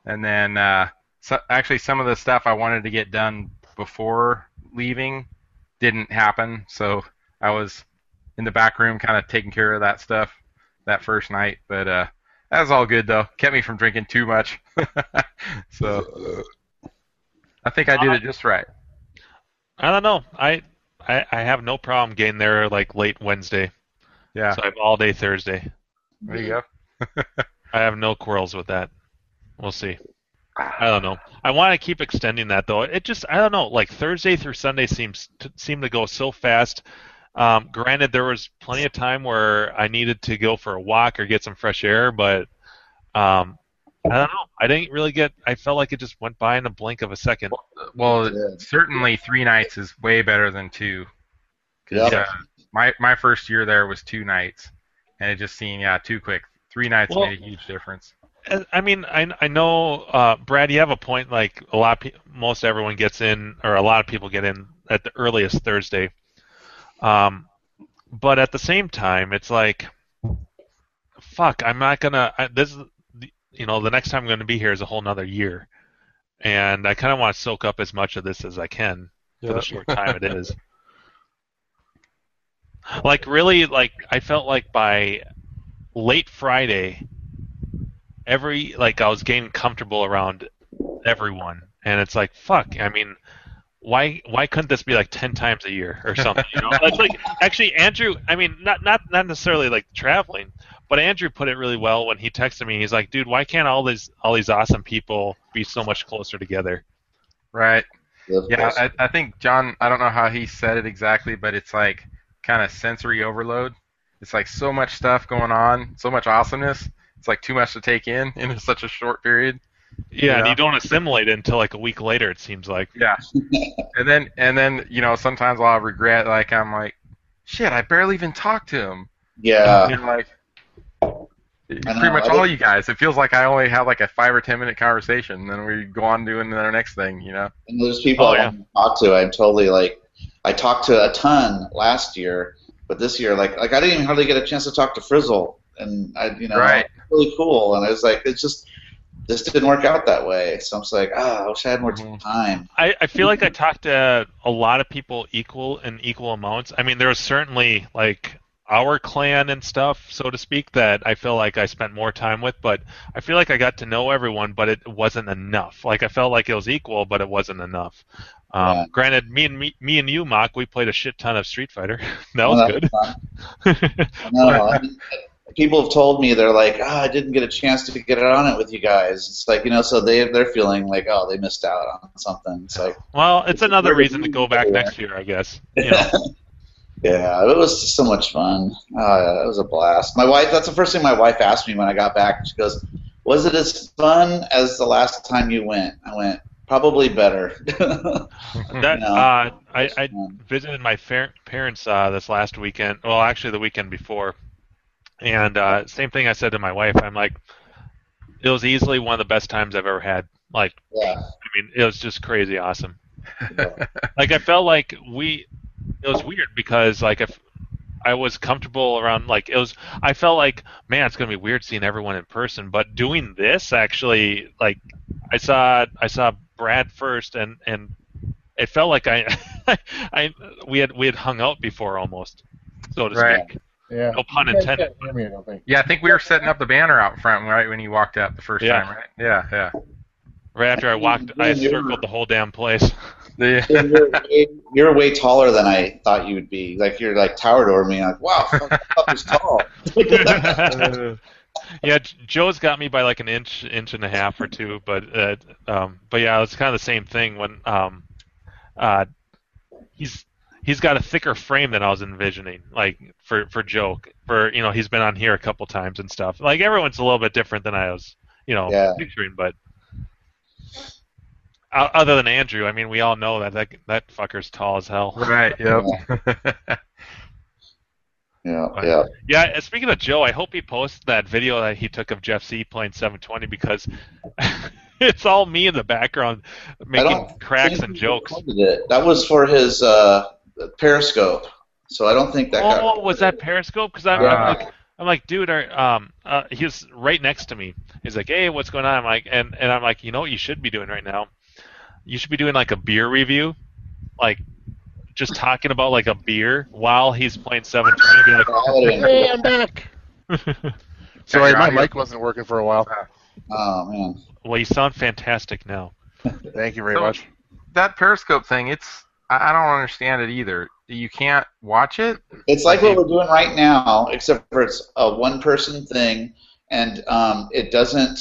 and then uh, so, actually some of the stuff I wanted to get done before leaving didn't happen. So I was in the back room, kind of taking care of that stuff that first night. But uh, that was all good though. Kept me from drinking too much. so I think I did it just right. I don't know. I I, I have no problem getting there like late Wednesday. Yeah, So I have all day Thursday. there you go. I have no quarrels with that. We'll see. I don't know. I want to keep extending that though. It just I don't know. Like Thursday through Sunday seems to seem to go so fast. Um, granted, there was plenty of time where I needed to go for a walk or get some fresh air, but um, I don't know. I didn't really get. I felt like it just went by in a blink of a second. Well, Yeah. certainly three nights is way better than two. Yeah. uh, my my first year there was two nights, and it just seemed yeah too quick. Three nights Well- made a huge difference. I mean, I I know, uh, Brad, you have a point. Like a lot, of pe- most everyone gets in, or a lot of people get in at the earliest Thursday. Um, but at the same time, it's like, fuck, I'm not gonna. I, this, you know, the next time I'm gonna be here is a whole nother year, and I kind of want to soak up as much of this as I can for the short time it is. Like really, like I felt like by late Friday, every like I was getting comfortable around everyone, and it's like fuck. I mean, why why couldn't this be like ten times a year or something? You know, it's like actually Andrew. I mean, not not not necessarily like traveling, but Andrew put it really well when he texted me. He's like, dude, why can't all these all these awesome people be so much closer together? Right. Of Yeah, course. I, I think John. I don't know how he said it exactly, but it's like kind of sensory overload. It's like so much stuff going on, so much awesomeness. It's like too much to take in in such a short period. Yeah, and you don't assimilate it until like a week later. It seems like. Yeah. and then and then you know sometimes I'll regret. Like I'm like, shit, I barely even talked to him. yeah. You know, like I know, pretty much all you guys. It feels like I only have like a five or ten minute conversation, and then we go on doing our next thing. You know. And there's people Oh, I yeah. talk to. I'm totally like, I talked to a ton last year, but this year, like, like I didn't even hardly get a chance to talk to Frizzle, and I, you know, Right. really cool. And I was like, it's just, this didn't work out that way. So I'm just like, ah, I wish I had more Mhm. time. I, I feel like I talked to a lot of people equal in equal amounts. I mean, there was certainly like our clan and stuff, so to speak, that I feel like I spent more time with, but I feel like I got to know everyone, but it wasn't enough. Like I felt like it was equal, but it wasn't enough. Um, Yeah. Granted, me and me, me and you, Mock, we played a shit ton of Street Fighter. that Oh, was that good. fun. I know. I mean, people have told me they're like, ah, I didn't get a chance to get on it with you guys. It's like you know, so they they're feeling like, oh, they missed out on something. It's like, well, it's another reason to go back next year, I guess. You know. yeah, it was just so much fun. Uh, it was a blast. My wife, that's the first thing my wife asked me when I got back. She goes, "Was it as fun as the last time you went?" I went, "Probably better." That No. uh, I, I visited my fa- parents uh, this last weekend. Well, actually, the weekend before, and uh, same thing I said to my wife. I'm like, it was easily one of the best times I've ever had. Like, yeah, I mean, it was just crazy awesome. yeah. Like, I felt like we. It was weird because like if I was comfortable around like it was. I felt like man, it's gonna be weird seeing everyone in person. But doing this actually, like, I saw I saw Brad first, and and it felt like I, I we had we had hung out before almost, so to Right. speak. Yeah. No pun intended. me, I don't think. Yeah, I think we were setting up the banner out front right when you walked up the first Yeah. time, right? Yeah, yeah. Right after I walked, I Yeah. circled the whole damn place. The- you're, way, you're way taller than I thought you would be. Like you're like towered over me. Like wow, fuck is tall. yeah, Joe's got me by like an inch, inch and a half or two, but uh, um, but yeah, it's kind of the same thing when um, uh, he's he's got a thicker frame than I was envisioning, like for for Joe, for you know he's been on here a couple times and stuff. Like everyone's a little bit different than I was, you know, Yeah. picturing, but O- Other than Andrew, I mean, we all know that that, that fucker's tall as hell. Right. Yep. Yeah, yeah. Yeah, and speaking of Joe, I hope he posts that video that he took of Jeff C playing 720 because it's all me in the background making cracks and jokes. That was for his uh, Periscope, so I don't think that got. Oh, was that Periscope? Because I'm, Yeah. I'm like, I'm like, dude, are, um, uh, he was right next to me. He's like, hey, what's going on? I'm like, and and I'm like, you know what you should be doing right now? You should be doing like a beer review, like just talking about like a beer while he's playing 720. Be like, that would've been Hey, I'm back. Sorry, my mic wasn't working for a while. Oh man. well, you sound fantastic now. Thank you very So- much. that Periscope thing, it's I I don't understand it either. You can't watch it. It's like what we're doing right now, except for it's a one-person thing, and um, it doesn't.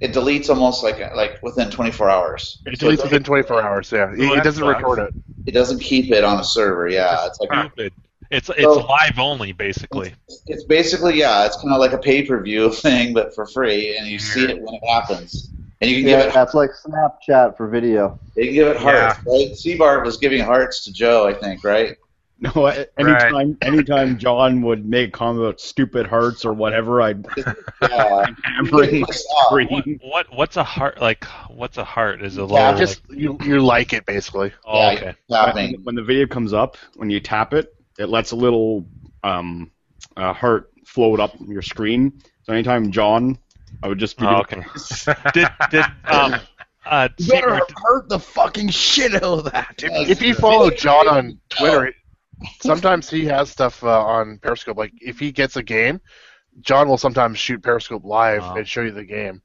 It deletes almost like like within 24 hours. It So deletes within 24 hours. Yeah, he, he that doesn't sucks. record it. It doesn't keep it on a server. Yeah, it's like Stupid. It's it's So- live only basically. it's basically yeah, it's kind of like a pay-per-view thing, but for free, and you see it when it happens, and you can Yeah, give it that's like Snapchat for video. you can give it hearts, right? Seabart was giving hearts to Joe, I think, right? No, a- anytime anytime John would make a comment about stupid hearts or whatever, I'd Yeah. hammer him Pissed off. screen. What what's a heart like? What's a heart? Is a little Yeah, Yeah, just you you like it basically. oh, Yeah, okay. When, when the video comes up, when you tap it, it lets a little um, uh, heart float up your screen. So anytime John, I would just be Oh, okay. did did um uh You better Seabird- hurt the fucking shit out of that. Yeah, If you follow John on Twitter, sometimes he has stuff uh, on Periscope. Like if he gets a game, John will sometimes shoot Periscope live Oh. and show you the game.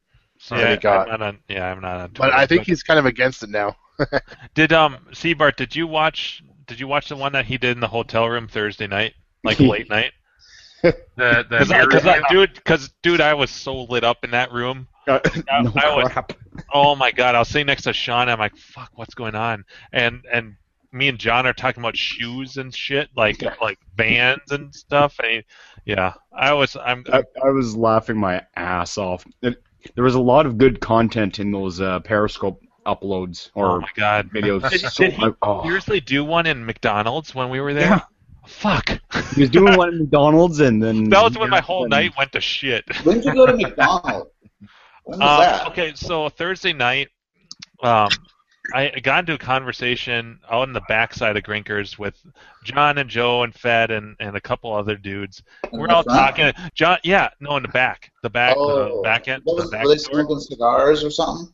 yeah, he got. I'm not on, yeah, I'm not on. But I think he's kind of against it now. did um Seabart, did you watch did you watch the one that he did in the hotel room Thursday night, like late night? The the Because beer review. dude, because dude, I was so lit up in that room. no I was- crap. Oh my god, I was sitting next to Sean. I'm like, fuck, what's going on? And and me and John are talking about shoes and shit, like like Vans and stuff. And yeah, I was. I'm. I, I was laughing my ass off. It, there was a lot of good content in those uh, Periscope uploads oh or my god. videos. Did, So- did he oh. seriously do one in McDonald's when we were there? Yeah. Fuck. He was doing one at McDonald's, and then That was when my whole and- night went to shit. When did you go to McDonald's? When was Um, that? okay, so Thursday night, um, I got into a conversation out in the backside of Grinkers with John and Joe and Fed and, and a couple other dudes. In We're all front? talking. John, yeah, no, in the back, the back, Oh. the back end, What the back were they door. smoking cigars or something?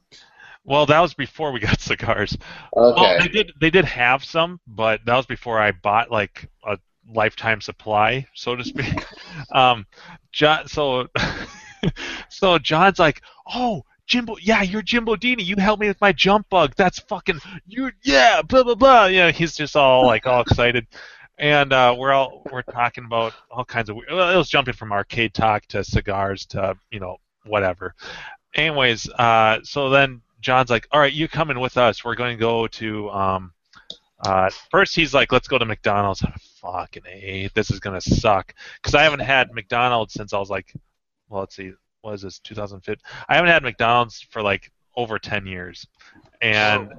Well, that was before we got cigars. Okay. Well, they did they did have some, but that was before I bought like a lifetime supply, so to speak. um, John, so so John's like, oh. Jimbo, yeah, you're Jimbo Dini. You helped me with my jump bug. That's fucking you. Yeah, blah blah blah. Yeah, he's just all like all excited, and uh, we're all we're talking about all kinds of. Well, it was jumping from arcade talk to cigars to you know whatever. Anyways, uh, so then John's like, all right, you coming with us. We're going to go to. Um, uh, first, he's like, let's go to McDonald's. Fucking a, this is gonna suck because I haven't had McDonald's since I was like, well, let's see, what is this, 2005? I haven't had McDonald's for like over 10 years, and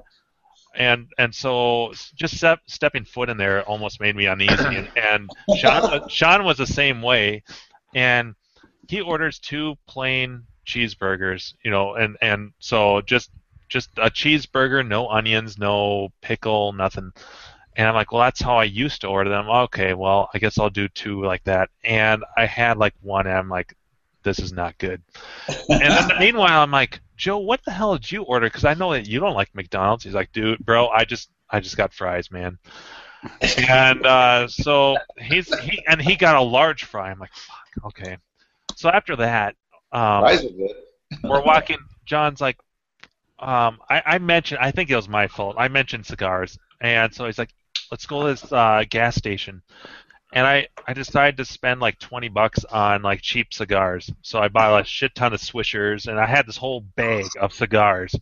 and and so just step, stepping foot in there almost made me uneasy. and, and Sean, Sean was the same way, and he orders two plain cheeseburgers, you know, and and so just just a cheeseburger, no onions, no pickle, nothing. And I'm like, well, that's how I used to order them. Okay, well, I guess I'll do two like that. And I had like one, and I'm like, this is not good. and then meanwhile, I'm like, Joe, what the hell did you order? Because I know that you don't like McDonald's. He's like, dude, bro, I just I just got fries, man. and uh, so he's he and he got a large fry. I'm like, fuck, okay. So after that, um, Fries are good. we're walking. John's like, um, I, I mentioned. I think it was my fault. I mentioned cigars, and so he's like, let's go to this uh, gas station. And I, I decided to spend like 20 bucks on like cheap cigars. So I bought a shit ton of Swishers, and I had this whole bag of cigars.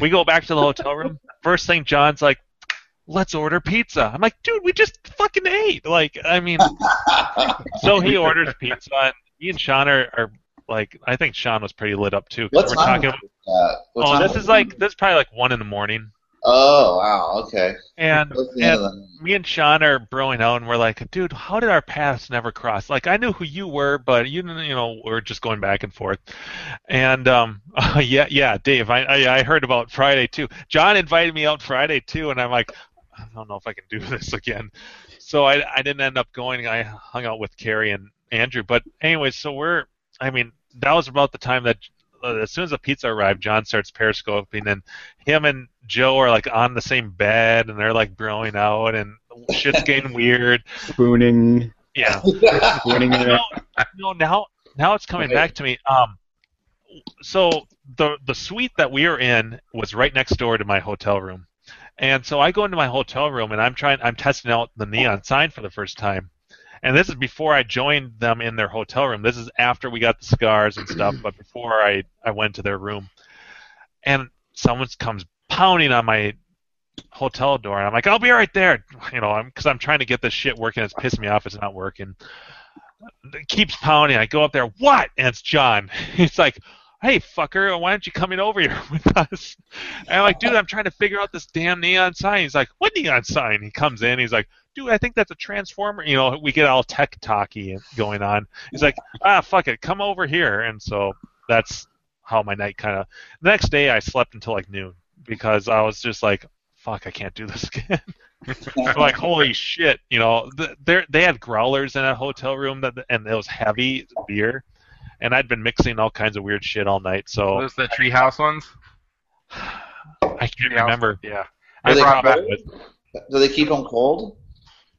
We go back to the hotel room. First thing John's like, let's order pizza. I'm like, dude, we just fucking ate. Like, I mean, so he orders pizza, and he and Sean are, are like, I think Sean was pretty lit up too. What's we're talking. on that? What Oh, time- this is like this is probably like one in the morning, Oh wow. Okay. and That's the end of and me and Sean are broing out, and we're like, dude, how did our paths never cross? Like, I knew who you were, but you, you know, we're just going back and forth. And um, yeah, yeah, Dave, I, I I heard about Friday too. John invited me out Friday too, and I'm like, I don't know if I can do this again. So I I didn't end up going. I hung out with Carrie and Andrew. But anyway, so we're, I mean, that was about the time that. Uh, as soon as the pizza arrived, John starts periscoping, and him and Joe are like on the same bed, and they're like broing out, and shit's getting weird. Spooning, Yeah. spooning it. No, no, now now it's coming Okay. back to me. Um, so the the suite that we were in was right next door to my hotel room, and so I go into my hotel room and I'm trying I'm testing out the neon sign for the first time, and this is before I joined them in their hotel room. This is after we got the cigars and stuff, but before I I went to their room, and someone comes pounding on my hotel door, and I'm like, I'll be right there, you know, I'm because I'm trying to get this shit working. It's pissing me off. It's not working. It keeps pounding. I go up there. What? And it's John. He's like, Hey fucker, why aren't you coming over here with us? And I'm like, dude, I'm trying to figure out this damn neon sign. He's like, what neon sign? He comes in. He's like, dude, I think that's a transformer. You know, we get all tech talky going on. He's like, ah, fuck it, come over here. And so that's how my night kind of. The next day, I slept until like noon because I was just like, fuck, I can't do this again. Like, holy shit, you know, they they had growlers in a hotel room that, and it was heavy beer, and I'd been mixing all kinds of weird shit all night, so Those the treehouse ones. I can't Treehouse remember. Yeah. Are I they brought back. cold? Do they keep them cold?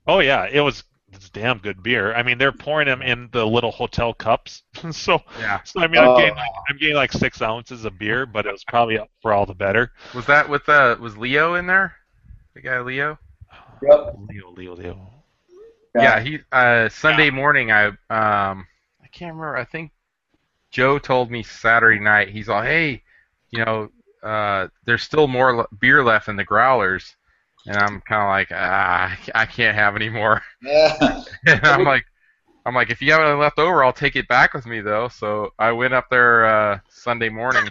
Oh yeah, it was it's damn good beer. I mean, they're pouring them in the little hotel cups, so Yeah. so I mean, I'm Oh. getting like, I'm getting like six ounces of beer, but it was probably for all the better. Was that with uh was Leo in there? The guy Leo. Yep. Leo, Leo, Leo. Yeah, he uh Sunday morning I um I can't remember. I think Joe told me Saturday night. He's all, "Hey, you know, uh there's still more le- beer left in the growlers." And I'm kind of like, "Ah, I can't have any more." Yeah. and I'm like I'm like, "If you have any left over, I'll take it back with me though." So I went up there uh Sunday morning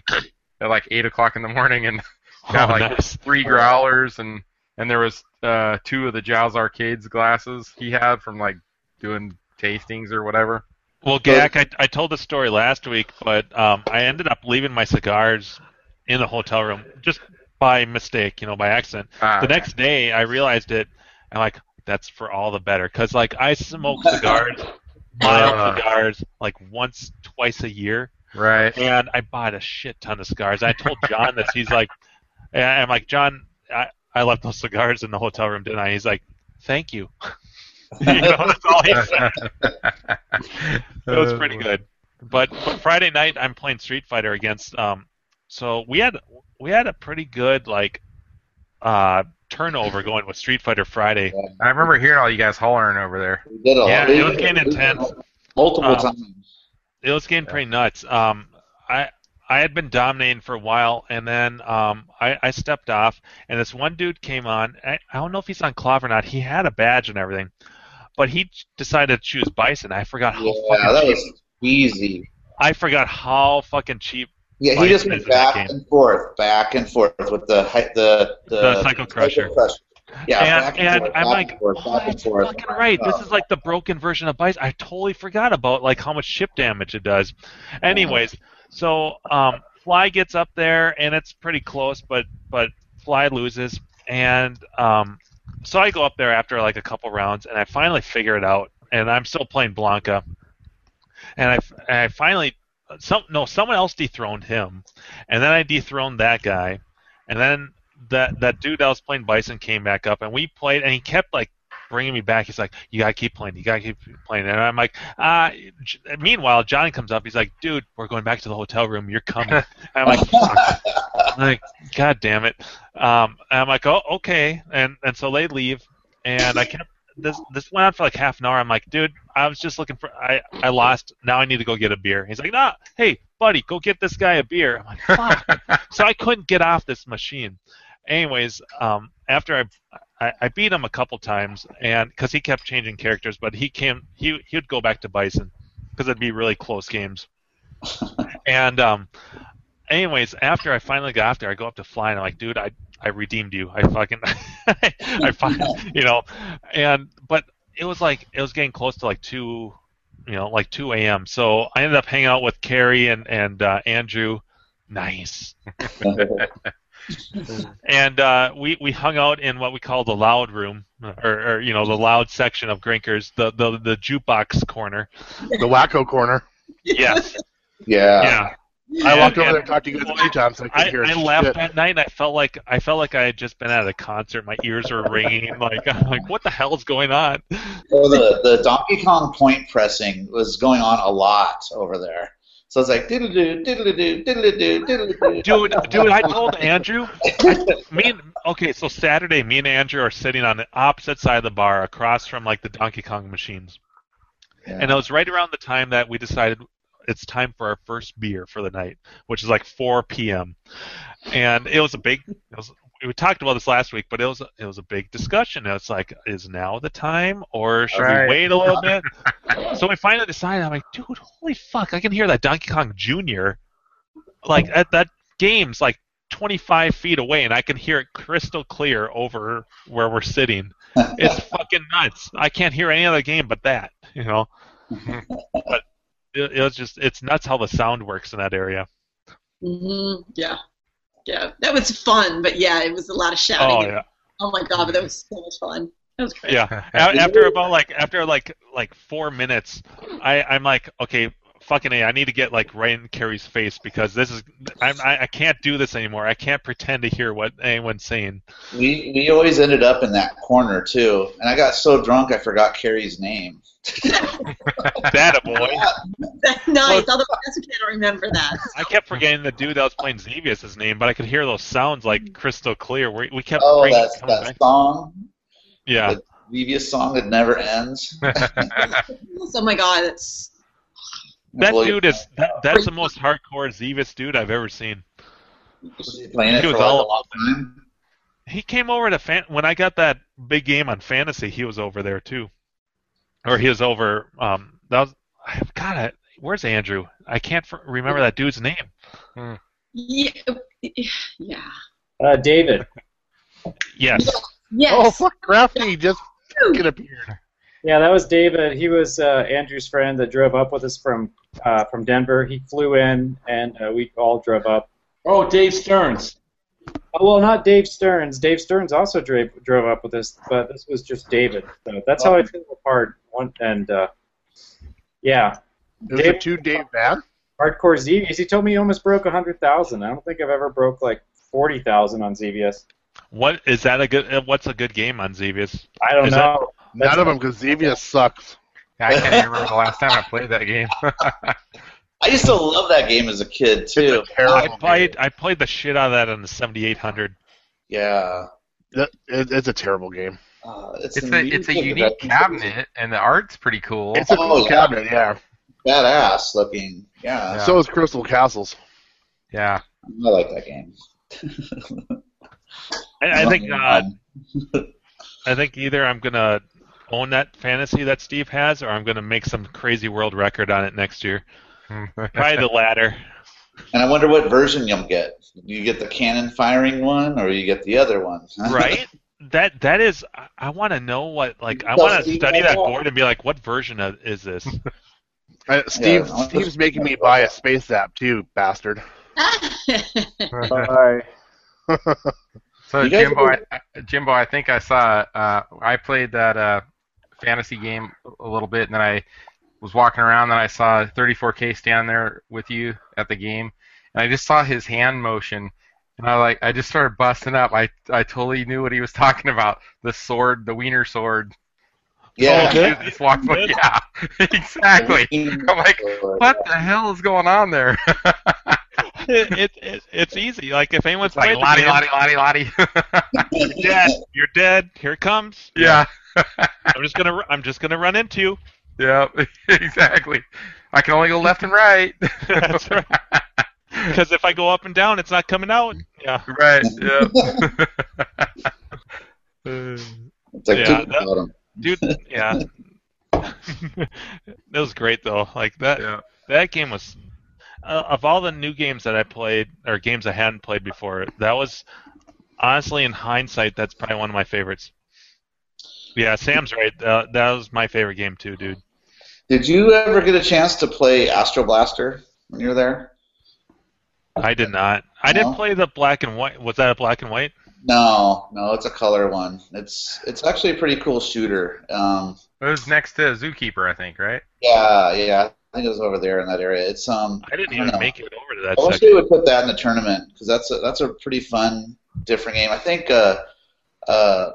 at like 8 o'clock in the morning and got Oh, like nice. three growlers and and there was uh, two of the Jaws Arcades glasses he had from like doing tastings or whatever. Well, Gak, I, I told the story last week, but um, I ended up leaving my cigars in the hotel room just by mistake, you know, by accident. Ah, the next day, I realized it. I'm like, that's for all the better, because like I smoke cigars, mild Uh. cigars, like once, twice a year, right. and I bought a shit ton of cigars. I told John this. He's like, and I'm like, John, I, I left those cigars in the hotel room, didn't I? He's like, thank you. you know, that's all he said. It was pretty good. But, but Friday night I'm playing Street Fighter against um so we had we had a pretty good like uh turnover going with Street Fighter Friday. I remember hearing all you guys hollering over there. We did a Yeah, we- it was getting intense. Multiple Um, times. It was getting pretty nuts. Um I I had been dominating for a while and then um I, I stepped off and this one dude came on. I, I don't know if he's on KLOV or not. He had a badge and everything. But he decided to choose Bison. I forgot how Yeah, fucking that cheap. was easy. I forgot how fucking cheap Yeah, he just went back and forth, back and forth with the the the, The Psycho Crusher. Yeah, back and, and, and forth, I'm back like, and forth, oh, that's forth. fucking right. This is like the broken version of Bison. I totally forgot about like how much chip damage it does. Anyways, so um, Fly gets up there and it's pretty close, but but Fly loses, and um, so I go up there after like a couple rounds, and I finally figure it out, and I'm still playing Blanka, and I and I finally some no someone else dethroned him, and then I dethroned that guy, and then that that dude that was playing Bison came back up, and we played, and he kept like bringing me back. He's like, "You gotta keep playing. You gotta keep playing." And I'm like, "Ah." J- meanwhile, Johnny comes up. He's like, "Dude, we're going back to the hotel room. You're coming." And I'm like, "Fuck." I'm like, God damn it. Um, and I'm like, oh, okay. And and so they leave, and I kept this. This went on for like half an hour. I'm like, dude, I was just looking for. I I lost. Now I need to go get a beer. He's like, nah, hey, buddy, go get this guy a beer. I'm like, fuck. so I couldn't get off this machine. Anyways, um, after I, I I beat him a couple times, and because he kept changing characters, but he came, he he would go back to Bison because it'd be really close games. and um, anyways, after I finally got off there, I go up to fly and I'm like, dude, I I redeemed you. I fucking I fucking you know, and but it was like it was getting close to like two, you know, like two a.m. So I ended up hanging out with Carrie and and uh, Andrew. Nice. and uh, we we hung out in what we call the loud room, or, or you know the loud section of Grinkers, the the the jukebox corner. The wacko corner. Yes. Yeah. Yeah. I walked over there and talked to you guys a few times. So I I, could hear I shit. left that night and I felt like I felt like I had just been at a concert. My ears were ringing. Like I'm like, what the hell is going on? Well, the, the Donkey Kong point pressing was going on a lot over there. So it's like diddle doo, diddle doo, diddle doo, diddle doo. Dude, dude, I told Andrew. I, me and okay, so Saturday, me and Andrew are sitting on the opposite side of the bar, across from like the Donkey Kong machines, Yeah. and it was right around the time that we decided it's time for our first beer for the night, which is like 4 p.m. And it was a big. It was, we talked about this last week, but it was it was a big discussion. It's like, is now the time, or should Right. we wait a little bit? so we finally decided. I'm like, dude, holy fuck! I can hear that Donkey Kong Junior, like at that game's like 25 feet away, and I can hear it crystal clear over where we're sitting. It's fucking nuts. I can't hear any other game but that, you know. but it, it was just it's nuts how the sound works in that area. hmm Yeah. Yeah. That was fun, but yeah, it was a lot of shouting. Oh yeah, Oh my god, but that was so much fun. That was great. yeah. After about like after like like four minutes, I I'm like okay. Fucking a! I need to get like right in Carrie's face because this is I'm, I I can't do this anymore. I can't pretend to hear what anyone's saying. We we always ended up in that corner too, and I got so drunk I forgot Carrie's name. That a boy. nice. Otherwise, I can't remember that. I kept forgetting the dude that was playing Xevious' name, but I could hear those sounds like crystal clear. We, we kept Oh, bringing that's that back. song, Yeah, the previous song that never ends. Oh my god, it's that Well, dude is that, that's the most hardcore Xevious dude I've ever seen. was he He was all a long. He came over to fan when I got that big game on fantasy. He was over there too, or he was over. Um, that was God. I, where's Andrew? I can't f- remember that dude's name. yeah, yeah. Uh, David. Yes. Yes. Oh, fuck, Crafty just fucking appeared. Yeah, that was David. He was uh, Andrew's friend that drove up with us from uh, from Denver. He flew in, and uh, we all drove up. Oh, Dave Stearns. Oh, well, not Dave Stearns. Dave Stearns also drove drove up with us, but this was just David. So that's how I feel apart. One and uh, yeah, Is Dave- it two Dave Bad? hardcore Xevious. He told me he almost broke hundred thousand. I don't think I've ever broke like forty thousand on Xevious. What is that a good? uh, What's a good game on Xevious? I don't Is that- know. None of them, because Xevious sucks. I can't remember the last time I played that game. I used to love that game as a kid too. It's a terrible I game. played I played the shit out of that on the 7800. Yeah. That- it- It's a terrible game. Uh, it's It's a it's a unique that- cabinet, and the art's pretty cool. It's a Oh, cool yeah. cabinet, yeah. Badass looking. Yeah. Yeah. So is Crystal Castles. Yeah. I like that game. I, I think uh, Um, I think either I'm gonna own that fantasy that Steve has, or I'm gonna make some crazy world record on it next year. Probably the latter. and I wonder what version you'll get. You get the cannon firing one, or you get the other one. Right? That that is. I- I want to know what like I want to study that board and be like, what version of, is this? Uh, Steve, Yeah. Steve's making me buy a space app too, bastard. Sorry. So Jimbo, I, Jimbo, I think I saw. Uh, I played that uh, fantasy game a little bit, and then I was walking around, and I saw 34K stand there with you at the game, and I just saw his hand motion, and I like I just started busting up. I I totally knew what he was talking about. The sword, the wiener sword. yeah. Oh, okay. Just walked by- yeah, exactly. I'm like, what the hell is going on there? it, it, it it's easy. Like if anyone's It's like played the lottie, game, lottie, lottie, lottie. you're dead. You're dead. Here it comes. yeah. I'm just gonna I'm just gonna run into you. Yeah, exactly. I can only go left and right. That's right. Because if I go up and down, it's not coming out. Yeah. right. Yeah. It's like Yeah, that- Bottom. Dude, yeah. that was great though. Like that yeah. that game was uh, of all the new games that I played or games I hadn't played before, that was honestly in hindsight that's probably one of my favorites. Yeah, Sam's right. Uh, that was my favorite game too, dude. Did you ever get a chance to play Astro Blaster when you were there? I did not. I didn't play the black and white. Was that a black and white? No, no, it's a color one. It's it's actually a pretty cool shooter. Um, It was next to Zookeeper, I think, right? yeah, yeah, I think it was over there in that area. It's um, I didn't I even know. make it over to that I wish section. they would put that in the tournament because that's a, that's a pretty fun, different game. I think uh, uh,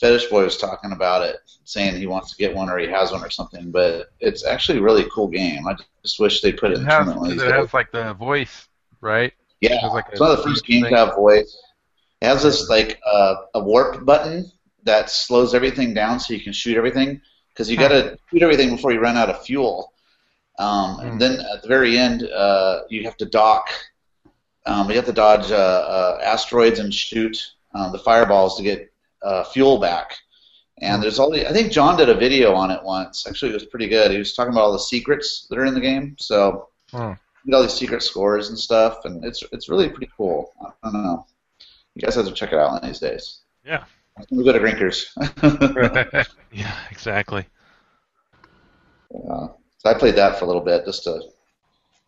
Fetish Boy was talking about it, saying he wants to get one or he has one or something. But it's actually a really cool game. I just wish they put it It in has, tournament. it has like the voice, right? Yeah, It has like it's one of the first games to have voice. It has this like uh, a warp button that slows everything down so you can shoot everything because you got to shoot everything before you run out of fuel. Um, Hmm. And then at the very end, uh, you have to dock. Um, you have to dodge uh, uh, asteroids and shoot um, the fireballs to get uh, fuel back. And there's all the. I think John did a video on it once. Actually, it was pretty good. He was talking about all the secrets that are in the game. So Hmm. you get all these secret scores and stuff, and it's it's really pretty cool. I don't know. You guys have to check it out one of these days. Yeah. We go to Grinkers. Yeah, exactly. Uh, so I played that for a little bit just to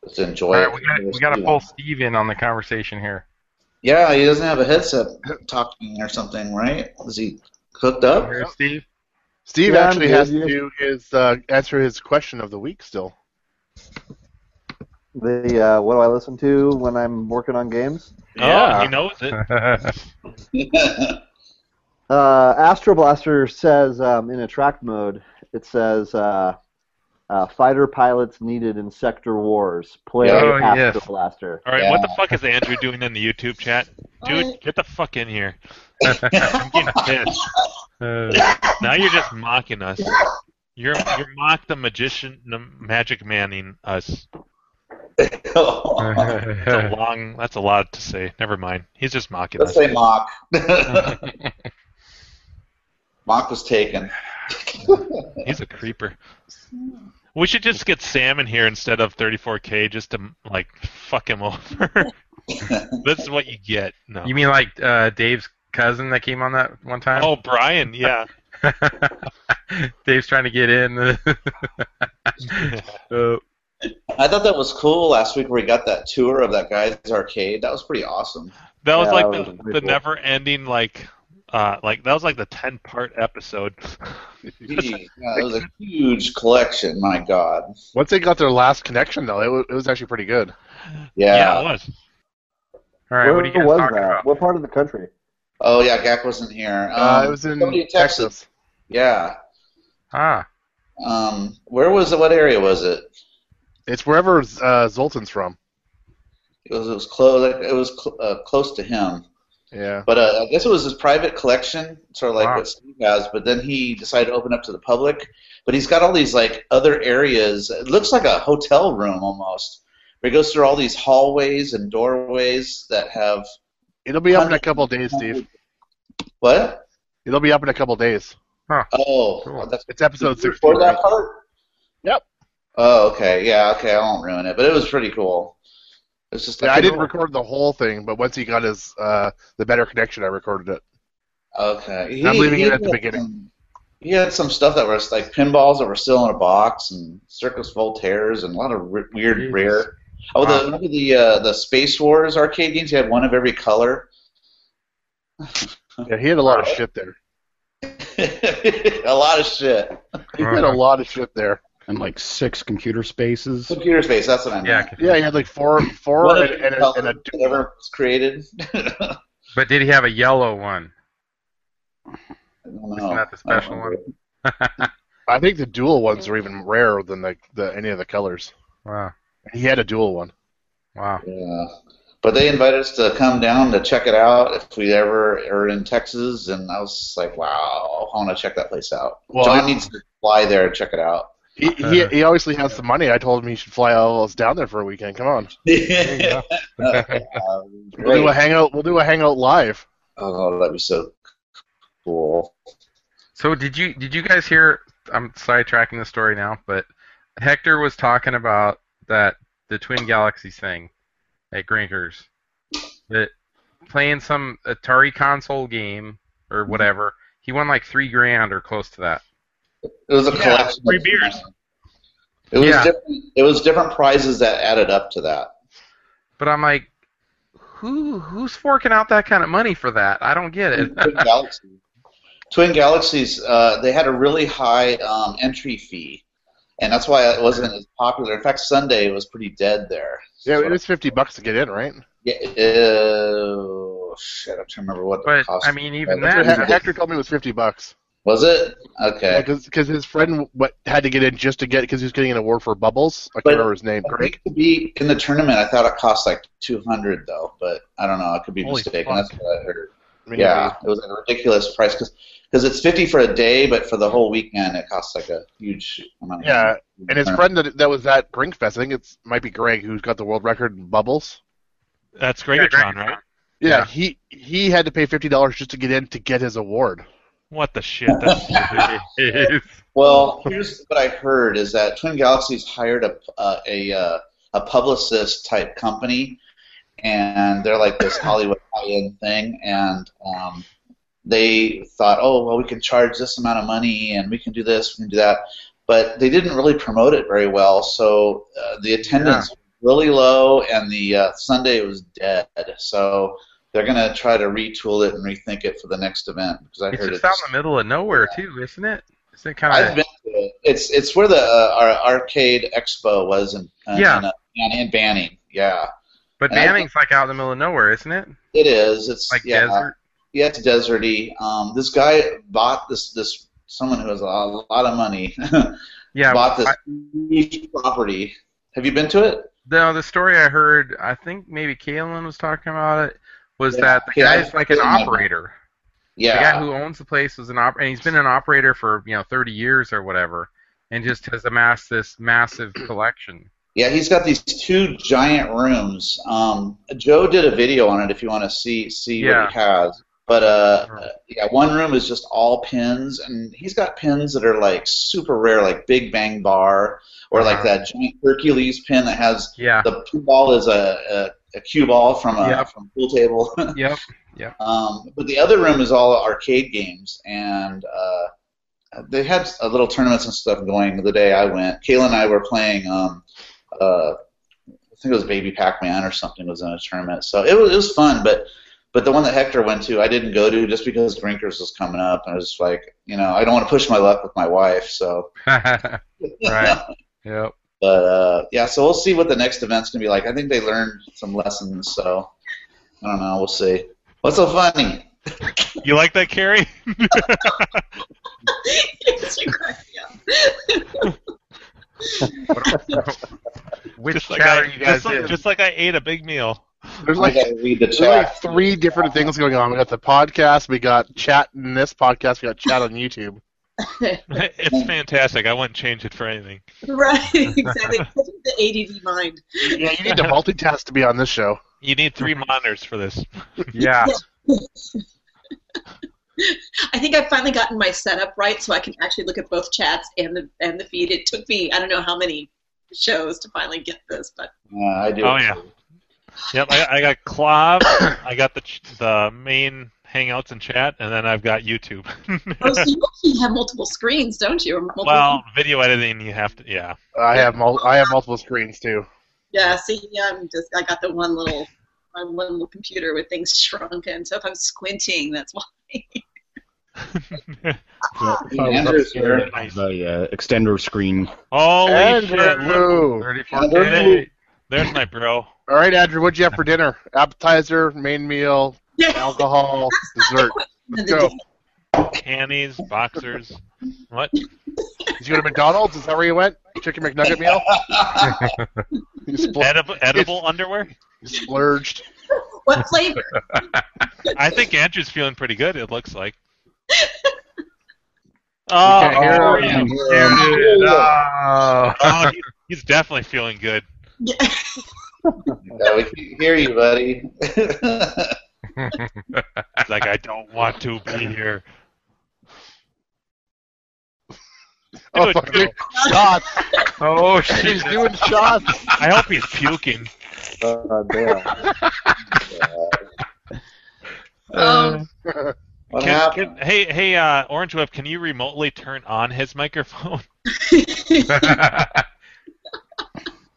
just to enjoy All it. right, we got we got to pull Steve in on the conversation here. Yeah, he doesn't have a headset talking or something, right? Is he hooked up? Here's Steve. Steve Yeah, actually has to do his uh, answer his question of the week still. The uh, what do I listen to when I'm working on games? Oh, he knows it. Uh, Astro Blaster says um, in attract mode, it says uh, uh, fighter pilots needed in sector wars. Play Oh, Astro yes. Blaster. All right, what the fuck is Andrew doing in the YouTube chat? Dude, get the fuck in here. I'm getting pissed. now you're just mocking us. You're you're mock the magician, the magic manning us. That's a long. That's a lot to say. Never mind. He's just mocking Let's us. say mock. mock was taken. He's a creeper. We should just get Sam in here instead of 34K just to like fuck him over. That's what you get. No. You mean like uh, Dave's cousin that came on that one time? Oh, Brian. Yeah. Dave's trying to get in. uh, I thought that was cool last week where we got that tour of that guy's arcade. That was pretty awesome. That was Yeah, like that the, was pretty the cool. never-ending like, uh, like that was like the ten-part episode. Gee, yeah, it was a huge collection. My God. Once they got their last connection, though, it, wa- it was actually pretty good. Yeah. Yeah, it was. All right, Where what are you was talking that? about? What part of the country? Oh yeah, Gak wasn't here. Um, Uh, it was in somebody Texas. Yeah. Ah. Um, where was it? What area was it? It's wherever uh, Zoltan's from. It was. It was close. It was cl- uh, close to him. Yeah. But uh, I guess it was his private collection, sort of like Wow. what Steve has. But then he decided to open up to the public. But he's got all these like other areas. It looks like a hotel room almost. Where he goes through all these hallways and doorways that have. It'll be up in a couple of days, Steve. What? It'll be up in a couple of days. Oh, that's It's episode Did you 16. record that part? Yep. Oh, okay. Yeah, okay. I won't ruin it. But it was pretty cool. It's just. Yeah, I didn't couldn't- record the whole thing, but once he got his uh, the better connection, I recorded it. Okay. I'm leaving it at the beginning. some- he had some stuff that was like pinballs that were still in a box and Cirqus Voltaires and a lot of r- weird Jesus. rare. Oh, the remember the uh, the Space Wars arcade games? He had one of every color. Yeah, he had a lot of shit there. a lot of shit. He had a lot of shit there. And like six computer spaces. Computer space. That's what I Yeah, meant. Yeah, he had like four, of and, every and, a, color and a that was created. But did he have a yellow one? I don't Isn't that the special I one? I think the dual ones are even rarer than the, the any of the colors. Wow. He had a dual one. Wow. Yeah. But they invited us to come down to check it out if we ever are in Texas, and I was like, wow, I want to check that place out. Well, John I- needs to fly there and check it out. He, he, he obviously has some money. I told him he should fly all of us down there for a weekend. Come on, Yeah. we'll do a hangout. We'll do a hangout live. oh, that'd be so cool. So did you did you guys hear? I'm sidetracking the story now, but Hector was talking about that the Twin Galaxies thing at Grinkers. That playing some Atari console game or mm-hmm. whatever, he won like three grand or close to that. It was a Yeah, collection. free of- beers. It was Yeah. different. It was different prizes that added up to that. But I'm like, who who's forking out that kind of money for that? I don't get it. Twin Galaxies. Twin Galaxies, uh, they had a really high um, entry fee, and that's why it wasn't as popular. In fact, Sunday was pretty dead there. Yeah, it was fifty bucks to get in, right? Yeah, uh, shit, I'm trying to remember what the but cost I mean, even That's that. Hector, what Hector told me it was fifty bucks. Was. It okay. because his friend what had to get in just to get because he was getting an award for Bubbles. I can't But- remember his name. Greg. think to be in the tournament, I thought it cost like 200 though, but I don't know. I could be Holy mistaken. fuck. That's what I heard. Maybe. Yeah, it was a ridiculous price because because it's 50 for a day, but for the whole weekend, it costs like a huge amount. Yeah. And his friend that, that was at Brinkfest, I think it's might be Greg, who's got the world record in bubbles. That's Yeah, Gregatron, Gregatron. right? Yeah, Yeah. he he had to pay fifty dollars just to get in to get his award. What the shit? That's Well, here's what I heard is that Twin Galaxies hired a uh, a uh, a publicist type company, and they're like this Hollywood high-end thing, and um, they thought, oh well, we can charge this amount of money, and we can do this, we can do that, but they didn't really promote it very well, so uh, the attendance was really low, and the uh, Sunday was dead. So they're gonna try to retool it and rethink it for the next event because I It's heard just it's out in the middle of nowhere too, isn't it? Isn't it kind of? I've been to it. It's it's where the uh, our arcade expo was in uh, Yeah. in, uh, in, in Banning. Yeah, But and Banning's like out in the middle of nowhere, isn't it? it is. It's Like yeah, desert. yeah, it's deserty. Um, this guy bought this this someone who has a lot of money Yeah. bought this I- huge property. Have you been to it? No, the story I heard, I think maybe Kalen was talking about it, was Yeah. that the Yeah, guy's like an Kalen might know. operator. Yeah. The guy who owns the place was an op, and he's been an operator for you know 30 years or whatever, and just has amassed this massive collection. Yeah, he's got these two giant rooms. Um, Joe did a video on it if you want to see see Yeah. what he has. But uh, yeah, one room is just all pins, and he's got pins that are like super rare, like Big Bang Bar, or like Uh-huh. that giant Hercules pin that has Yeah. the pin ball is a, a, cue ball from a Yep. from a pool table. Yep. Yep. Um, but the other room is all arcade games, and uh, they had a little tournaments and stuff going the day I went. Kayla and I were playing. Um, uh, I think it was Baby Pac-Man or something was in a tournament, so it was, it was fun. But but the one that Hector went to, I didn't go to just because Grinkers was coming up, and I was like, you know, I don't want to push my luck with my wife, so. right. Yep. But uh, yeah, so we'll see what the next event's gonna be like. I think they learned some lessons, so I don't know. We'll see. What's so funny? you like that, Carrie? yes, you crack. Which just like I, are you guys just, like, just like I ate a big meal. There's like the there's like three different things going on. We got the podcast, we got chat in this podcast, we got chat on YouTube. it's fantastic. I wouldn't change it for anything. right, exactly. the ADD mind. Yeah, you need to multitask to be on this show. You need three monitors for this. Yeah. I think I've finally gotten my setup right, so I can actually look at both chats and the and the feed. It took me I don't know how many shows to finally get this, but Yeah, I do. Oh yeah. Yep, I, I got Clav, I got the the main Hangouts and chat, and then I've got YouTube. oh, so you have multiple screens, don't you? Multiple- well, video editing, you have to. Yeah. I have mul- I have multiple screens too. yeah. See, I'm just I got the one little my one little computer with things shrunk, and so if I'm squinting, that's why. Andrew's here. Nice. The uh, extender screen. Holy shit! Andrew. 34K. there's my bro. All right, Andrew, what'd you have for dinner? Appetizer, main meal, Yeah. alcohol, dessert. Let's go. Panties, boxers. What? Did you go to McDonald's? Is that where you went? Chicken McNugget meal? You, spl- Edible, edible underwear? you splurged. What flavor? I think Andrew's feeling pretty good. It looks like. Oh, hear oh, him. yeah. Oh. Oh, he- he's definitely feeling good. Yeah. Yeah, we can hear you, buddy. He's like, I don't want to be here. Oh, fuck, Joe. shots. Oh He's shit! doing shots. I hope he's puking. Uh, damn. Um, What Can, happened? can, hey, hey, uh, Orange Web, can you remotely turn on his microphone?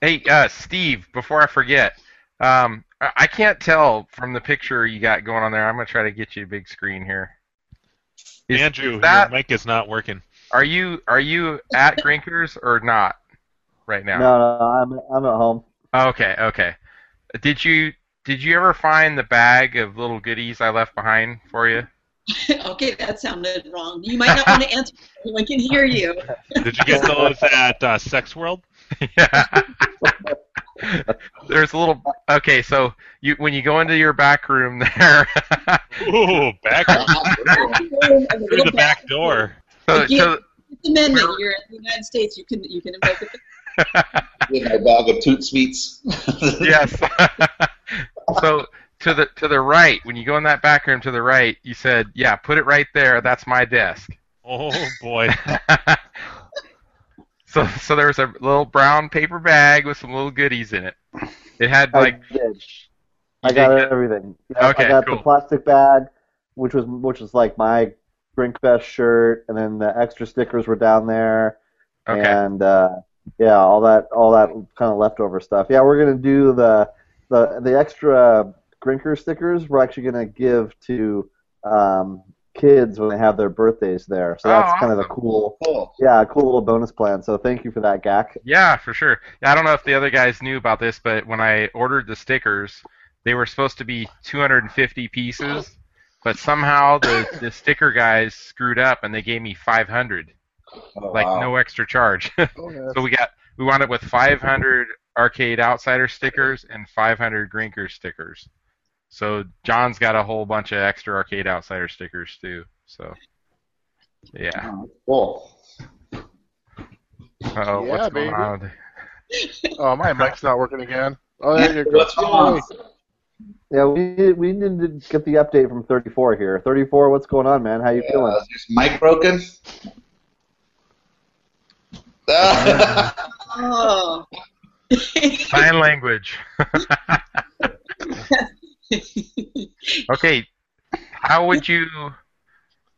hey, uh, Steve. Before I forget, um, I I can't tell from the picture you got going on there. I'm gonna try to get you a big screen here. Is- Andrew, is that- your mic is not working. Are you are you at Grinkers or not right now? No, no, I'm I'm at home. Okay, okay. Did you did you ever find the bag of little goodies I left behind for you? okay, that sounded wrong. You might not want to answer. Everyone can hear you. Did you get those at uh, Sex World? yeah. There's a little. Okay, so you when you go into your back room there. Ooh, back room. through the back door. so, Again, so, Fifth Amendment. You're in the United States. You can you can invoke it. Get my bag of Toot Sweets. yes. so to the to the right, when you go in that back room to the right, you said, "Yeah, put it right there. That's my desk." Oh boy. So so there was a little brown paper bag with some little goodies in it. It had like I did. I got everything. Yeah, Okay, I got cool. the plastic bag, which was which was like my Brinkfest shirt, and then the extra stickers were down there, Okay. and uh, yeah, all that all that kind of leftover stuff. Yeah, we're gonna do the the the extra Grinker stickers. We're actually gonna give to um, kids when they have their birthdays there. So Oh, that's kind of a cool, cool. yeah, a cool little bonus plan. So thank you for that, Gak. Yeah, for sure. I don't know if the other guys knew about this, but when I ordered the stickers, they were supposed to be 250 pieces, but somehow the, the sticker guys screwed up and they gave me 500, Oh, like wow. no extra charge. Oh, so we got we wound up with 500 Arcade Outsider stickers and 500 Grinker stickers. So John's got a whole bunch of extra Arcade Outsider stickers too. So yeah. Oh, cool. Uh-oh, Yeah, what's baby. going on? Oh, my mic's not working again. Oh, there you go. What's going on? Yeah, we we need to get the update from 34 here. 34, what's going on, man? How you feeling? Uh, is your mic broken? Oh. Sign language. okay, how would you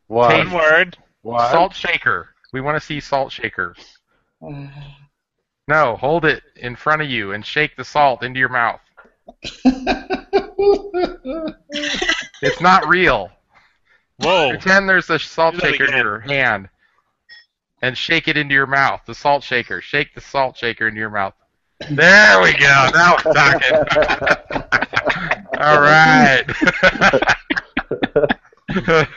What? One word. What? salt shaker? We want to see salt shaker. No, hold it in front of you and shake the salt into your mouth. It's not real. Whoa. Pretend there's a salt shaker in your hand and shake it into your mouth. The salt shaker. Shake the salt shaker into your mouth. There we go. Now we're talking. All right.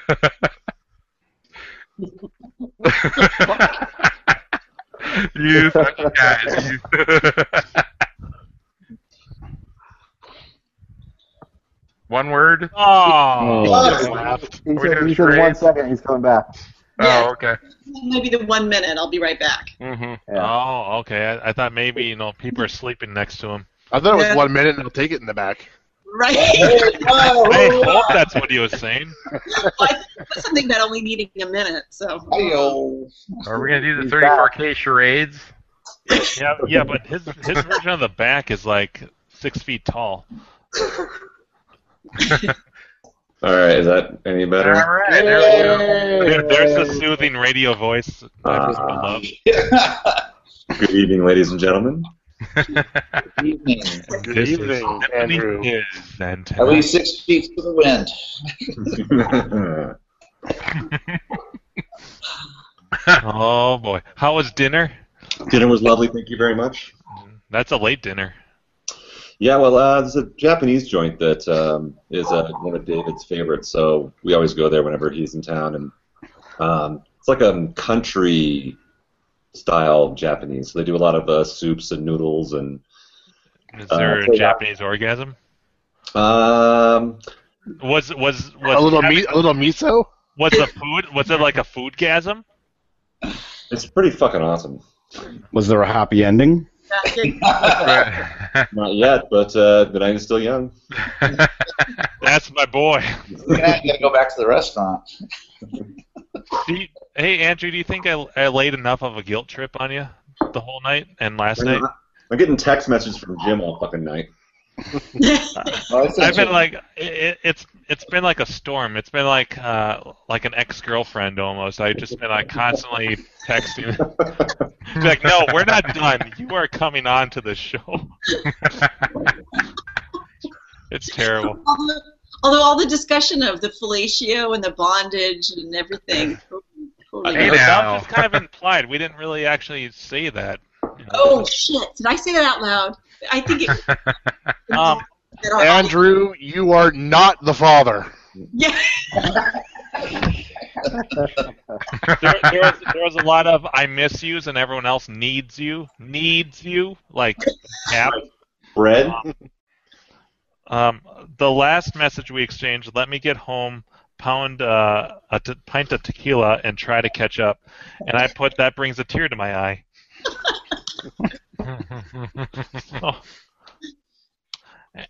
you fucking guys. You One word? Oh. Just laughed. He said, he said one charades? second, he's coming back. Oh, okay. Maybe the one minute. I'll be right back. hmm Yeah. Oh, okay. I, I thought maybe you know people are sleeping next to him. I thought it was Yeah. one minute and I'll take it in the back. Right. I hope that's what he was saying. That's something that only needing a minute. So. Ayo. Are we gonna do the He's 34k charades? Yeah, yeah, but his his version of the back is like six feet tall. All right, is that any better? right, there we go. There, there's the soothing radio voice I ah. love. Good evening, ladies and gentlemen. Evening. Good evening, Stephanie Andrew. His and At least six feet to the wind. Oh boy, how was dinner? Dinner was lovely, thank you very much. That's a late dinner. Yeah, well, uh, there's a Japanese joint that um, is uh, one of David's favorites, so we always go there whenever he's in town, and um, it's like a country style Japanese. So they do a lot of uh, soups and noodles, and Is Uh, there so a yeah. Japanese orgasm? um, Was was was A little having- meat, a little miso. Was the food? Was it like a food gasm? it's pretty fucking awesome. Was there a happy ending? Not yet, but uh, the night is still young. That's my boy. Yeah, you gotta go back to the restaurant. Do you, Hey, Andrew, do you think I, I laid enough of a guilt trip on you the whole night and last night? I'm getting text messages from Jim all fucking night. I've been like it, it's it's been like a storm. It's been like uh, like an ex girlfriend almost. I've just been like constantly texting. Like, no, we're not done. You are coming on to the show. it's terrible. Although, although all the discussion of the fellatio and the bondage and everything. totally Hey, knows. that was just kind of implied. We didn't really actually say that. you know. Oh shit! Did I say that out loud? I think it. Um, Andrew, you are not the father. Yeah. there, there, was, there was a lot of I miss yous and everyone else needs you, needs you, like app. Bread? Um, the last message we exchanged, let me get home, pound uh, a t- pint of tequila, and try to catch up. And I put that brings a tear to my eye. Oh.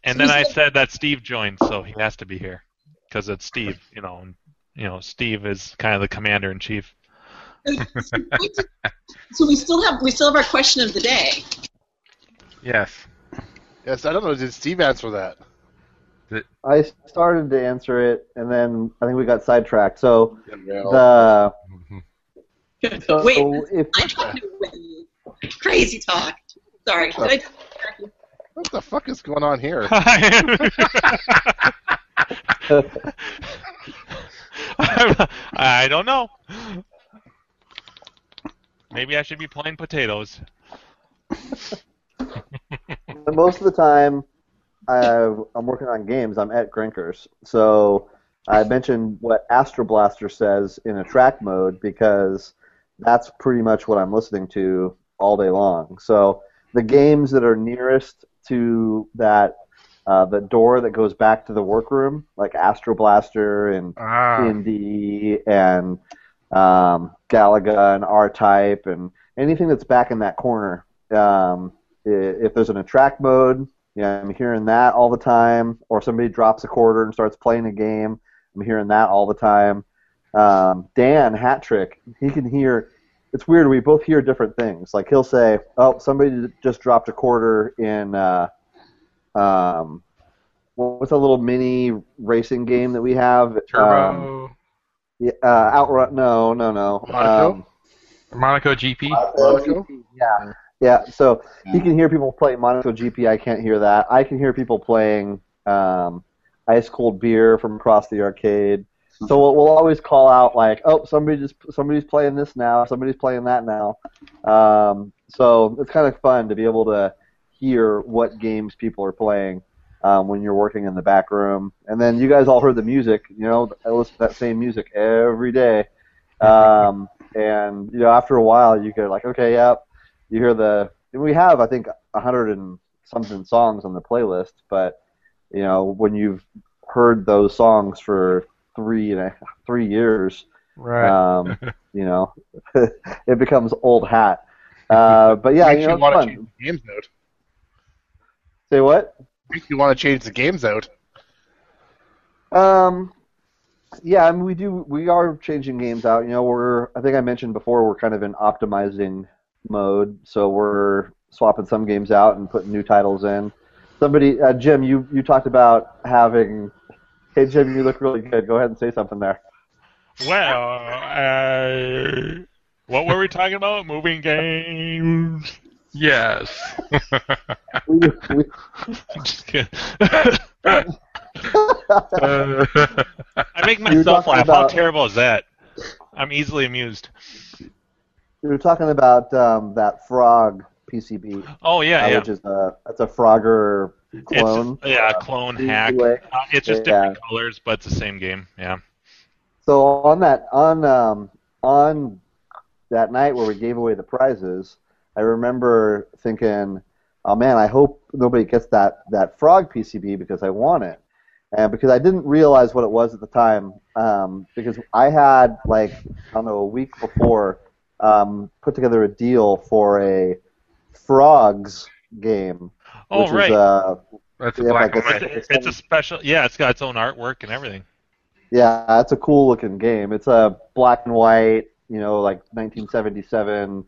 And then I said that Steve joined, so he has to be here because it's Steve, you know. And, you know, Steve is kind of the commander in chief. so we still have we still have our question of the day. Yes. Yes, I don't know. Did Steve answer that? I started to answer it, and then I think we got sidetracked. So Well, the mm-hmm. Wait, so if I'm talking with you. Crazy talk. Sorry. Did I- what the fuck is going on here? I don't know. Maybe I should be playing potatoes. But most of the time, I, I'm working on games. I'm at Grinkers, so I mentioned what Astro Blaster says in a track mode because that's pretty much what I'm listening to all day long. So the games that are nearest to that uh, the door that goes back to the workroom, like Astro Blaster and Ah. D&D um, Galaga and R-Type and anything that's back in that corner. Um, if there's an attract mode, yeah, I'm hearing that all the time. Or somebody drops a quarter and starts playing a game, I'm hearing that all the time. Um, Dan Hattrick, he can hear. It's weird. We both hear different things. Like he'll say, "Oh, somebody just dropped a quarter in." Uh, um, what's a little mini racing game that we have? Um, Turbo. yeah, uh, Outrun. No, no, no. Monaco? Um, Monaco GP. Monaco? yeah, yeah. So he can hear people playing Monaco GP. I can't hear that. I can hear people playing um, ice cold beer from across the arcade. So we'll, we'll always call out like, oh, somebody just somebody's playing this now, somebody's playing that now. Um, so it's kind of fun to be able to hear what games people are playing um, when you're working in the back room. And then you guys all heard the music. You know, I listen to that same music every day. Um, and you know, after a while, you go like, okay, yep. You hear the. We have, I think, a hundred and something songs on the playlist, but you know, when you've heard those songs for three and a, three years, Right. um, you know, it becomes old hat. Uh, but yeah, Makes you know, it's want to fun. change the games out. Say what? Makes you want to change the games out. Um, yeah, I mean, we do. We are changing games out. You know, we're. I think I mentioned before we're kind of in optimizing mode, so we're swapping some games out and putting new titles in. Somebody, uh, Jim, you you talked about having. Hey, Jim, you look really good. Go ahead and say something there. Well, uh, what were we talking about? Moving games. Yes. We, we, Just kidding. Uh, I make myself talking laugh. How terrible is that? I'm easily amused. We were talking about um, that Frog PCB, Oh yeah, uh, yeah. which is a that's a Frogger clone. It's, yeah, uh, clone hack. Uh, it's just Yeah. different colors, but it's the same game. Yeah. So on that on um, on that night where we gave away the prizes, I remember thinking, "Oh man, I hope nobody gets that that frog PCB because I want it." And because I didn't realize what it was at the time, um, because I had like I don't know a week before um, put together a deal for a frogs game, Oh which right. is uh, That's a black like and I white. said, it's, it's a special. Yeah, it's got its own artwork and everything. Yeah, it's a cool looking game. It's a black and white you know, like 1977.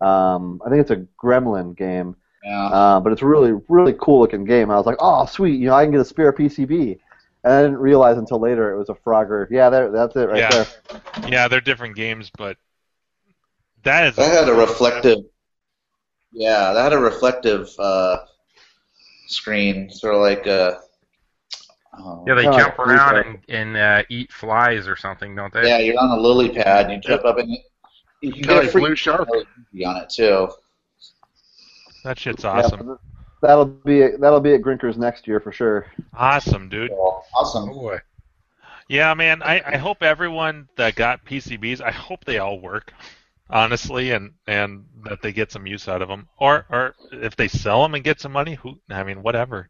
Um, I think it's a Gremlin game, Yeah. uh, but it's a really really cool looking game. I was like, oh sweet, you know, I can get a spare PCB. And I didn't realize until later it was a Frogger. Yeah, there, that's it right Yeah. there. Yeah, they're different games, but that is That had a reflective. Yeah, that had a reflective uh, screen, sort of like a. oh, Yeah, they Kinda jump around and, and uh, eat flies or something, don't they? Yeah, you're on a lily pad, and you jump up, and you can Kinda get a free Blue Shark. on it too. that shit's awesome. but that'll be that'll be at Grinkers next year for sure. Awesome, dude. Oh Awesome. boy. Yeah, man. I, I hope everyone that got PCBs, I hope they all work, honestly, and and that they get some use out of them. Or or if they sell them and get some money, who? I mean, whatever.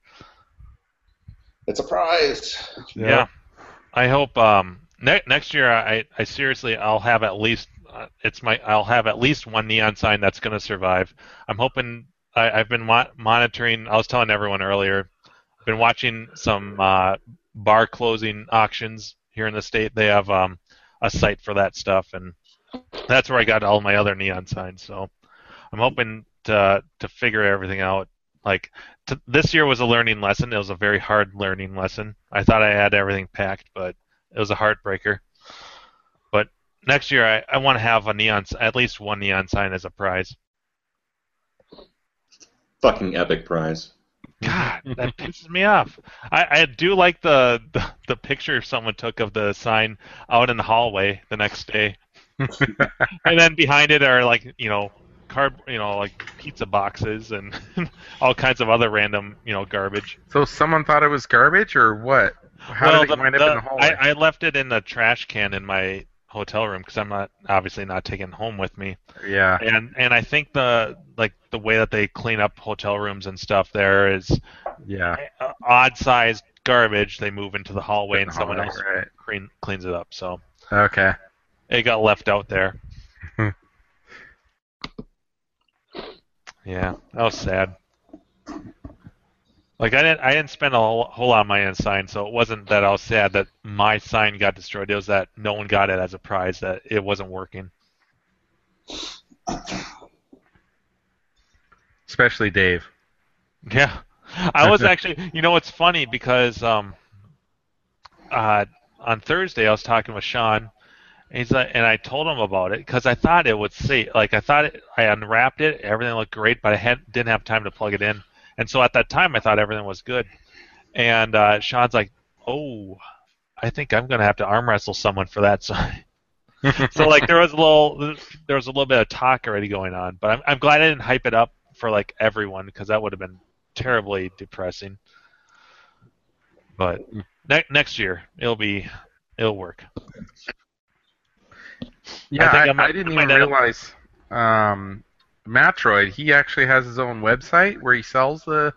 It's a prize. Yeah. I hope um ne- next year I I seriously I'll have at least uh, it's my I'll have at least one neon sign that's going to survive. I'm hoping I, I've been mo- monitoring. I was telling everyone earlier. I've been watching some uh, bar closing auctions here in the state. They have um, a site for that stuff, and that's where I got all my other neon signs. So I'm hoping to to figure everything out. Like t- this year was a learning lesson. It was a very hard learning lesson. I thought I had everything packed, but it was a heartbreaker. But next year, I, I want to have a neon, at least one neon sign as a prize. Fucking epic prize. God, that pisses me off. I, I do like the, the the picture someone took of the sign out in the hallway the next day, and then behind it are like you know card you know like pizza boxes and all kinds of other random you know garbage. So someone thought it was garbage or what? How well, did it the- wind up in the hallway? I, I left it in the trash can in my hotel room because I'm not obviously not taking it home with me. yeah. And and I think the like the way that they clean up hotel rooms and stuff there is Yeah. odd sized garbage they move into the hallway In and the someone hallway, else right. clean, cleans it up. So Okay. It got left out there. yeah, that was sad. Like I didn't, I didn't spend a whole, whole lot of money on sign, so it wasn't that I was sad that my sign got destroyed. It was that no one got it as a prize, that it wasn't working. Especially Dave. Yeah, I was actually. You know, it's funny because um, uh, on Thursday I was talking with Sean, and he's like, and I told him about it because I thought it would see. like I thought it, I unwrapped it, everything looked great, but I had, didn't have time to plug it in, and so at that time I thought everything was good, and uh, Sean's like, oh, I think I'm gonna have to arm wrestle someone for that sign. so like there was a little there was a little bit of talk already going on, but I'm I'm glad I didn't hype it up for like everyone because that would have been terribly depressing. But ne- next year it'll be it'll work. Yeah, I, I might- I didn't even realize. Um, Matroid, he actually has his own website where he sells the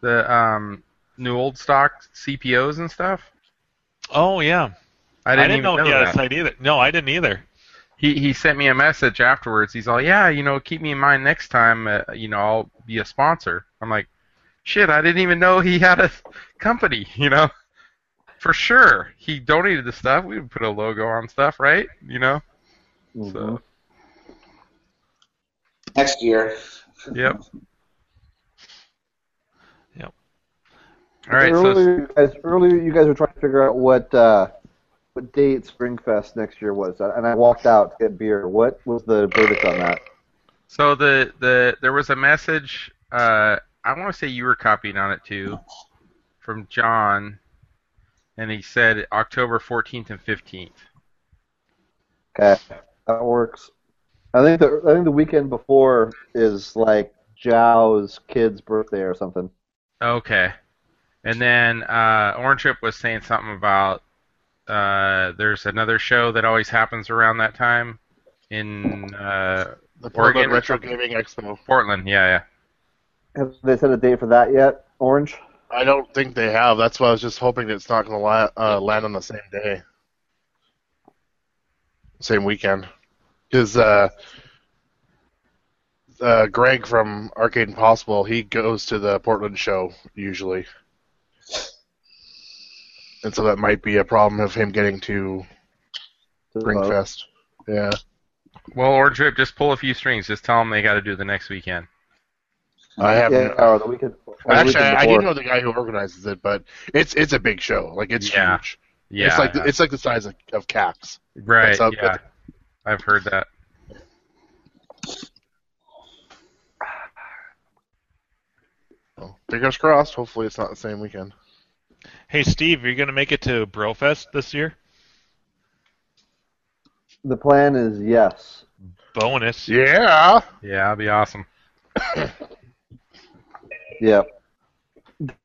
the um, new old stock CPOs and stuff. Oh yeah, I didn't, even know, know he had a site either. No, I didn't either. He he sent me a message afterwards. He's all, yeah, you know, keep me in mind next time. Uh, you know, I'll be a sponsor. I'm like, shit, I didn't even know he had a company. You know, for sure, he donated the stuff. We would put a logo on stuff, right? You know. Mhm. So Next year. yep. Yep. All right. So earlier, you guys, earlier you guys were trying to figure out what uh, what date Springfest next year was, and I walked out to get beer. What was the verdict on that? So the the there was a message. Uh, I want to say you were copied on it too, from John, and he said October 14th and 15th. Okay, that works. I think the I think the weekend before is like Zhao's kid's birthday or something. Okay, and then uh, Orange Chip was saying something about uh, there's another show that always happens around that time in uh, The Portland or Retro? Gaming Expo. Portland. Yeah, yeah. Have they set a date for that yet? Orange. I don't think they have. That's why I was just hoping it's not going to la- uh, land on the same day, same weekend. Because uh, uh, Greg from Arcade Impossible, he goes to the Portland show usually, and so that might be a problem of him getting to Ringfest. Yeah. Well, or Drip, just pull a few strings. Just tell them they got to do the next weekend. I haven't. Oh, yeah, or the weekend. or Actually, weekend I, I do know the guy who organizes it, but it's it's a big show. Like it's Yeah. huge. Yeah, It's like the, it's like the size of, of PAX. right. that's how- yeah, I've heard that. So, fingers crossed. Hopefully, it's not the same weekend. Hey, Steve, are you going to make it to Brofest this year? The plan is yes. Bonus. Yeah. Yeah, that'd be awesome. Yep.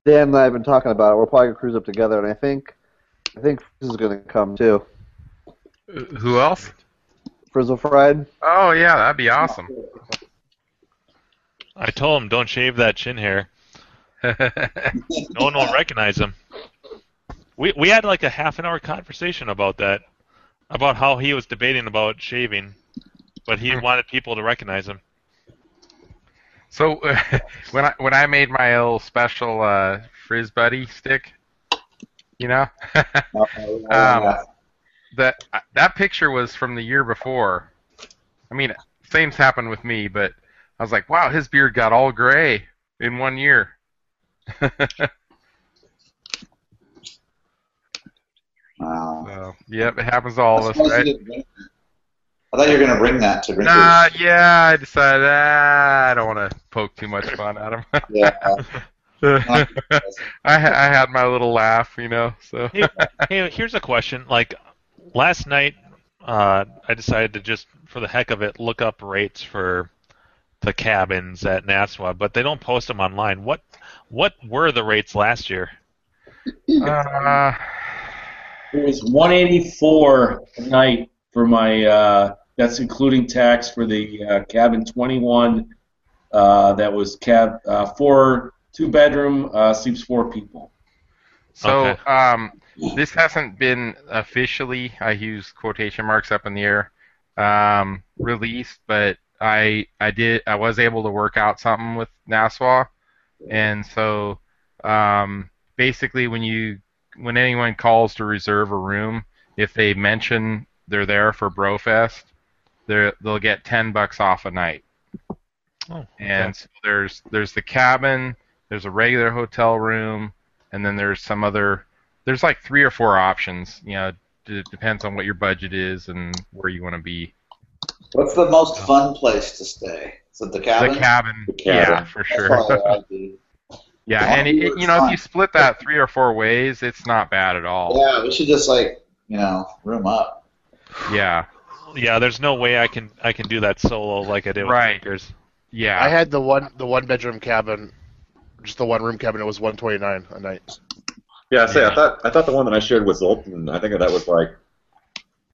Dan and I have been talking about it. We're probably gonna cruise up together, and I think, I think this is gonna come too. Who else? Frizzle Fried. Oh yeah, that'd be awesome. I told him don't shave that chin hair. No one will recognize him. We we had like a half an hour conversation about that, about how he was debating about shaving, but he wanted people to recognize him. So when I when I made my little special uh, Frizz Buddy stick, you know, um, that that picture was from the year before. I mean, same's happened with me, but I was like, wow, his beard got all gray in one year. Wow. so, yep, it happens to all of us, right? Didn't bring that. I thought you were going to bring that to Drinkers. Nah, yeah, I decided ah, I don't want to poke too much fun at him. Yeah. I I had my little laugh, you know. So Hey, hey, here's a question. Like last night, uh, I decided to just, for the heck of it, look up rates for the cabins at Nassau, but they don't post them online. What what were the rates last year? uh, It was 184 a night for my. Uh, that's including tax for the uh, cabin 21. Uh, that was cab uh, four, two bedroom, uh, sleeps four people. So Okay. um, this hasn't been officially, I use quotation marks up in the air, um, released, but I I did I was able to work out something with Nassau, and so um, basically when you when anyone calls to reserve a room, if they mention they're there for Brofest, they they'll get ten bucks off a night. Oh, And so there's there's the cabin, there's a regular hotel room, and then there's some other there's like three or four options. You know, it depends on what your budget is and where you want to be. What's the most fun place to stay? Is it the cabin? The cabin, The cabin. yeah, for sure. probably what I'd be. yeah, and it, it- you know, if you split that three or four ways, it's not bad at all. Yeah, we should just like you know room up. Yeah, Yeah, there's no way I can I can do that solo like I did with Right. Drinkers. yeah. I had the one the one bedroom cabin, just the one room cabin. It was one twenty nine a night. Yeah, I say Yeah. I thought I thought the one that I shared with Zoltan. I think that was like,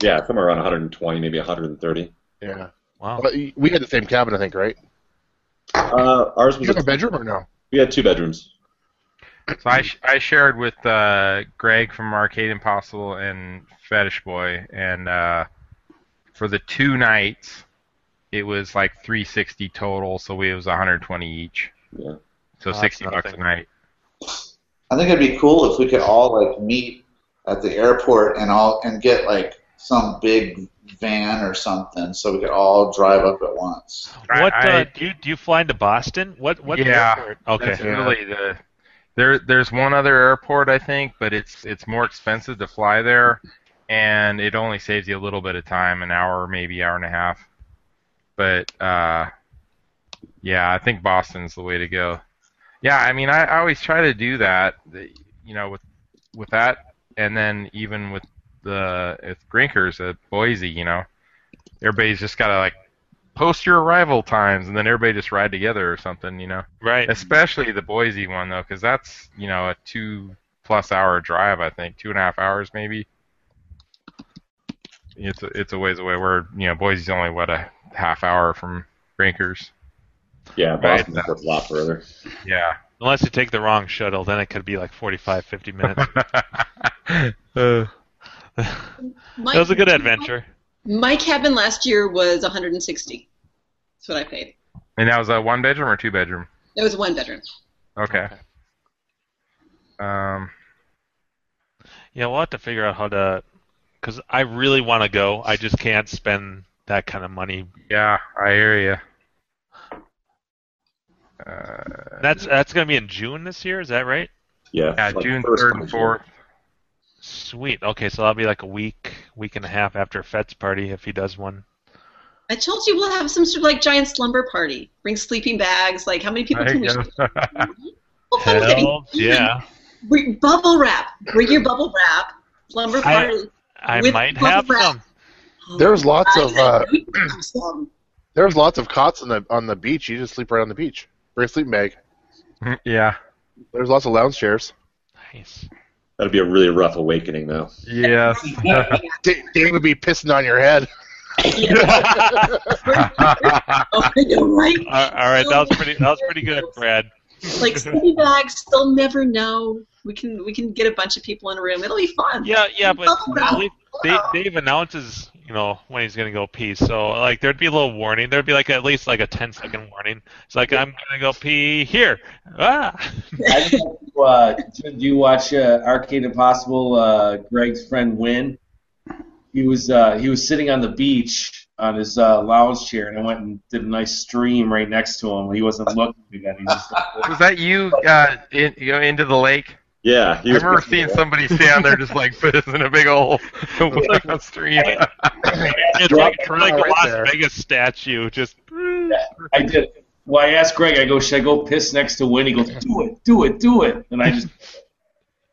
yeah, somewhere around 120, maybe 130. Yeah. Wow. But we had the same cabin, I think, right? Uh, ours You was have a, a bedroom or no? we had two bedrooms. So I, sh- I shared with uh, Greg from Arcade Impossible and Fetish Boy, and uh, for the two nights, it was like 360 total, so it was 120 each. Yeah. So Oh, that's 60 bucks a night. I think it'd be cool if we could all like meet at the airport and all and get like some big van or something so we could all drive up at once. What I- uh, do you do you fly into Boston? What what Yeah, airport? Okay. That's really the there. There's one other airport I think, but it's it's more expensive to fly there, and it only saves you a little bit of time, an hour, maybe an hour and a half. But uh, yeah, I think Boston's the way to go. Yeah, I mean, I, I always try to do that, you know, with with that, and then even with the with Grinkers at Boise, you know, everybody's just gotta like post your arrival times, and then everybody just ride together or something, you know. Right. Especially the Boise one though, because that's you know a two plus hour drive. I think two and a half hours maybe. It's a, it's a ways away. Where you know Boise's only what a half hour from Brinkers. Yeah, Right. Boston a lot further. Yeah. Unless you take the wrong shuttle, then it could be like 45, 50 minutes. Uh, That was a good adventure. My cabin last year was 160. That's what I paid. and that was a one bedroom or two bedroom. It was a one bedroom. Okay. Um. Yeah, we'll have to figure out how to, because I really want to go. I just can't spend that kind of money. Yeah, I hear you. Uh, That's that's gonna be in June this year. Is that right? Yeah, yeah, like June third and fourth. Sweet. Okay, so that'll be like a week, week and a half after Fed's party if he does one. I told you we'll have some sort of like giant slumber party. Bring sleeping bags. Like how many people There can we? you go. We'll fun with it. Hell yeah! Bring bubble wrap. Bring your bubble wrap. Slumber party. I With might have wrap. some. There's lots of uh, there's lots of cots on the on the beach. You just sleep right on the beach. Bring a sleeping bag. yeah. There's lots of lounge chairs. Nice. That'd be a really rough awakening, though. Yeah. D- Dave would be pissing on your head. oh, I know, right? All all right, that was pretty. That was pretty good, Brad. Like sleeping bags, they'll never know. We can we can get a bunch of people in a room. It'll be fun. Yeah, yeah, but Bubble wrap. at Dave, Dave announces, you know, when he's gonna go pee. So like, there'd be a little warning. There'd be like at least like a 10 second warning. It's like I'm gonna go pee here. Ah. I don't uh, do you watch uh, Arcade Impossible? Uh, Greg's friend Win. He was uh, he was sitting on the beach on his uh, lounge chair, and I went and did a nice stream right next to him. He wasn't looking again. He just Was that you? Uh, in, you know, into the lake. Yeah, he I was remember seeing somebody stand there just like pissing a big hole like on stream. It's Drop like, it's like a right Las there. Vegas statue. Just I did. Well, I asked Greg. I go, should I go piss next to Win? He goes, do it, do it, do it. And I just.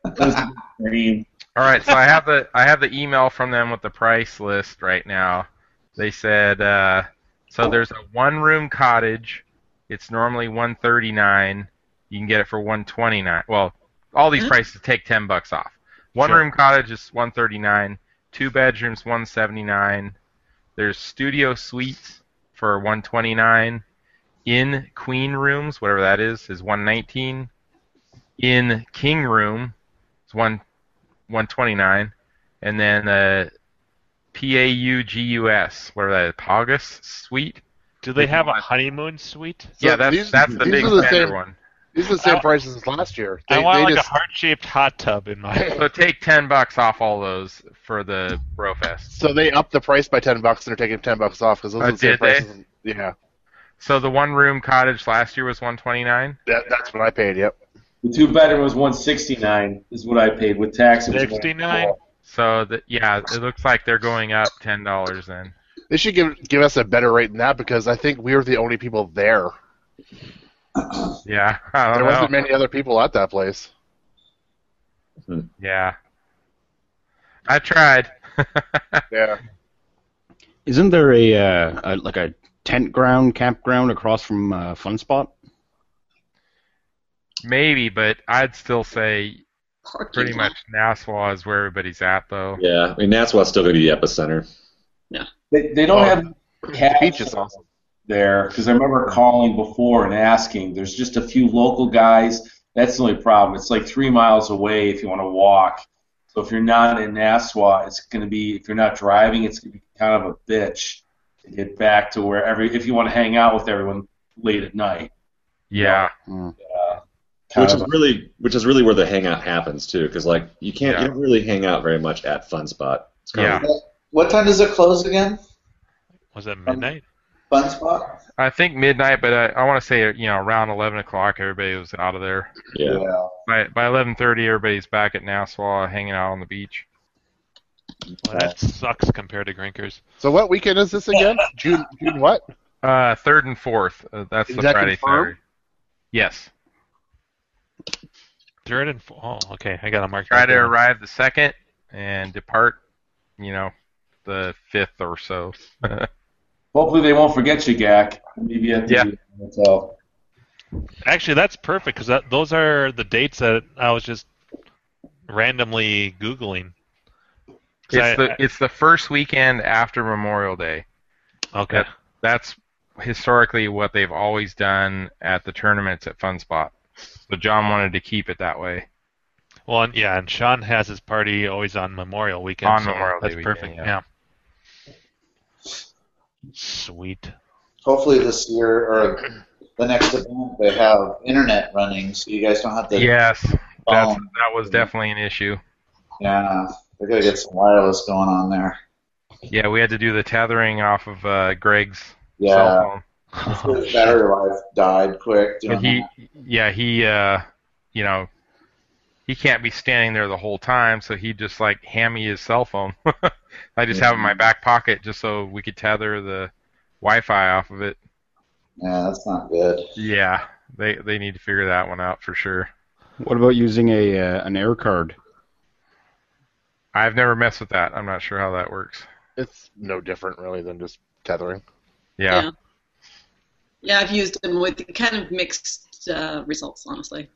That was a dream. All right, so I have the I have the email from them with the price list right now. They said uh, so there's a one room cottage. It's normally 139. You can get it for 129. Well, all these prices take 10 bucks off. One Sure. room cottage is 139. Two bedrooms 179. There's studio suites for 129. In queen rooms, whatever that is, is 119. In king room, it's one 129, and then uh, PAUGUS, whatever that is, Paugus suite. do they have a honeymoon suite? So yeah, that's these- that's the these big are the vendor same- one. These are the same I- prices as last year. They, I want they like just, a heart-shaped hot tub in my. So take 10 bucks off all those for the Brofest. so they upped the price by ten bucks and they're taking ten bucks off because those Oh, are the same did they? prices. Yeah, So the one room cottage last year was 129. that, that's what I paid. Yep. The two bedroom was 169 is what I paid with tax. 69? So the, yeah, it looks like they're going up ten dollars then. They should give give us a better rate than that because I think we were the only people there. Yeah, I There don't wasn't know. many other people at that place. Yeah, I tried. Yeah. Isn't there a, uh, a like a tent ground campground across from uh, Fun Spot? Maybe, but I'd still say Parking pretty lot. much Naswa is where everybody's at though. Yeah, I mean Naswa's still going to be the epicenter. They, they don't Oh, have The cabs beach is awesome. There because I remember calling before and asking. There's just a few local guys. That's the only problem. It's like three miles away if you want to walk. So if you're not in Naswa, it's going to be if you're not driving, it's going to be kind of a bitch to get back to where every if you want to hang out with everyone late at night. Yeah, Uh, Which is a- really, which is really where the hangout happens too, because like you can't, Yeah. you don't really hang out very much at Fun Spot. It's kind yeah. of, What time does it close again? Was it midnight? Fun spot? I think midnight, but I, I want to say you know around eleven o'clock everybody was out of there. yeah. By by eleven thirty everybody's back at Naswa hanging out on the beach. Well, that sucks compared to Grinkers. So what weekend is this again? June June what? Uh, third and fourth. Uh, that's Is the that Friday confirmed? Saturday. Yes. Third and four. Oh, okay. I got a mark. Try to down. arrive the second and depart. You know, the fifth or so. Hopefully they won't forget you, Gak. Maybe at the Yeah. hotel. Actually, that's perfect because that, those are the dates that I was just randomly googling. it's I- the it's the first weekend after Memorial Day. Okay. That, that's historically what they've always done at the tournaments at FunSpot. So John wanted to keep it that way. Well, and, yeah, and Sean has his party always on Memorial Weekend. On so Memorial Day That's weekend, perfect. yeah. Yeah. Sweet. Hopefully this year or the next event they have internet running, so you guys don't have to. Yes, that's that was definitely an issue. Yeah, they gotta get some wireless going on there. Yeah, we had to do the tethering off of uh, Greg's Yeah. cell phone. His battery life died quick. But he, that. yeah, he, uh, you know, he can't be standing there the whole time, so he just like hand me his cell phone. I just have it in my back pocket just so we could tether the Wi-Fi off of it. Yeah, that's not good. Yeah, they they need to figure that one out for sure. What about using a uh, an air card? I've never messed with that. I'm not sure how that works. It's no different really than just tethering. Yeah. Yeah. Yeah, I've used them with kind of mixed uh, results, honestly.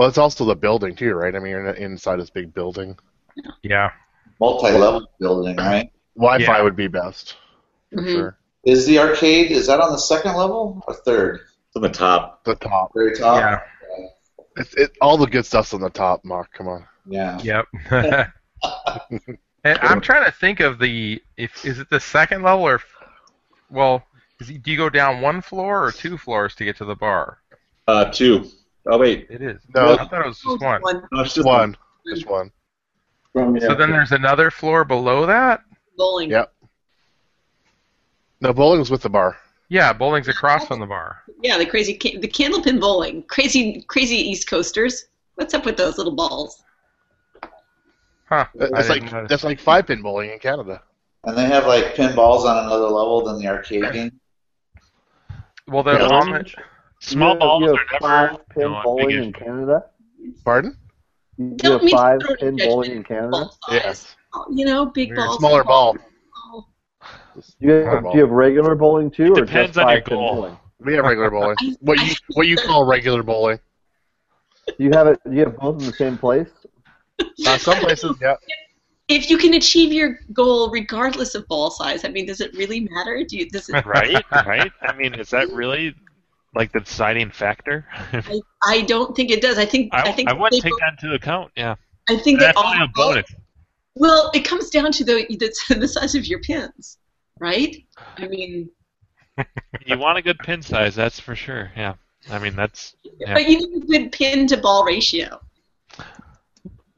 Well, it's also the building too, right? I mean, you're inside this big building. Yeah. Multi-level building, right? Wi-Fi Yeah. would be best for Mhm. sure. Is the arcade is that on the second level or third? It's on the top. The top. Very top. Yeah. It's it, all the good stuff's on the top. Mark, come on. Yeah. Yep. and I'm trying to think of the if is it the second level or well, is it, do you go down one floor or two floors to get to the bar? Uh, two. Oh wait, It is. No. I thought it was just one. Oh, no, it's Just just one. Just one. From, yeah, So then there's another floor below that. Bowling. Yep. No, bowling's with the bar. Yeah, bowling's across from the bar. Yeah, the crazy ca- the candlepin bowling. Crazy crazy East Coasters. What's up with those little balls? Huh. That's like notice. that's like five pin bowling in Canada. And they have like pinballs on another level than the arcade game. Well, the Yeah, on the, Small you have, balls you have are never five pin you know, bowling in Canada. Pardon? You Don't have five pin bowling in Canada. Yes. You know, big Weird. balls. Smaller ball. You have, do you have regular bowling too, It or depends just on your five pin goal. bowling? We have regular bowling. What you what you call regular bowling? Do you have it? You have both in the same place? Uh, some places, yeah. If you can achieve your goal regardless of ball size, I mean, does it really matter? Do you, does it, right? Right? I mean, is that really like the deciding factor? I, I don't think it does. I think I, I, think I wouldn't take both- that into account. Yeah, I think that that's all, only a bonus. Well, it comes down to the, the the size of your pins, right? I mean, You want a good pin size, that's for sure. Yeah, I mean that's yeah. but you need a good pin to ball ratio.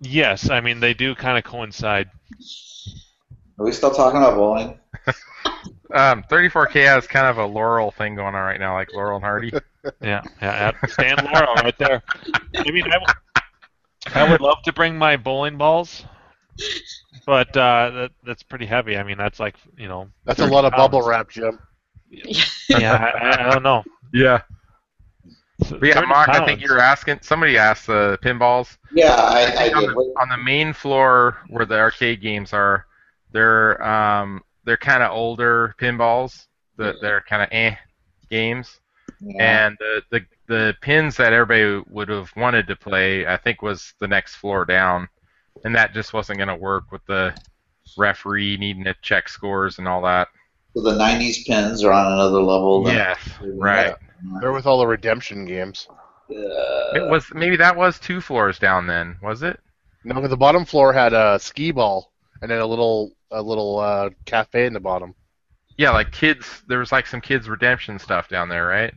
yes. I mean they do kind of coincide. Are we still talking about bowling? Um, 34K has kind of a Laurel thing going on right now, like Laurel and Hardy. Yeah, yeah. yeah. Stan Laurel right there. I mean, I, w- I would love to bring my bowling balls, but uh, that, that's pretty heavy. I mean, that's like you know. That's a 30 lot of bubble wrap, Jim. Yeah, I, I- I don't know. Yeah. But yeah, 30 Mark, I think you were asking. Somebody asked the pinballs. Yeah, I, I on, did. the, on the main floor where the arcade games are, they're um, they're kind of older pinballs. That they're kind of eh games, Yeah. and the, the the pins that everybody would have wanted to play, I think, was the next floor down, and that just wasn't going to work with the referee needing to check scores and all that. So the '90s pins are on another level. than- Yes, right. They're with all the redemption games. Uh, It was maybe that was two floors down then, was it? No, but the bottom floor had a skee ball and then a little a little uh, cafe in the bottom. Yeah, like kids. There was like some kids redemption stuff down there, right?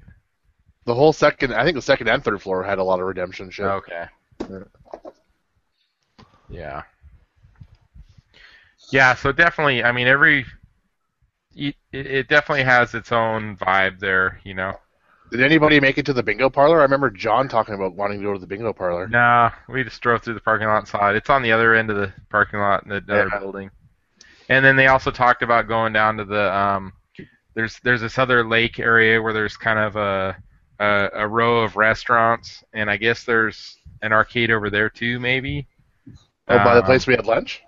The whole second, I think the second and third floor had a lot of redemption shit. Okay. Yeah. Yeah, so definitely, I mean, every it, it definitely has its own vibe there, you know. Did anybody make it to the bingo parlor? I remember John talking about wanting to go to the bingo parlor. Nah, we just drove through the parking lot side. It's on the other end of the parking lot in the Yeah. building. And then they also talked about going down to the um there's there's this other lake area where there's kind of a a, a row of restaurants and I guess there's an arcade over there too maybe. Oh, by the Um, place we had lunch.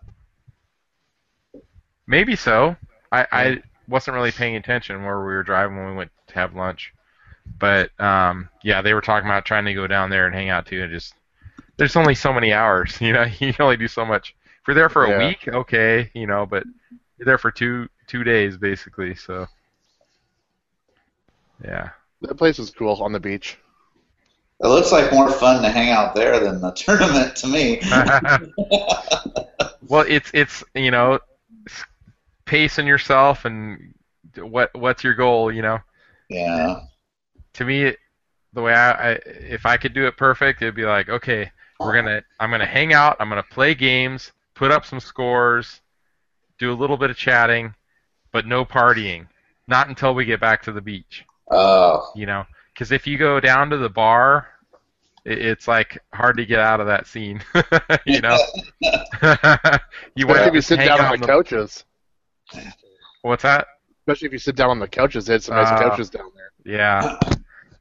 Maybe so. I, I wasn't really paying attention where we were driving when we went to have lunch. But um, yeah, they were talking about trying to go down there and hang out too. And just there's only so many hours, you know. You can only do so much. If you're there for a Yeah. week, okay, you know, but you're there for two two days basically. So yeah, That place was cool on the beach. It looks like more fun to hang out there than the tournament to me. well, it's it's you know pacing yourself and what what's your goal, you know. yeah. to me, the way I, I if I could do it perfect, it'd be like, okay, we're gonna I'm gonna hang out, I'm gonna play games, put up some scores, do a little bit of chatting, but no partying. Not until we get back to the beach. Oh. You know, because if you go down to the bar, it, it's like hard to get out of that scene. you know, you Especially want if you to sit down on the couches. What's that? Especially if you sit down on the couches. They had some nice Uh, couches down there. Yeah,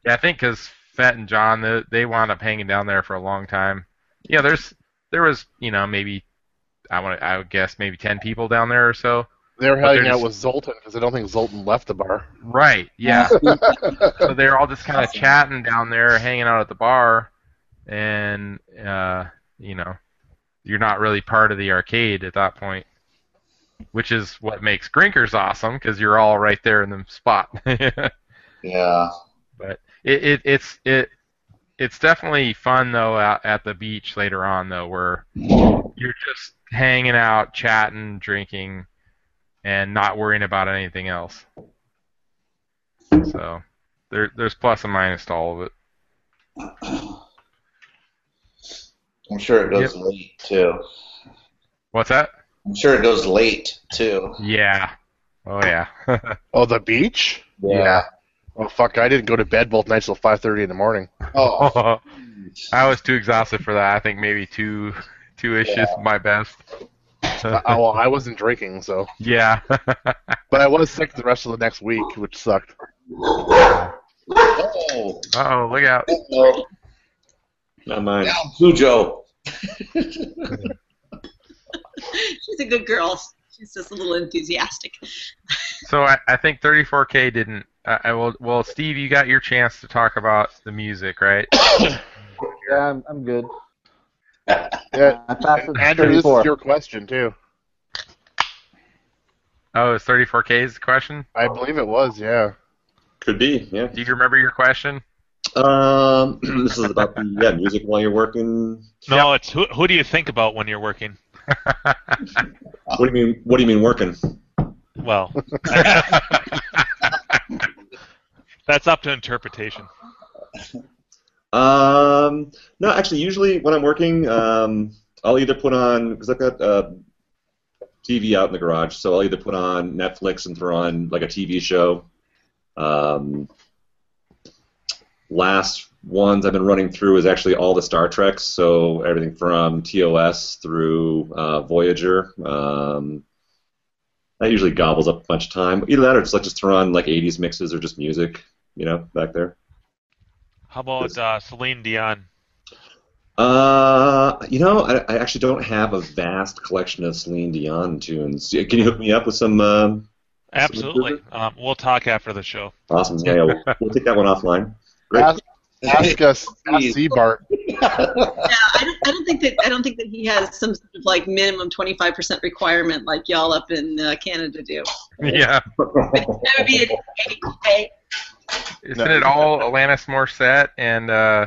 yeah. I think because Fett and John, they, they wound up hanging down there for a long time. Yeah, there's there was you know maybe I want I would guess maybe ten people down there or so. They were hanging they're out just- with Zoltan because I don't think Zoltan left the bar. Right. Yeah. so they're all just kind of chatting down there, hanging out at the bar, and uh, you know, you're not really part of the arcade at that point, which is what makes Grinkers awesome because you're all right there in the spot. Yeah. But it, it it's it it's definitely fun though at, at the beach later on though where you're just hanging out, chatting, drinking, and not worrying about anything else. So there there's plus and minus to all of it. I'm sure it goes late too. What's that? I'm sure it goes late too. Yeah. Oh yeah. Oh, the beach? Yeah. Oh fuck! I didn't go to bed both nights till five thirty in the morning. Oh. I was too exhausted for that. I think maybe two two ish is my best. uh, well, I wasn't drinking, so. Yeah. But I was sick the rest of the next week, which sucked. Oh. oh, look out. Oh. Not mine. Down, Cujo. She's a good girl. She's just a little enthusiastic. So I, I think 34K didn't. I, I will. Well, Steve, you got your chance to talk about the music, right? Yeah, I'm, I'm good. Yeah, I passed it to Andrew, this is your question too. Oh, is 34K's the question? I believe it was, yeah. Could be, yeah. Do you remember your question? Um, this is about the yeah music while you're working. No, it's who, who do you think about when you're working? What do you mean? What do you mean working? Well, that's up to interpretation. Um, no, actually, usually when I'm working, um, I'll either put on because I've got uh, TV out in the garage, so I'll either put on Netflix and throw on like a TV show. Um, last ones I've been running through is actually all the Star Treks, so everything from TOS through uh, Voyager. Um, that usually gobbles up a bunch of time. Either that, or just like just throw on like '80s mixes or just music, you know, back there. How about uh, Celine Dion? Uh, you know, I, I actually don't have a vast collection of Celine Dion tunes. Can you hook me up with some? Uh, Absolutely. Um, we'll talk after the show. awesome. Yeah, yeah we'll, we'll take that one offline. Great. Ask, ask us, ask Seabart. Yeah, I don't, I don't think that I don't think that he has some sort of like minimum 25% requirement like y'all up in uh, Canada do. yeah. That would be a, a, Isn't it all Alanis Morissette and uh,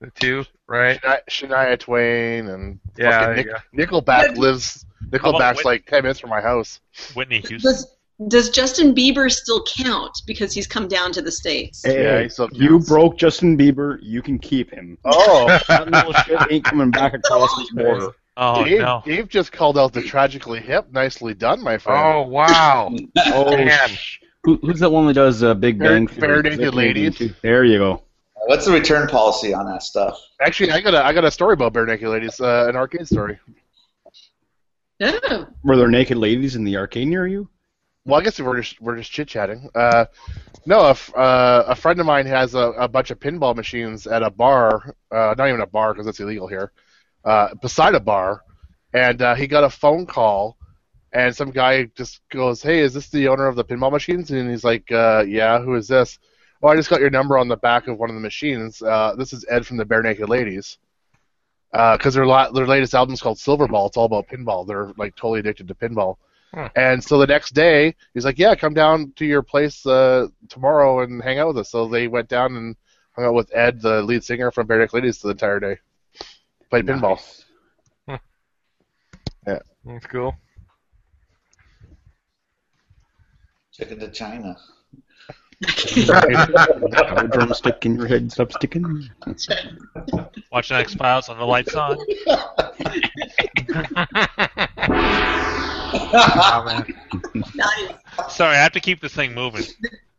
the two, right? Shania, Shania Twain and Yeah, fucking there Nickelback lives. Nickelback's Whit- like ten minutes from my house. Whitney Houston. does does Justin Bieber still count because he's come down to the states? Hey, Yeah, he still you counts. broke Justin Bieber. You can keep him. Oh, That little shit ain't coming back across this border. Oh Dave, no. Dave just called out the tragically hip. Nicely done, my friend. Oh wow! Oh, Man. sh- Who, who's that one that does uh, Big Bang? Bare Theory? Naked Ladies. There you go. What's the return policy on that stuff? Actually, I got a I got a story about Barenaked Ladies, uh, an arcade story. Oh, Were there naked ladies in the arcade near you? Well, I guess we're just we're just chit chatting. Uh, no, a, f- uh, a friend of mine has a, a bunch of pinball machines at a bar. Uh, not even a bar because that's illegal here. Uh, beside a bar, and uh, he got a phone call, and some guy just goes, "Hey, is this the owner of the pinball machines?" And he's like, uh, "Yeah, who is this?" Oh, I just got your number on the back of one of the machines. Uh, this is Ed from the Barenaked Ladies. Because their la- their latest album's called Silverball. It's all about pinball. They're like totally addicted to pinball. And so the next day, he's like, "Yeah, come down to your place uh, tomorrow and hang out with us." So they went down and hung out with Ed, the lead singer from Barenaked Ladies, the entire day. Played pinball. Yeah. That's cool. Took it to China. Got a drumstick in your head. Stop sticking. Watching X Files on the lights on. Oh, man. Nice. Sorry, I have to keep this thing moving.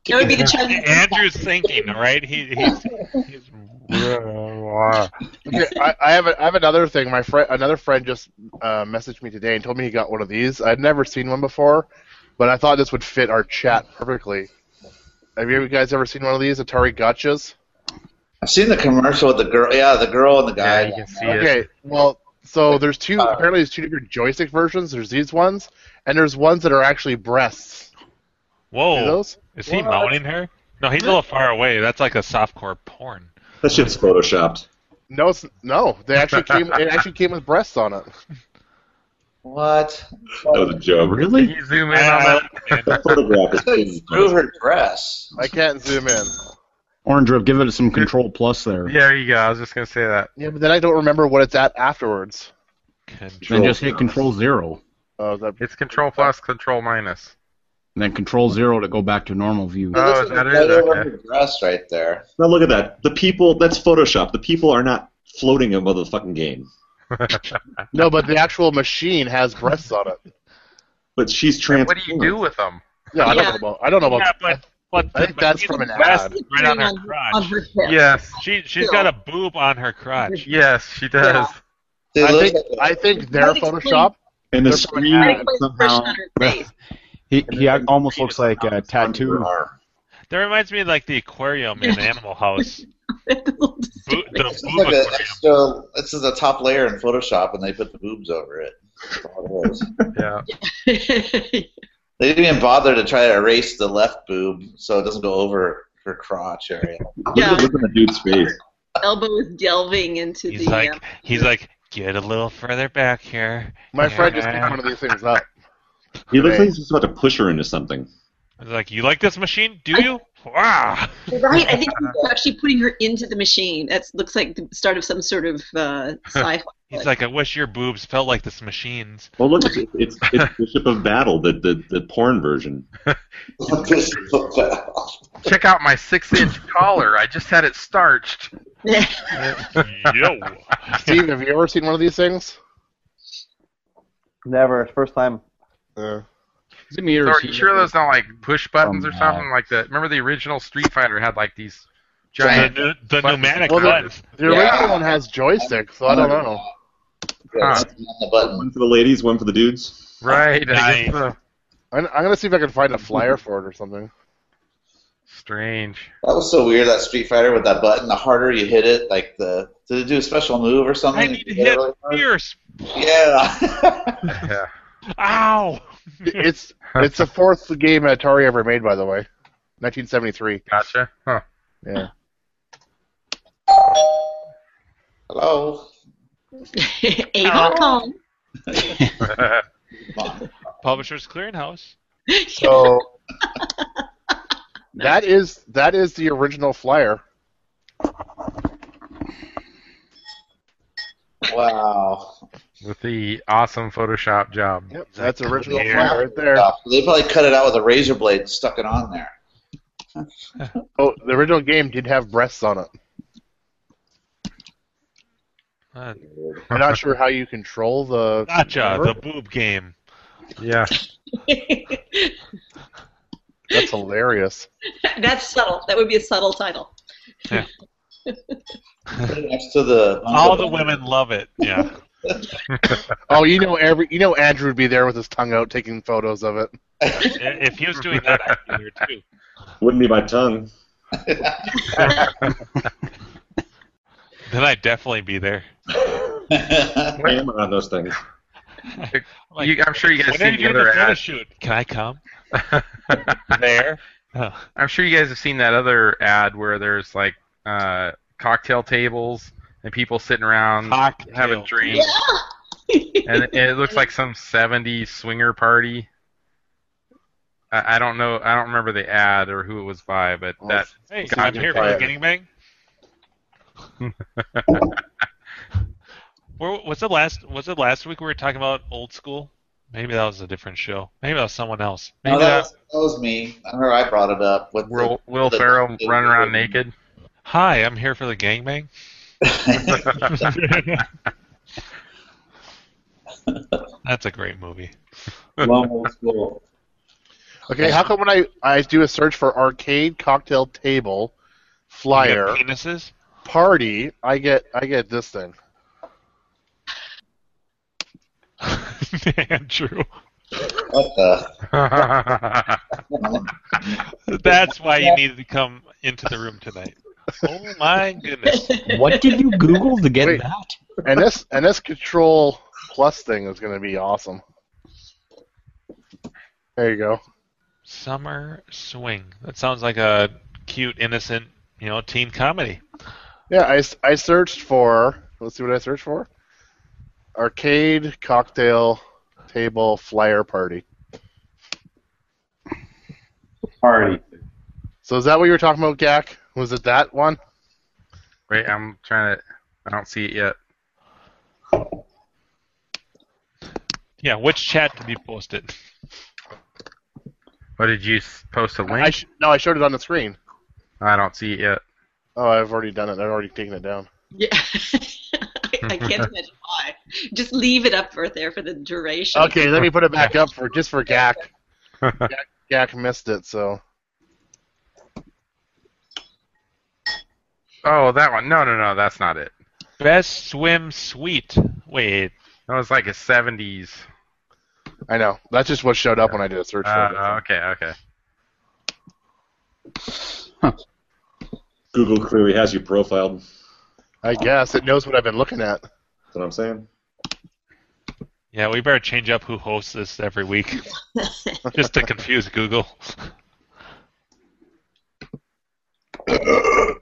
That would be the Chinese. Andrew's thinking, all right? He, he's, he's Okay, I, I have a, I have another thing. My friend, another friend just uh, messaged me today and told me he got one of these. I'd never seen one before, but I thought this would fit our chat perfectly. Have you guys ever seen one of these Atari Gotchas? I've seen the commercial with the girl. Yeah, the girl and the guy. Yeah, you can see it. Okay, well, so there's two. Uh, apparently, there's two different joystick versions. There's these ones, and there's ones that are actually breasts. See Whoa. those? Is he What? moaning her? No, he's a little far away. That's like a softcore porn. That shit's photoshopped. No, it's, no. They actually came. It actually came with breasts on it. What? That was a joke. Can Really? you zoom in I- on that? understand. Photograph is I thought you her dress. I can't zoom in. Orange Rip, give it some control plus there. Yeah, there you go. I was just gonna say that. Yeah, but then I don't remember what it's at afterwards. Then just hit control zero. Oh, is that, It's control plus, control minus. And then control zero to go back to normal view. Oh, It looks is that a it? right over Okay. dress right there. Now look at that. The people, that's Photoshop. The people are not floating above the fucking game. no, but the actual machine has breasts on it. But she's trans. what do you do with them? No, I don't Yeah. know about. I don't know about. Yeah, but, but I think that's from an ad. Right on her on, crotch. on her. Yes, She, she's got a boob on her crotch. yes, she does. They I think like I think their That Photoshop. And the They're from an screen ad. Right, put expression somehow. on her face. He he almost looks like a tattoo. That reminds me of like the aquarium in Animal House. That's a little Bo- disturbing. the It's boob like extra. This is a top layer in Photoshop, and they put the boobs over it. That's all it is. Yeah. They didn't even bother to try to erase the left boob so it doesn't go over her crotch area. Look, Yeah. at, look at the dude's face. Elbow is delving into He's the. like, uh, he's like, get a little further back here. My friend just picked one of these things up. He looks Right. like he's just about to push her into something. He's like, you like this machine? Do you? Wow. Right, I think he's actually putting her into the machine. That looks like the start of some sort of uh, sci-fi. He's like, I wish your boobs felt like this machine's. Well, look, it's it's, it's Bishop of Battle, the, the the porn version. Check out my six-inch collar. I just had it starched. Yo. Steve, have you ever seen one of these things? Never. First time. Uh, Is it me or So are you sure those not like push buttons or Um, something like that? Remember the original Street Fighter had like these The, giant. the, the Buttons. pneumatic Well, the- buttons. the original Yeah. one has joysticks, so I don't know. Yeah, that's the. One for the ladies, one for the dudes. Right. Nice. I am I'm gonna see if I can find a flyer for it or something. Strange. That was so weird. That Street Fighter with that button. The harder you hit it, like the did it do a special move or something? I need to You hit really fierce. Yeah. Yeah. Ow. It's it's the fourth game Atari ever made, by the way. 1973. Gotcha. Huh. Yeah. Hello. Avon. Publishers Clearinghouse. So that is that is the original flyer. Wow. With the awesome Photoshop job. Yep, that's the original clear? flyer right there. They probably cut it out with a razor blade and stuck it on there. Oh, the original game did have breasts on it. Uh, I'm not sure how you control the. gotcha. cover. The boob game. Yeah. That's hilarious. That's subtle. That would be a subtle title. Put it next to the. All the women love it. Yeah. Oh, you know every you know Andrew would be there with his tongue out taking photos of it. if he was doing that, I'd be there too. Wouldn't be my tongue. Then I'd definitely be there. Hammer on those things. Like, You, I'm sure you guys when seen the doing the other ad. shoot? Can I come? there. Oh. I'm sure you guys have seen that other ad where there's like uh, cocktail tables and people sitting around Cocktail having drinks, Yeah. and it, it looks like some '70s swinger party. I, I don't know. I don't remember the ad or who it was by, but Oh, that Hey, God, I'm here for the gangbang. Where, was it last? Was it last week we were talking about old school? Maybe that was a different show. Maybe that was someone else. Maybe No, that that, was, that was me. I remember I brought it up. With Will, Will the- Ferrell the- running around naked. Hi, I'm here for the gangbang. That's a great movie. Love old school. Okay, how come when I, I do a search for arcade cocktail table flyer penises. party, I get I get this thing. Andrew. What the? That's why you needed to come into the room tonight. Oh my goodness. What did you Google to get Wait. that? And this and this control plus thing is gonna be awesome. There you go. Summer Swing. That sounds like a cute, innocent, you know, teen comedy. Yeah, I, I searched for let's see what I searched for. Arcade cocktail table flyer party. Party. So is that what you were talking about, Gak? Was it that one? Wait, I'm trying to. I don't see it yet. Yeah, which chat did you post it? What did you post a link? sh- no, I showed it on the screen. I don't see it yet. Oh, I've already done it. I've already taken it down. Yeah. I, I can't imagine why. Just leave it up for there for the duration. Okay, let me put it back up for just for Gak. Gak, Gak missed it, so Oh, that one. No, no, no, that's not it. Best Swim Suite. Wait, That was like a 70s. I know. That's just what showed up when I did a search for it. Uh, okay, okay. Google clearly has you profiled. I guess it knows what I've been looking at. That's what I'm saying. yeah, we better change up who hosts this every week, just to confuse Google.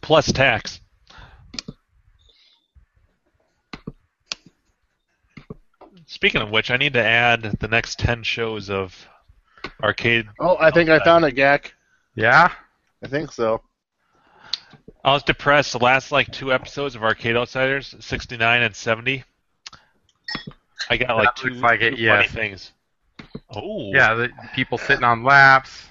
Plus tax. Speaking of which, I need to add the next ten shows of arcade. Oh, I think I found it, Gak. Yeah? I think so. I was depressed. The last like two episodes of Arcade Outsiders, sixty-nine and seventy. I got like That two, like it, two yes. funny things. Oh, Yeah, the people sitting on laps.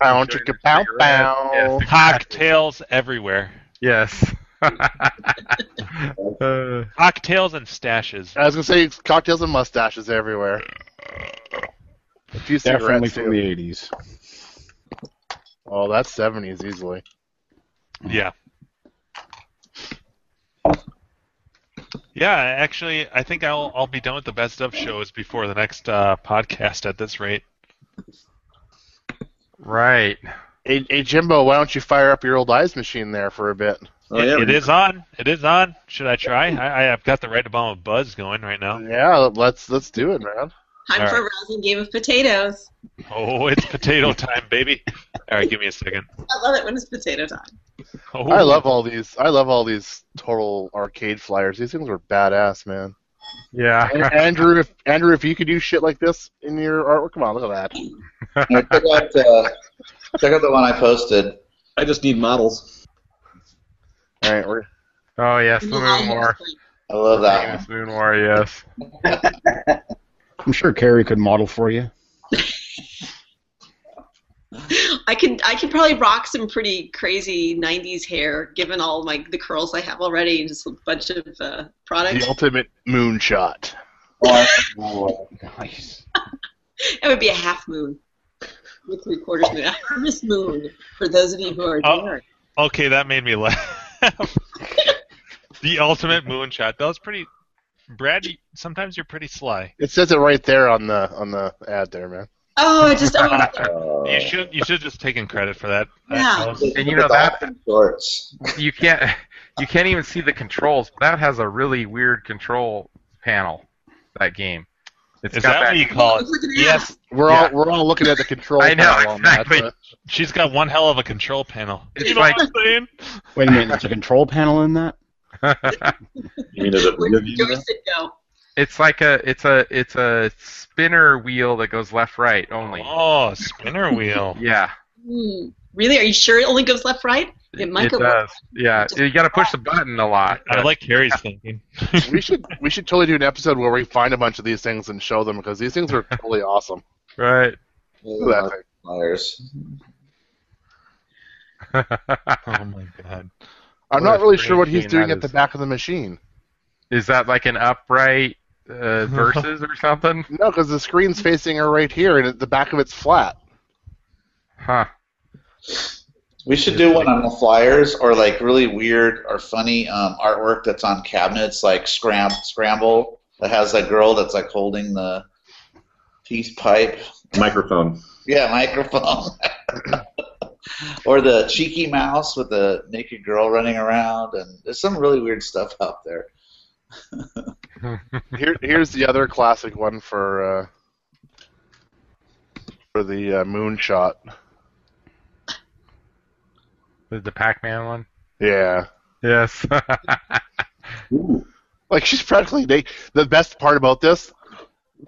Bow, chicka, bow, bow. Yes, exactly. cocktails everywhere. Yes. Uh, Cocktails and stashes. I was gonna say cocktails and mustaches everywhere. A few Definitely cigarettes from too. the 80s. Oh, that's seventies easily. Yeah. Yeah, actually, I think I'll I'll be done with the best of shows before the next uh, podcast. At this rate, right. Hey, hey, Jimbo, why don't you fire up your old eyes machine there for a bit? Oh, It- yeah, it is on. It is on. Should I try? I, I've got the right amount of buzz going right now. Yeah, let's let's do it, man. Time All for a rousing game of potatoes. Oh, it's potato time, baby! All right, give me a second. I love it when it's potato time. Oh, I love all these. I love all these total arcade flyers. These things were badass, man. Yeah. And Andrew, if Andrew, if you could do shit like this in your artwork, come on, look at that. Check out uh, check out the one I posted. I just need models. All right, we're Oh, yes, the Moon War. I love that Famous Moon War, yes. I'm sure Carrie could model for you. I can I could probably rock some pretty crazy '90s hair, given all my the curls I have already, and just a bunch of uh, products. the ultimate moonshot. one. Nice. It would be a half moon, with three quarters moon, a harvest moon. For those of you who are Oh. daring. Okay, that made me laugh. the ultimate moonshot. That was pretty. Brad, you- sometimes you're pretty sly. It says it right there on the on the ad there, man. Oh, I just oh, Uh, You should you should just taken credit for that. Yeah. And you know that- Dolphin shorts. You can't you can't even see the controls. That has a really weird control panel. That game. It's Is got that what you call it? it's like an Yes, We're Yeah. all we're all looking at the control I know, panel on that. exactly. but- she's got one hell of a control panel. It's you know like- what I'm saying? Wait a minute, there's a control panel in that? you mean is it Where rear does the view? Now? joystick go? it's like a it's a it's a spinner wheel that goes left right only. Oh, spinner wheel. Yeah. Hmm. Really? Are you sure it only goes left right? It might it go does. Yeah. You got to push the button a lot. I like Carrie's thinking. we should we should totally do an episode where we find a bunch of these things and show them because these things are totally awesome. Right. Look at that thing. Flyers. oh my god. I'm What not really sure what he's doing that at the back of the machine. Is that like an upright uh, verses or something? No, because the screen's facing her right here, and it, the back of it's flat. Huh. We should do one on the flyers or like really weird or funny um, artwork that's on cabinets, like Scram Scramble that has that girl that's like holding the peace pipe. Microphone. Yeah, microphone. or the cheeky mouse with the naked girl running around, and there's some really weird stuff out there. Here, here's the other classic one for uh, for the uh, moonshot. The, the Pac-Man one. Yeah, Yes. like she's practically naked. The best part about this,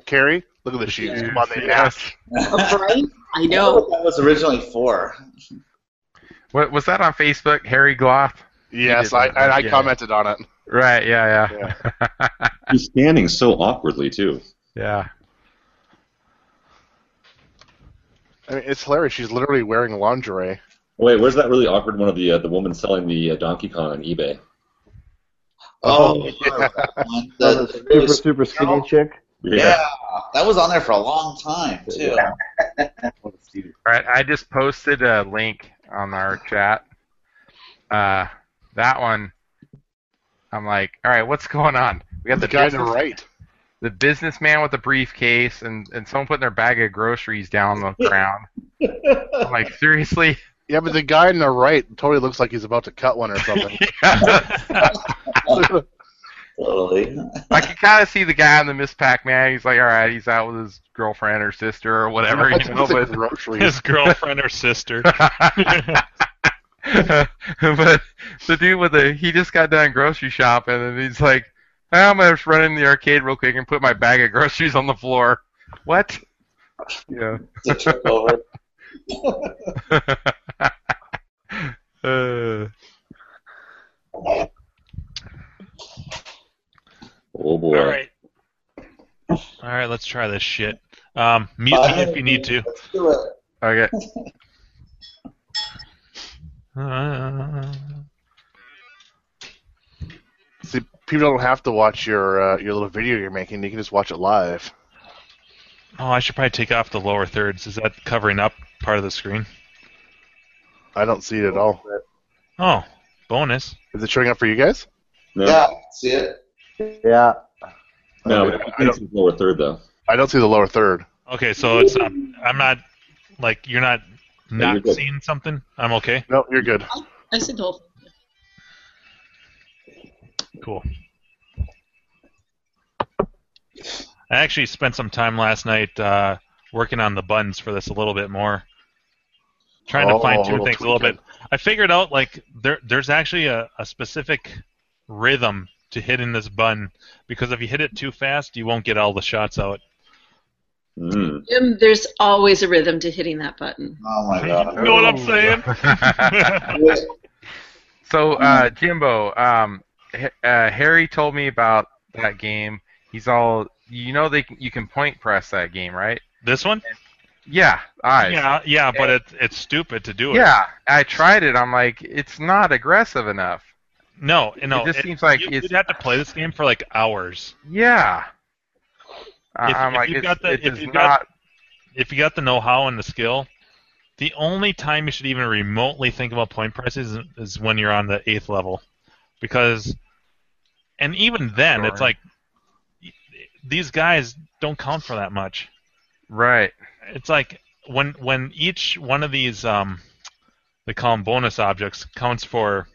Carrie, look at the shoes. Come on, they match. right? I I know know. what that was originally for. what was that on Facebook? Harry Gloth. Yes, did I and I yeah. commented on it. Right. Yeah. Yeah. He's standing so awkwardly too. yeah. I mean, it's hilarious. She's literally wearing lingerie. Wait, where's that really awkward one of the uh, the woman selling the uh, Donkey Kong on eBay? Oh, yeah. that. Oh, The- the super super skinny chick. yeah, that was on there for a long time too. All right. I just posted a link on our chat. Uh, that one. I'm like, all right, what's going on? We got The the, guy to the right. the businessman with the briefcase, and and someone putting their bag of groceries down on the ground. I'm like, seriously? Yeah, but the guy on the right totally looks like he's about to cut one or something. Totally. I can kind of see the guy in the Miss Pac-Man. He's like, all right, he's out with his girlfriend or sister or whatever, you know, It's but groceries. His girlfriend or sister. but the dude with the he just got done grocery shopping and he's like, "Ah, I'm gonna just run in the arcade real quick and put my bag of groceries on the floor. What? Yeah. To trip over. uh, Oh boy. All right. All right, let's try this shit. Um, mute me if you need to. Let's do it. okay. Uh, See, people don't have to watch your uh, your little video you're making. You can just watch it live. oh, I should probably take off the lower thirds. Is that covering up part of the screen? I don't see it at all. Oh, bonus. Is it showing up for you guys? No, Yeah, see it? Yeah. no, Okay, we can't see the lower third though. I don't see the lower third. Okay, so it's not. I'm not like you're not you're not good. seeing something. I'm okay. No, you're good. I said the whole thing. Cool. I actually spent some time last night uh, working on the buttons for this a little bit more, trying Oh, to fine tune little things a little bit. I figured out like there there's actually a, a specific rhythm to hitting this button because if you hit it too fast, you won't get all the shots out. Mm. Jim, there's always a rhythm to hitting that button. Oh my god. You know what I'm saying? so, uh, Jimbo, um, H- uh, Harry told me about that game. He's all, you know, they can, you can point press that game, right? this one? Yeah, eyes. Yeah, yeah, but it, it's stupid to do it. Yeah, I tried it. I'm like, it's not aggressive enough. No, no. It just seems like you, it's- you'd have to play this game for like hours. Yeah. If- I'm if like, you've got the- if you've not. got- if you got the know-how and the skill, the only time you should even remotely think about point prices is, is when you're on the eighth level, because, and even then, it's like these guys don't count for that much. Right. It's like when when each one of these um, they call them bonus objects counts for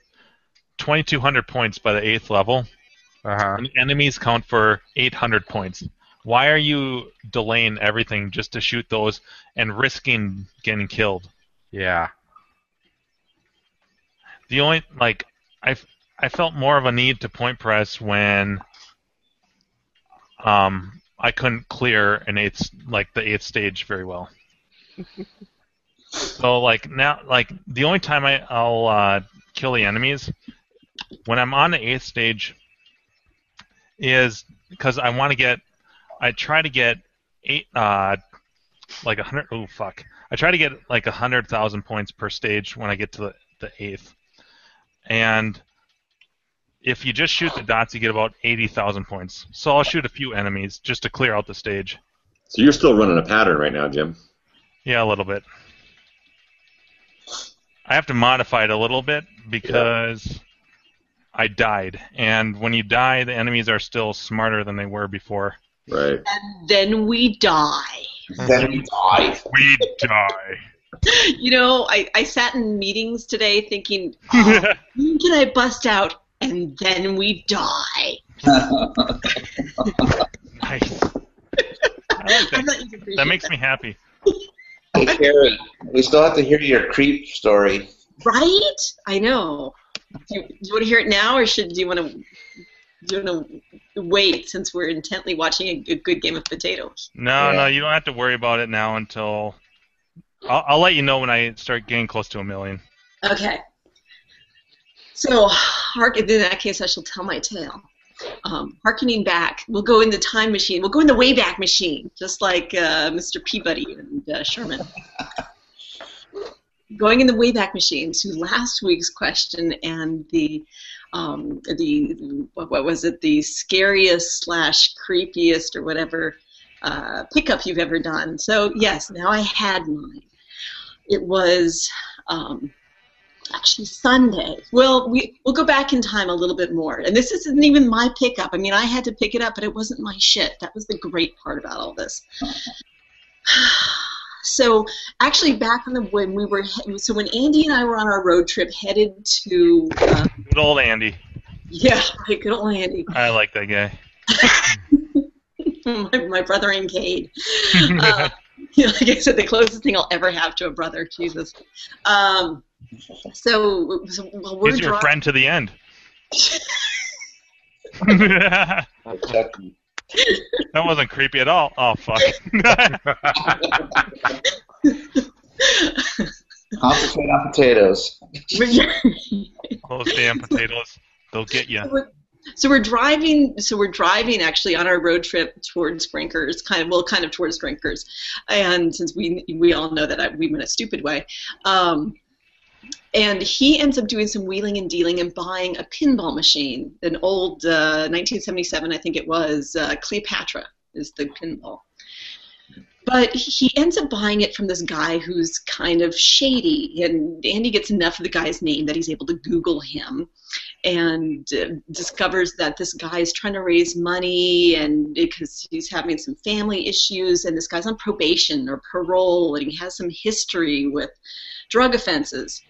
2,200 points by the eighth level. Uh huh. And enemies count for 800 points. Why are you delaying everything just to shoot those and risking getting killed? Yeah. The only like I I felt more of a need to point press when um I couldn't clear an eighth like the eighth stage very well. so like now like the only time I, I'll uh, kill the enemies when I'm on the eighth stage is because I want to get I try to get eight uh like a hundred oh fuck I try to get like a hundred thousand points per stage when I get to the, the eighth and if you just shoot the dots, you get about 80,000 points. So I'll shoot a few enemies just to clear out the stage. So you're still running a pattern right now, Jim. Yeah, a little bit. I have to modify it a little bit because I died. And when you die, the enemies are still smarter than they were before. Right. And then we die. Then we die. We die. You know, I, I sat in meetings today thinking, oh, when can I bust out? And then we die. Nice. I like I'm that. not even That makes me happy. Hey, Carrie, we still have to hear your creep story. Right? I know. Do you, do you want to hear it now, or should do you want to do you want to wait since we're intently watching a, a good game of potatoes? No, Yeah. no, you don't have to worry about it now until. I'll, I'll let you know when I start getting close to a million. Okay. So, hark, in that case, I shall tell my tale. Um, harkening back, we'll go in the time machine. We'll go in the Wayback Machine, just like uh, Mr. Peabody and uh, Sherman. Going in the Wayback Machine to last week's question and the um, the what, was it? The scariest slash creepiest or whatever uh, pickup you've ever done. So yes, now I had mine. It was. Um, actually Sunday. Well, we we'll go back in time a little bit more. And this isn't even my pickup. I mean, I had to pick it up, but it wasn't my shit. That was the great part about all this. So actually, back on the when we were so when Andy and I were on our road trip headed to uh, Good old Andy. yeah, right, good old Andy, I like that guy. my, my brother and Cade. Uh, you know, like I said, the closest thing I'll ever have to a brother. Jesus. Um, so, so well, we're He's your dri- friend to the end. That wasn't creepy at all. Oh fuck. Concentrate on potatoes. Those damn potatoes. They'll get you. So we're- So we're driving. So we're driving actually on our road trip towards Drinkers, kind of well, kind of towards Drinkers, and since we we all know that I, we went a stupid way, um, and he ends up doing some wheeling and dealing and buying a pinball machine, an old uh, 1977, I think it was uh, Cleopatra is the pinball. But he ends up buying it from this guy who's kind of shady, and Andy gets enough of the guy's name that he's able to Google him and uh, discovers that this guy is trying to raise money and because he's having some family issues and this guy's on probation or parole and he has some history with drug offenses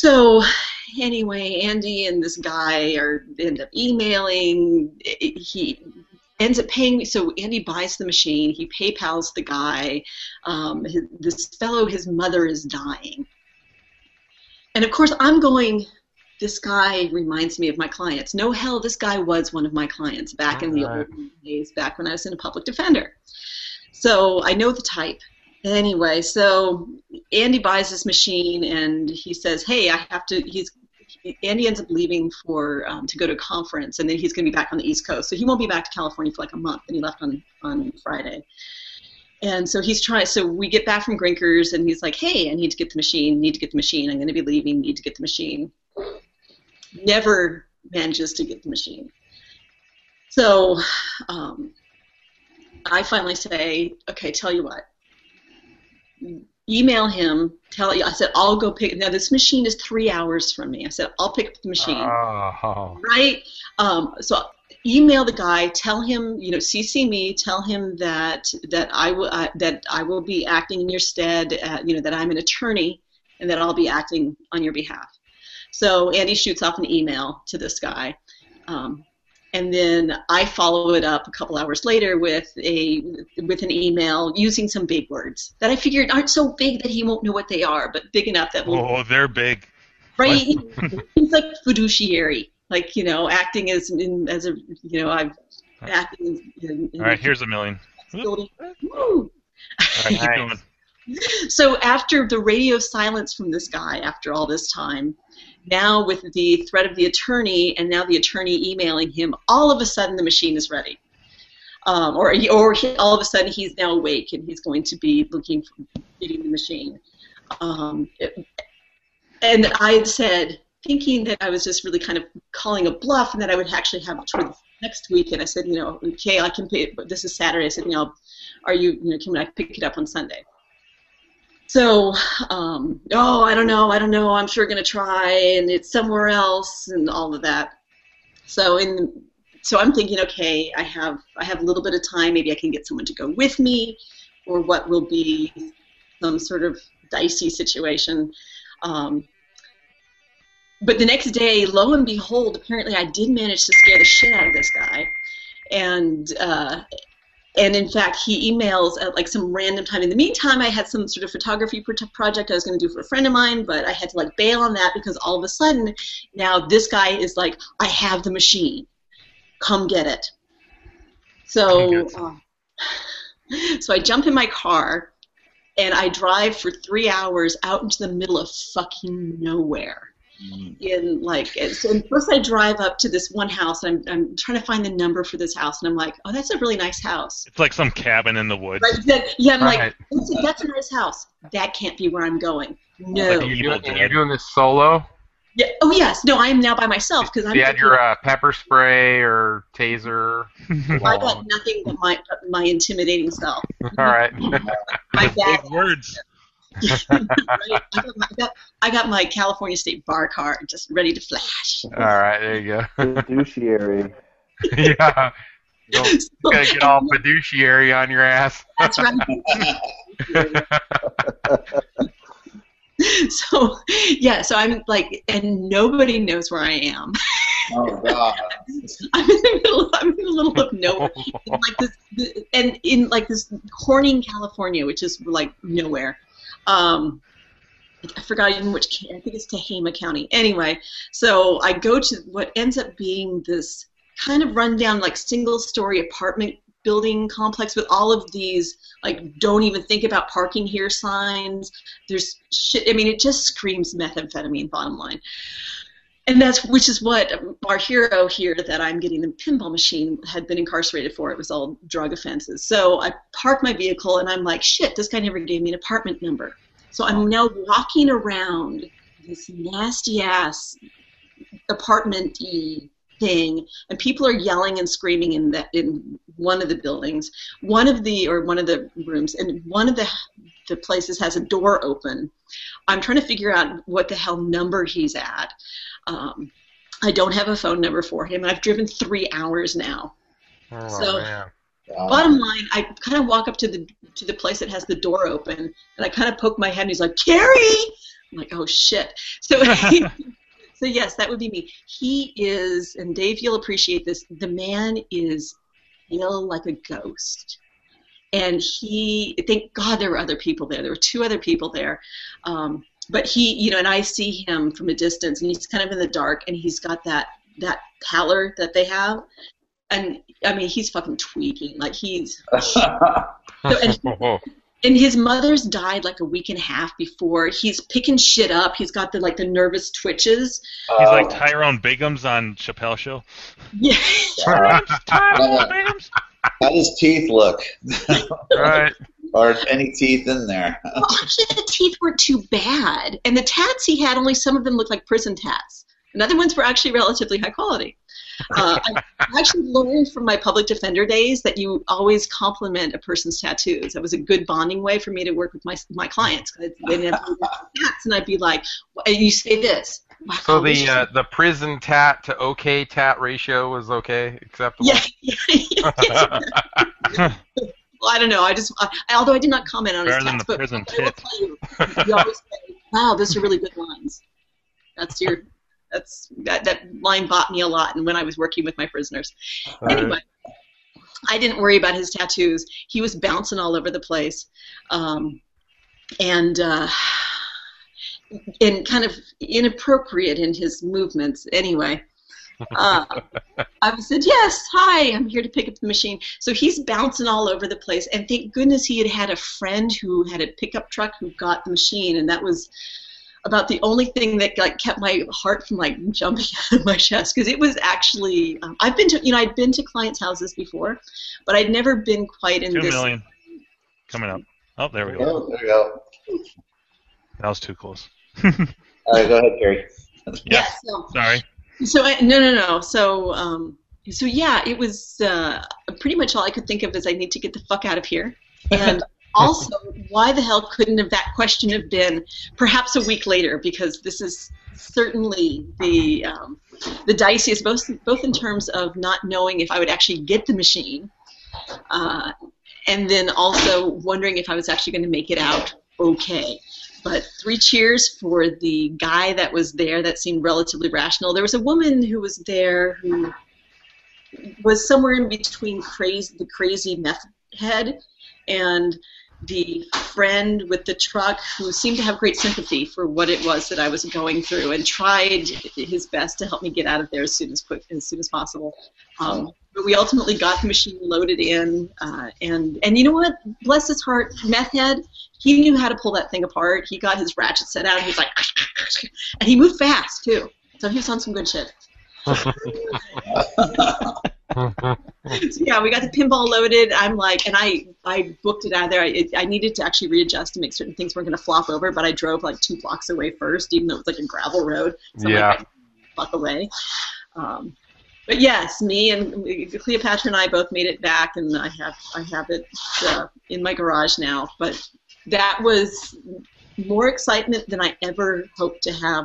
so anyway andy and this guy are end up emailing he ends up paying me so andy buys the machine he paypals the guy um, his, this fellow his mother is dying and of course i'm going this guy reminds me of my clients. No hell, this guy was one of my clients back in the old days, back when I was in a public defender. So I know the type. Anyway, so Andy buys this machine and he says, "Hey, I have to." He's Andy ends up leaving for um, to go to a conference, and then he's going to be back on the East Coast. So he won't be back to California for like a month, and he left on on Friday. And so he's trying. So we get back from Grinkers, and he's like, "Hey, I need to get the machine. Need to get the machine. I'm going to be leaving. Need to get the machine." Never manages to get the machine. So um, I finally say, "Okay, tell you what. Email him. Tell I said I'll go pick. Now this machine is three hours from me. I said I'll pick up the machine Oh. right? Um, so email the guy, tell him, you know, CC me, tell him that that I will uh, that I will be acting in your stead, uh, you know, that I'm an attorney and that I'll be acting on your behalf. So Andy shoots off an email to this guy. Um, and then I follow it up a couple hours later with a with an email using some big words that I figured aren't so big that he won't know what they are, but big enough that will Oh, they're big. right? He's like fiduciary, like you know, acting as in, as a you know, I've acting. In, in All right, here's a million. Woo! All right, Nice. So after the radio silence from this guy, after all this time, now with the threat of the attorney, and now the attorney emailing him, all of a sudden the machine is ready. Um, or or he, all of a sudden he's now awake and he's going to be looking for getting the machine. Um, it- and I had said, thinking that I was just really kind of calling a bluff and that I would actually have it next week. And I said, you know, okay, I can pay it, but this is Saturday. I said, you know, are you, you know, can I pick it up on Sunday? So, um, oh, I don't know, I don't know, I'm sure going to try, and it's somewhere else, and all of that. So, in so I'm thinking, okay, I have I have a little bit of time. Maybe I can get someone to go with me, or what will be some sort of dicey situation. Um, but the next day, lo and behold, apparently I did manage to scare the shit out of this guy, and uh, and in fact, he emails at like some random time. In the meantime, I had some sort of photography project I was going to do for a friend of mine, but I had to like bail on that because all of a sudden, now this guy is like, I have the machine, come get it. So, uh, so I jump in my car, and I drive for three hours out into the middle of fucking nowhere in like so first I drive up to this one house and I'm, I'm trying to find the number for this house and I'm like oh that's a really nice house It's like some cabin in the woods. right that, yeah I'm Right. like that's a, that's a nice house that can't be where I'm going no Like, you're, doing, you're doing this solo. yeah oh yes no I am now by myself because I'm You had your uh, pepper spray or taser. I got nothing but my my intimidating self All right. my bad Big words. Right? I, got my, I, got, I got my California State bar card just ready to flash All right. There you go. Fiduciary. yeah. Go, gotta get all fiduciary on your ass. That's right. so yeah, so I'm like, and nobody knows where I am. Oh God. I'm in the middle. I'm in the middle of nowhere, in like this, the- and in like this Corning, California, which is like nowhere. Um, I forgot even which. I think it's Tehama County. Anyway, so I go to what ends up being this kind of rundown, like single-story apartment building complex with all of these like don't even think about parking here signs. There's shit. I mean, it just screams methamphetamine. Bottom line. And that's which is what our hero here that I'm getting the pinball machine had been incarcerated for. It was all drug offenses. So I park my vehicle and I'm like, shit, this guy never gave me an apartment number. So I'm now walking around this nasty ass apartment thing, and people are yelling and screaming in that in one of the buildings, one of the or one of the rooms, and one of the the places has a door open. I'm trying to figure out what the hell number he's at. Um, I don't have a phone number for him. I've driven three hours now. Oh, So- man. Bottom line, I kind of walk up to the to the place that has the door open, and I kind of poke my head, and he's like, "Carrie!" I'm like, "Oh shit!" So, so yes, that would be me. He is, and Dave, you'll appreciate this. The man is ill like a ghost, and he. Thank God there were other people there. There were two other people there. Um, but he, you know, and I see him from a distance, and he's kind of in the dark, and he's got that that pallor that they have, and I mean, he's fucking tweaking. Like he's so, and, and his mother's died like a week and a half before. He's picking shit up. He's got the like the nervous twitches. He's like Oh. Tyrone Biggums on Chappelle Show. Yeah. Tyrone Biggums. How does teeth look? Right. or any teeth in there? Well, actually, the teeth weren't too bad, and the tats he had only some of them looked like prison tats, and other ones were actually relatively high quality. Uh, I I actually learned from my public defender days that you always compliment a person's tattoos. That was a good bonding way for me to work with my my clients. 'cause They'd have tats, and I'd be like, "You say this." Wow, So the uh, the prison tat to okay tat ratio was okay, acceptable. yeah, yeah, yeah. Well, I don't know. I just, I, although I did not comment on his Better than tats, but prison I will tit. tell you, you always say, "Wow, those are really good lines." That's your, that's that that line bought me a lot, and when I was working with my prisoners. Right. Anyway, I didn't worry about his tattoos. He was bouncing all over the place, um, and uh, and kind of inappropriate in his movements. Anyway. Uh, I said, yes, hi, I'm here to pick up the machine. So he's bouncing all over the place, and thank goodness he had had a friend who had a pickup truck who got the machine, and that was about the only thing that like kept my heart from like jumping out of my chest because it was actually um, I've been to you know I'd been to clients' houses before, but I'd never been quite in Two this. million coming up. Oh, there we go. Oh, there you go. That was too close. All right, go ahead, Gary. Yeah. So, Sorry. so I, no, no, no. So, um, so yeah, it was uh, pretty much all I could think of is I need to get the fuck out of here, and also why the hell couldn't have that question have been perhaps a week later because this is certainly the um, the diciest both both in terms of not knowing if I would actually get the machine, uh, and then also wondering if I was actually going to make it out okay. But three cheers for the guy that was there that seemed relatively rational. There was a woman who was there who was somewhere in between crazy, the crazy meth head and the friend with the truck who seemed to have great sympathy for what it was that I was going through and tried his best to help me get out of there as soon as quick as soon as possible. Um, but we ultimately got the machine loaded in, uh, and and you know what? Bless his heart, meth head. He knew how to pull that thing apart. He got his ratchet set out. He was like, and he moved fast too. So he was on some good shit. so yeah, we got the pinball loaded. I'm like, and I I booked it out of there. I, I needed to actually readjust to make certain things weren't going to flop over, but I drove like two blocks away first, even though it was like a gravel road. So I'm Yeah. like, fuck away. Um, but yes, me and Cleopatra and I both made it back, and I have I have it uh, in my garage now. But that was more excitement than I ever hoped to have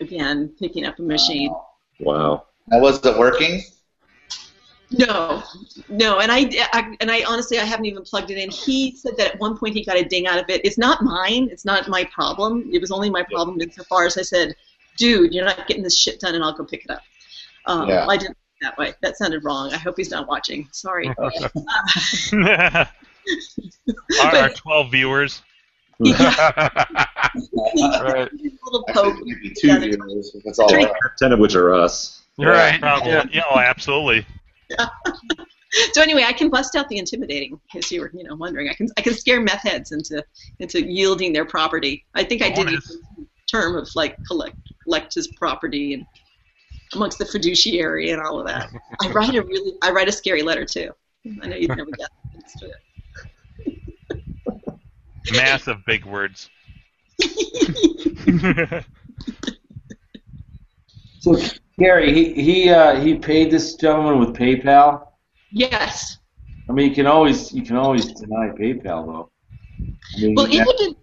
again picking up a machine. Wow. Now, was it working? No, no, and I, I and I honestly I haven't even plugged it in. He said that at one point he got a ding out of it. It's not mine. It's not my problem. It was only my problem insofar as I said, "Dude, you're not getting this shit done, and I'll go pick it up." Um, Yeah. I didn't think that way. That sounded wrong. I hope he's not watching. Sorry. our, our 12 viewers. right. little poke. Maybe two viewers. If it's all right. Ten of which are us. Right. Probably. Yeah. Yeah, oh, absolutely. So anyway, I can bust out the intimidating, in case you were, you know, wondering. I can I can scare meth heads into into yielding their property. I think I did Bonus. use the term of like collect collect his property and amongst the fiduciary and all of that. I write a really I write a scary letter too. I know you've never got it. Massive big words. So Gary, he he uh, he paid this gentleman with PayPal. Yes. I mean, you can always you can always deny PayPal though. I mean, Well, it yeah, had been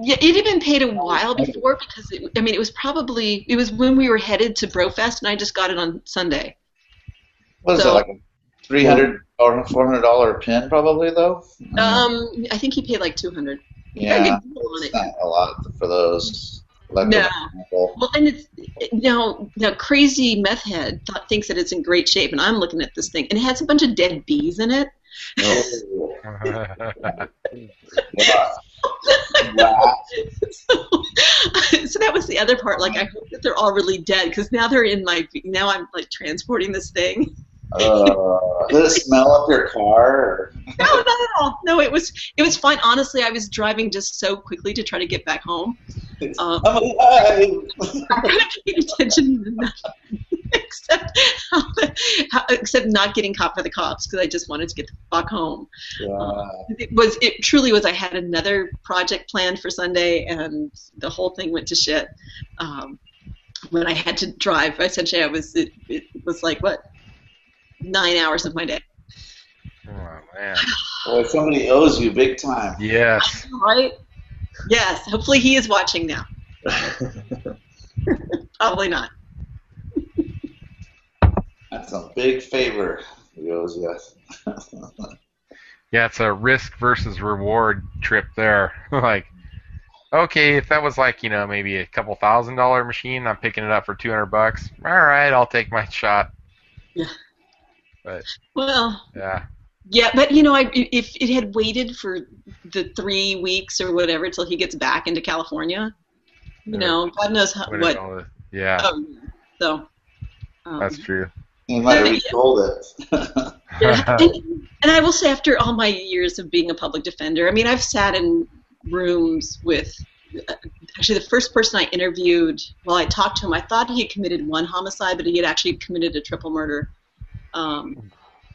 yeah, it had been paid a while before because it, I mean it was probably it was when we were headed to Brofest and I just got it on Sunday. What is So- it like a three hundred or four hundred dollar pin probably though? Um, I think he paid like two hundred. yeah, good on it's it. not a lot for those. No. electrical- Well, and it's now now crazy meth head thought, thinks that it's in great shape, and I'm looking at this thing, and it has a bunch of dead bees in it. Oh, yeah. So, so that was the other part. Like, I hope that they're all really dead because now they're in my. Now I'm like transporting this thing. Uh, did it smell up your car? No, not at all. No, it was it was fine. Honestly, I was driving just so quickly to try to get back home. Um, I'm alive. I couldn't pay attention to nothing except how how, except not getting caught by the cops because I just wanted to get the fuck home. Yeah. It was it truly was. I had another project planned for Sunday, and the whole thing went to shit. Um, when I had to drive, essentially, I was it, it was like what nine hours of my day. Oh man. Boy, somebody owes you big time. Yes. Right? Yes. Hopefully, he is watching now. Probably not. That's a big favor he owes you. Yeah, it's a risk versus reward trip there. like, okay, if that was like you know maybe a couple thousand dollar machine, I'm picking it up for two hundred bucks. All right, I'll take my shot. Yeah. But Well, yeah, Yeah, but you know, I, if it had waited for the three weeks or whatever till he gets back into California, you Yeah. know, God knows how, what? what. yeah, Oh, so. Um, that's true. You might have Yeah. retold it. yeah, and, and I will say, after all my years of being a public defender, I mean, I've sat in rooms with. Actually, the first person I interviewed, while I talked to him, I thought he had committed one homicide, but he had actually committed a triple murder. Um,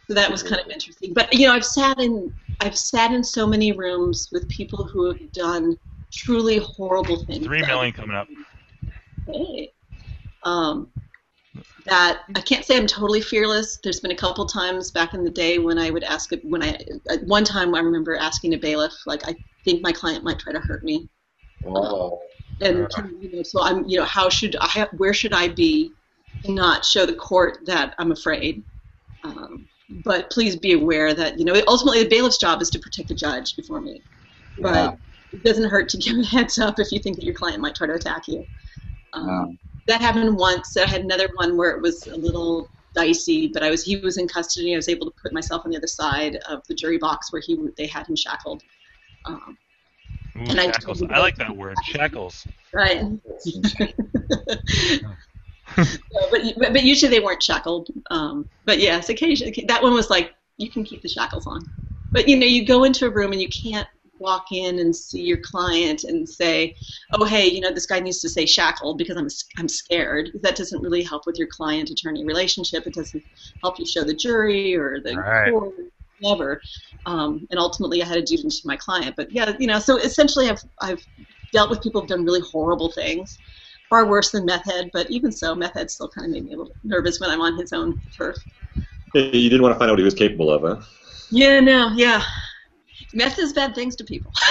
so that was kind of interesting. But you know, I've sat in I've sat in so many rooms with people who have done truly horrible things. Three million coming up. Hey. Um, that I can't say I'm totally fearless. There's been a couple times back in the day when I would ask when I at one time I remember asking a bailiff like I think my client might try to hurt me. Oh. And you know, so I'm you know how should I where should I be and not show the court that I'm afraid. Um, but please be aware that you know ultimately the bailiff's job is to protect the judge before me. But it doesn't hurt to give a heads up if you think that your client might try to attack you. Um, That happened once. I had another one where it was a little dicey, but I was he was in custody. I was able to put myself on the other side of the jury box where he they had him shackled. Um, Ooh, And I shackles. told I like that word. Shackles. right. So, but, but but usually they weren't shackled. Um, but yes, occasionally that one was like you can keep the shackles on. But you know, you go into a room and you can't walk in and see your client and say, "Oh, hey, you know, this guy needs to say shackled because I'm I'm scared." That doesn't really help with your client-attorney relationship. It doesn't help you show the jury or the Right. court, whatever. Um, and ultimately, I had to do it to my client. But yeah, you know, so essentially, I've I've dealt with people who've done really horrible things far worse than meth head, but even so, meth head still kind of made me a little nervous when I'm on his own turf. You didn't want to find out what he was capable of, huh? Yeah, no, yeah. Meth does bad things to people.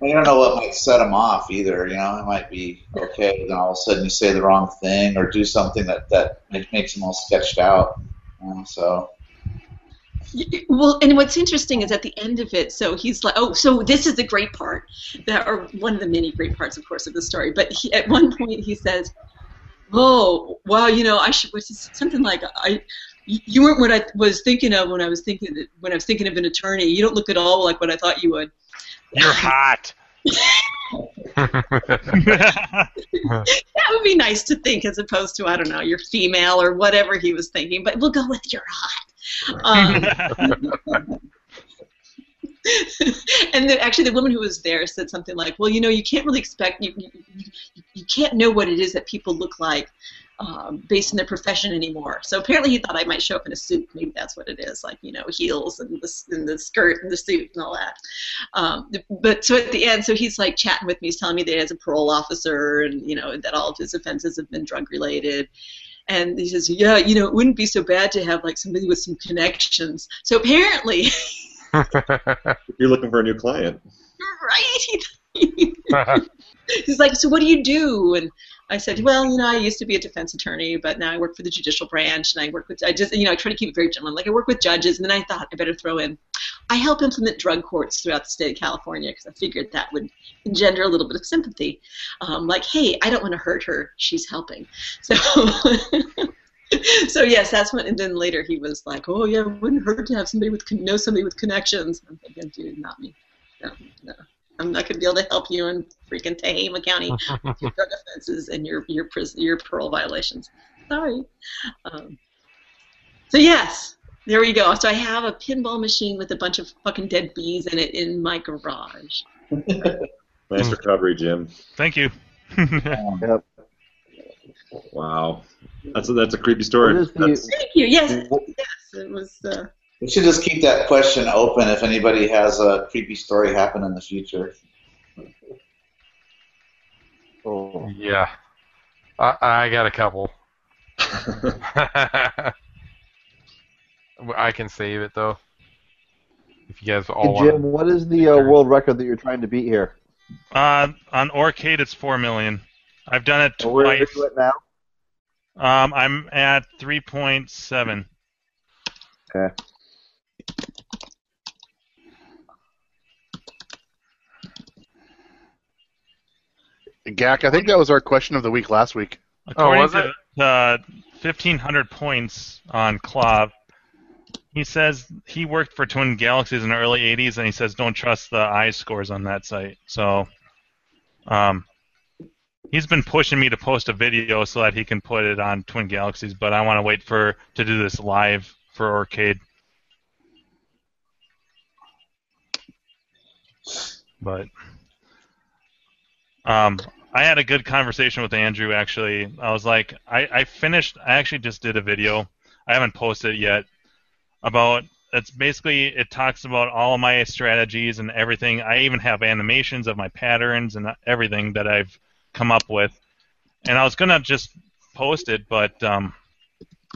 Well, you don't know what might set him off either. You know, it might be okay, then all of a sudden you say the wrong thing or do something that that makes him all sketched out. You know, so well, and what's interesting is at the end of it, so he's like, oh, so this is the great part, that or one of the many great parts, of course, of the story. But he, at one point he says, oh, well, you know, I should, which is something like, I, you weren't what I was thinking of when I was thinking that, when I was thinking of an attorney. You don't look at all like what I thought you would. You're hot. that would be nice to think as opposed to I don't know you're female or whatever he was thinking but we'll go with you're hot um, and then actually the woman who was there said something like well you know you can't really expect you, you, you- you can't know what it is that people look like um, based on their profession anymore so apparently he thought I might show up in a suit maybe that's what it is like you know heels and the, and the skirt and the suit and all that um, but so at the end, so he's like chatting with me. He's telling me that he has a parole officer, and you know that all of his offenses have been drug related. And he says, "Yeah, you know, it wouldn't be so bad to have like somebody with some connections." So apparently, You're looking for a new client. right? he's like, "So what do you do?" And I said, "Well, you know, I used to be a defense attorney, but now I work for the judicial branch, and I work with I just you know I try to keep it very general. Like I work with judges, and then I thought I better throw in." I help implement drug courts throughout the state of California because I figured that would engender a little bit of sympathy. Um, like, hey, I don't want to hurt her; she's helping. So, so yes, that's when. And then later he was like, "Oh yeah, it wouldn't hurt to have somebody with know somebody with connections." I'm thinking, dude, not me. No, no. I'm not going to be able to help you in freaking Tehama County with your drug offenses and your your pris- your parole violations. Sorry. Um, so yes, there we go. So I have a pinball machine with a bunch of fucking dead bees in it in my garage. Nice recovery, Jim. Thank you. Yep. Wow, that's a, that's a creepy story. The- That's- Thank you. Yes, yes, it was. Uh, we should just keep that question open if anybody has a creepy story happen in the future. Oh. yeah. I, I got a couple. I can save it though. If you guys all Hey, want. Jim, what is the uh, world record that you're trying to beat here? Uh, on Orcade, it's four million. I've done it twice. Where are twice. you at now? Um, I'm at three point seven. Okay. Gak, I think that was our question of the week last week. According was to uh, 1,500 points on KLOV, he says he worked for Twin Galaxies in the early 80s, and he says don't trust the I scores on that site. So, um, he's been pushing me to post a video so that he can put it on Twin Galaxies, but I want to wait for to do this live for Arcade. But um, I had a good conversation with Andrew. Actually, I was like, I, I finished. I actually just did a video. I haven't posted it yet. About it's basically it talks about all of my strategies and everything. I even have animations of my patterns and everything that I've come up with. and I was gonna just post it, but um,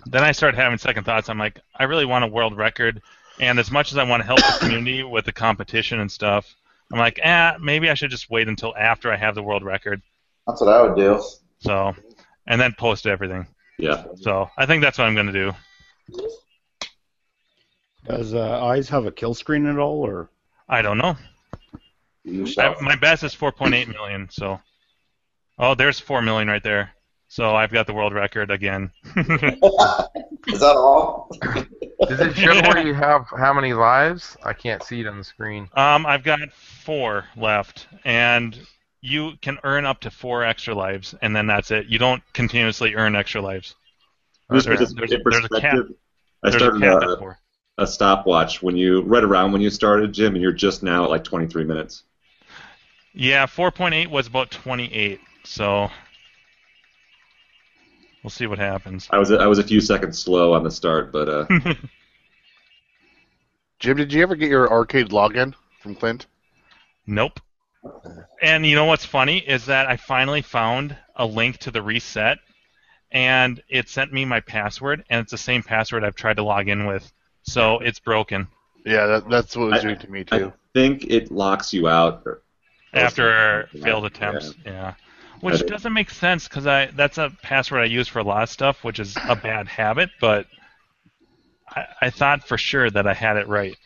then I started having second thoughts. I'm like, I really want a world record, and as much as I want to help the community with the competition and stuff, I'm like, eh, maybe I should just wait until after I have the world record. That's what I would do. So, and then post everything. Yeah. So I think that's what I'm gonna do. Does uh, Eyes have a kill screen at all, or I don't know. I, my best is 4.8 million. So, oh, there's 4 million right there. So I've got the world record again. Is that all? Does it show where you have how many lives? I can't see it on the screen. Um, I've got four left, and you can earn up to four extra lives, and then that's it. You don't continuously earn extra lives. Just There's, there's, there's a cap. I There's a started a, a stopwatch when you right around when you started, Jim, and you're just now at like 23 minutes. Yeah, 4.8 was about 28. So we'll see what happens. I was I was a few seconds slow on the start, but uh, Jim, did you ever get your arcade login from Clint? Nope. And you know what's funny is that I finally found a link to the reset, and it sent me my password, and it's the same password I've tried to log in with. So it's broken Yeah, that, that's what it was doing to me too. I too. think it locks you out. after failed attempts. Yeah. I Which think- doesn't make sense because I that's a password I use for a lot of stuff, which is a bad habit. But I, I thought for sure that I had it right.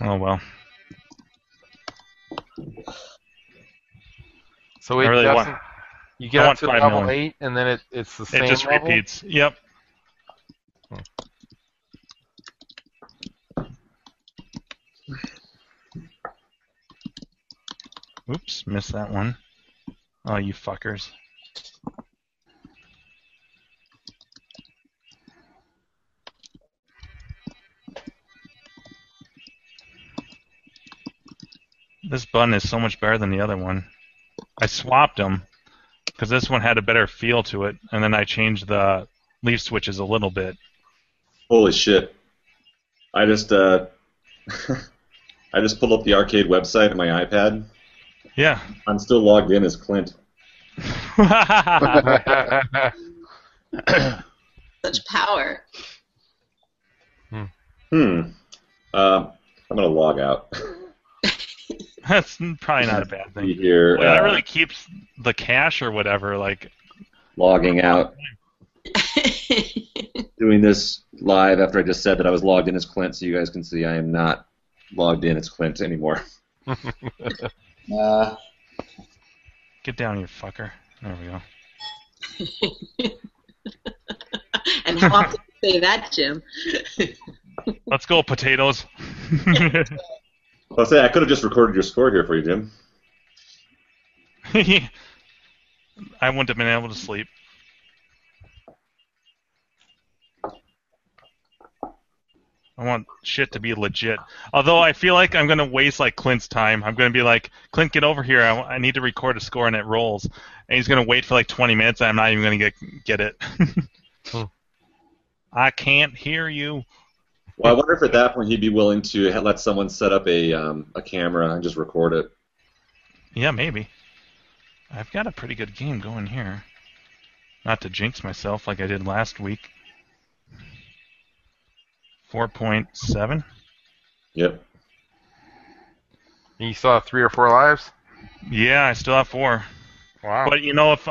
Oh well. So I really doesn't. want- you I get up to five level million. eight, and then it it's the same It just level? repeats. Yep. Oops, missed that one. Oh, you fuckers. This button is so much better than the other one. I swapped them because this one had a better feel to it, and then I changed the leaf switches a little bit. Holy shit! I just uh, I just pulled up the arcade website on my iPad. Yeah. I'm still logged in as Clint. Such power. Hmm. Uh, I'm gonna log out. That's probably not a bad thing. here. Well, that uh, really keeps the cache or whatever. Like, logging out. Doing this live after I just said that I was logged in as Clint, so you guys can see I am not logged in as Clint anymore. Nah. get down, you fucker. There we go. and how often do you say that, Jim? Let's go, potatoes. I'll say I could have just recorded your score here for you, Jim. I wouldn't have been able to sleep. I want shit to be legit. Although I feel like I'm gonna waste like Clint's time. I'm gonna be like, Clint, get over here. I, I need to record a score and it rolls. And he's gonna wait for like 20 minutes. And I'm not even gonna get get it. Hmm. I can't hear you. Well, I wonder if at that point he'd be willing to let someone set up a um, a camera and just record it. Yeah, maybe. I've got a pretty good game going here. Not to jinx myself like I did last week. 4.7. Yep. you still have three or four lives. Yeah, I still have four. Wow. But you know, if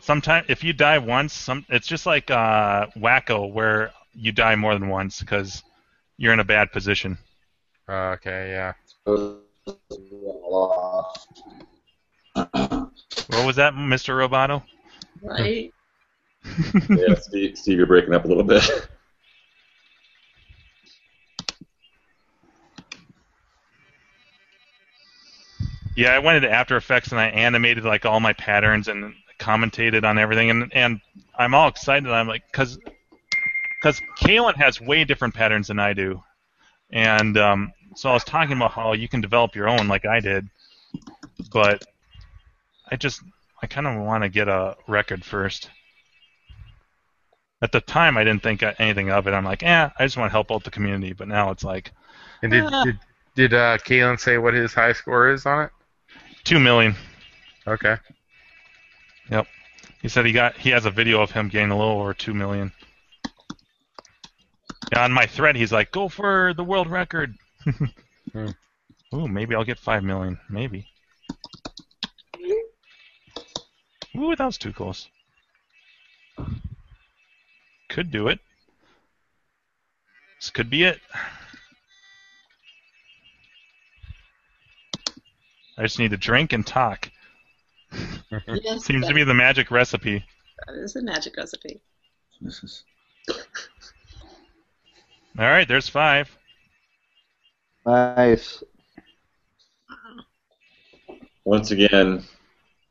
sometimes if you die once, some it's just like uh, Wacko where you die more than once because you're in a bad position. Uh, okay, yeah. What was that, Mr. Roboto? Right? yeah, Steve, Steve, you're breaking up a little bit. Yeah, I went into After Effects and I animated like all my patterns and commentated on everything, and and I'm all excited. I'm like, cause, cause Kalen has way different patterns than I do, and um, so I was talking about how you can develop your own like I did, but I just I kind of want to get a record first. At the time, I didn't think anything of it. I'm like, eh, I just want to help out the community. But now it's like And did Ah. did, did uh, Kalen say what his high score is on it? Two million. Okay. Yep. He said he got he has a video of him getting a little over two million. Yeah, on my thread, he's like, "Go for the world record." Hmm. Ooh, maybe I'll get five million. Maybe. Ooh, that was too close. Could do it. This could be it. I just need to drink and talk. Yes, Seems to be the magic recipe. That is a magic recipe. This is All right, there's five. Nice. Once again,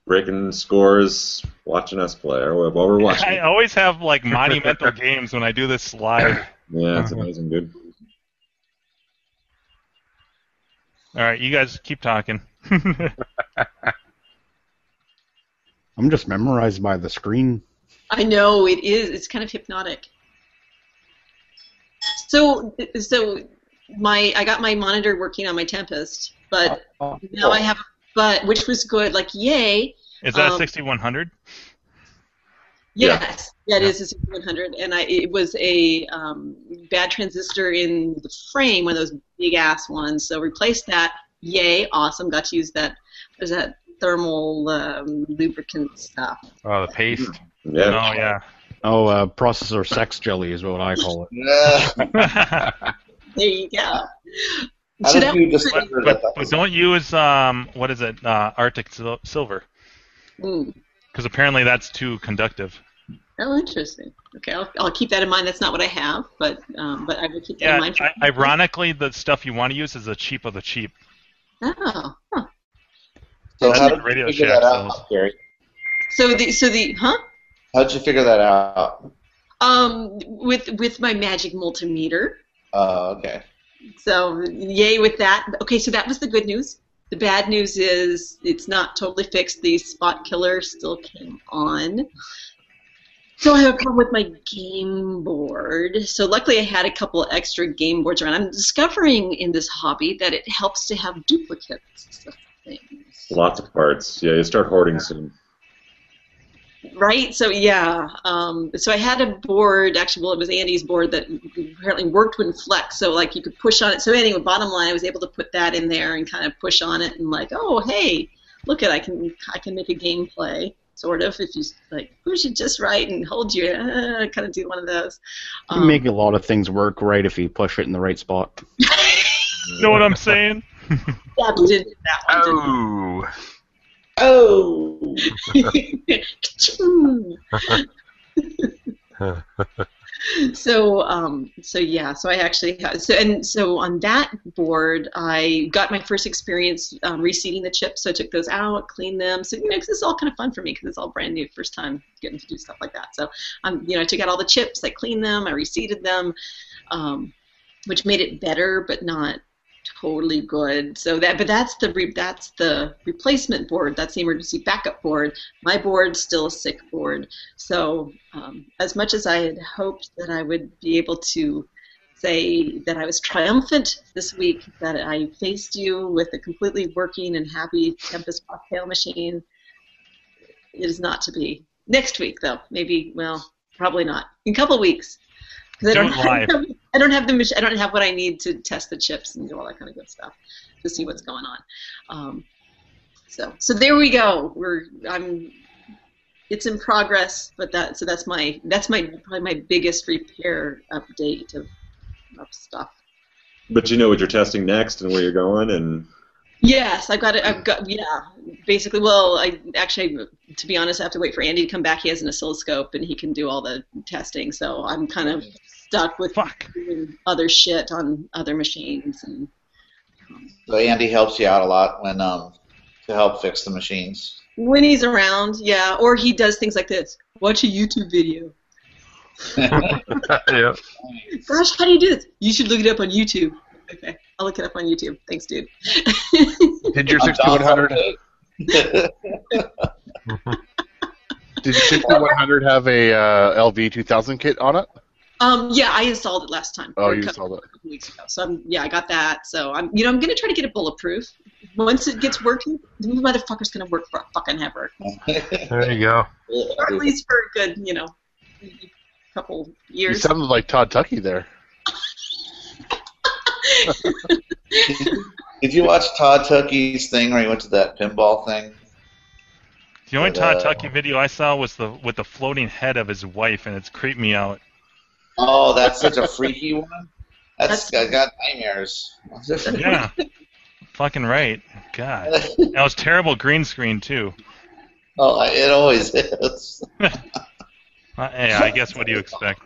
breaking scores, watching us play, or while we're watching. I always have like monumental games when I do this live. Yeah, it's amazing, dude. All right, you guys keep talking. I'm just memorized by the screen. I know it is. It's kind of hypnotic. So, so my I got my monitor working on my Tempest, but now I have but which was good. Like yay! Is that Um, 6100? Yes, yeah, it is a 6100, and I it was a um, bad transistor in the frame, one of those big ass ones. So replaced that. Yay! Awesome. Got to use that. What is that thermal um, lubricant stuff? Oh, the paste. Yeah. Oh yeah. Oh, uh, processor sex jelly is what I call it. yeah. There you go. How So did that you was but, that? that but don't use um what is it uh, Arctic Sil- Silver Mm. because apparently that's too conductive. Oh, interesting. Okay, I'll, I'll keep that in mind. That's not what I have, but um, but I will keep that in mind. For I, ironically, the stuff you want to use is the cheap of the cheap. Oh, huh. so that's how what did Radio you figure Shack that out, sells. Gary? So the so the huh? How did you figure that out? Um, with with my magic multimeter. Oh, okay. So yay with that. Okay, so that was the good news. The bad news is it's not totally fixed. The spot killer still came on. So I have a problem with my game board. So luckily I had a couple extra game boards around. I'm discovering in this hobby that it helps to have duplicates of things. Lots of parts. Yeah, you start hoarding soon. Right. So yeah. Um, so I had a board. Actually, well, it was Andy's board that apparently worked when flex. So like you could push on it. So anyway, bottom line, I was able to put that in there and kind of push on it and like, oh hey, look at I can I can make a gameplay sort of if you like push it just right and hold your uh, kind of do one of those. You can make a lot of things work right if you push it in the right spot. You know what I'm saying? Yeah, we did that one. didn't Oh. Oh. so um so yeah so i actually have so and so on that board i got my first experience um, reseeding the chips. So i took those out cleaned them. So you know 'cause it's all kind of fun for me because it's all brand new first time getting to do stuff like that. So um you know i took out all the chips i cleaned them i reseeded them um which made it better but not totally good. So that, but that's the re, that's the replacement board. That's the emergency backup board. My board's still a sick board. So um, as much as I had hoped that I would be able to say that I was triumphant this week that I faced you with a completely working and happy Tempest cocktail machine, it is not to be. Next week, though, maybe. Well, probably not. In a couple weeks. 'Cause I Do don't, it live. have, I don't have the mach- I don't have what I need to test the chips and do all that kind of good stuff to see what's going on. Um, so so there we go. We're I'm it's in progress, but that so that's my that's my probably my biggest repair update of, of stuff. But you know what you're testing next and where you're going, and Yes, I've got it. I've got yeah. Basically, well, I actually, to be honest, I have to wait for Andy to come back. He has an oscilloscope and he can do all the testing. So I'm kind of stuck with Fuck. other shit on other machines and So Andy helps you out a lot when um to help fix the machines. when he's around, yeah. Or he does things like this. Watch a YouTube video. yeah. Gosh, how do you do this? You should look it up on YouTube. Okay, I'll look it up on YouTube. Thanks, dude. Did your 6100 did your 6100 have a uh, LV 2000 kit on it? Um, yeah, I installed it last time. Oh, a you couple- installed it. a couple weeks ago. So I'm, yeah, I got that. So I'm, you know, I'm gonna try to get it bulletproof. Once it gets working, the motherfucker's gonna work for fucking ever, There you go. or at least for a good, you know, couple years. You sounded like Todd Tuckey there. Did you watch Todd Tuckey's thing where he went to that pinball thing? The only Todd uh, Tuckey video I saw was the with the floating head of his wife, and it's creeped me out. Oh, that's such a freaky one. That's, That's- I got nightmares. Yeah, fucking right. God, that was terrible green screen too. oh, I- it always is. Uh, yeah, I guess what do you expect?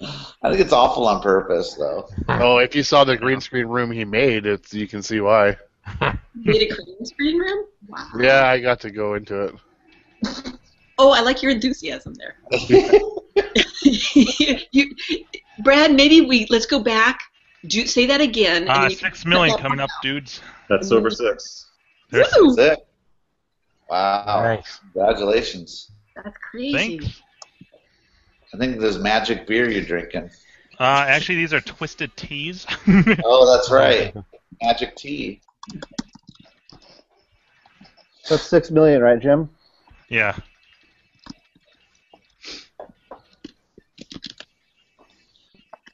I think it's awful on purpose, though. Oh, if you saw the green screen room he made, it's you can see why. Made a green screen room. Wow. Yeah, I got to go into it. Oh, I like your enthusiasm there. you, Brad, maybe we let's go back. Do say that again. and Uh, six million coming part up, dudes. That's over six. There's. Woo! That's it. Wow. Nice. Congratulations. That's crazy. Thanks. I think there's magic beer you're drinking. Uh, actually, these are twisted teas. Oh, that's right. Magic tea. That's six million, right, Jim? yeah.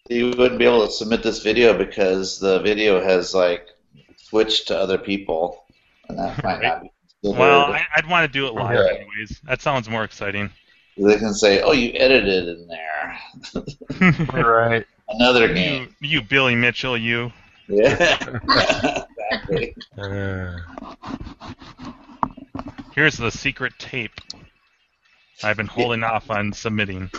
You wouldn't be able to submit this video because the video has like switched to other people, and that might not be. Well, I, I'd want to do it live Yeah. anyways. That sounds more exciting. They can say, "Oh, you edited in there." Right. Another you, game. you Billy Mitchell, you. Yeah. exactly. Here's the secret tape. I've been holding off on submitting.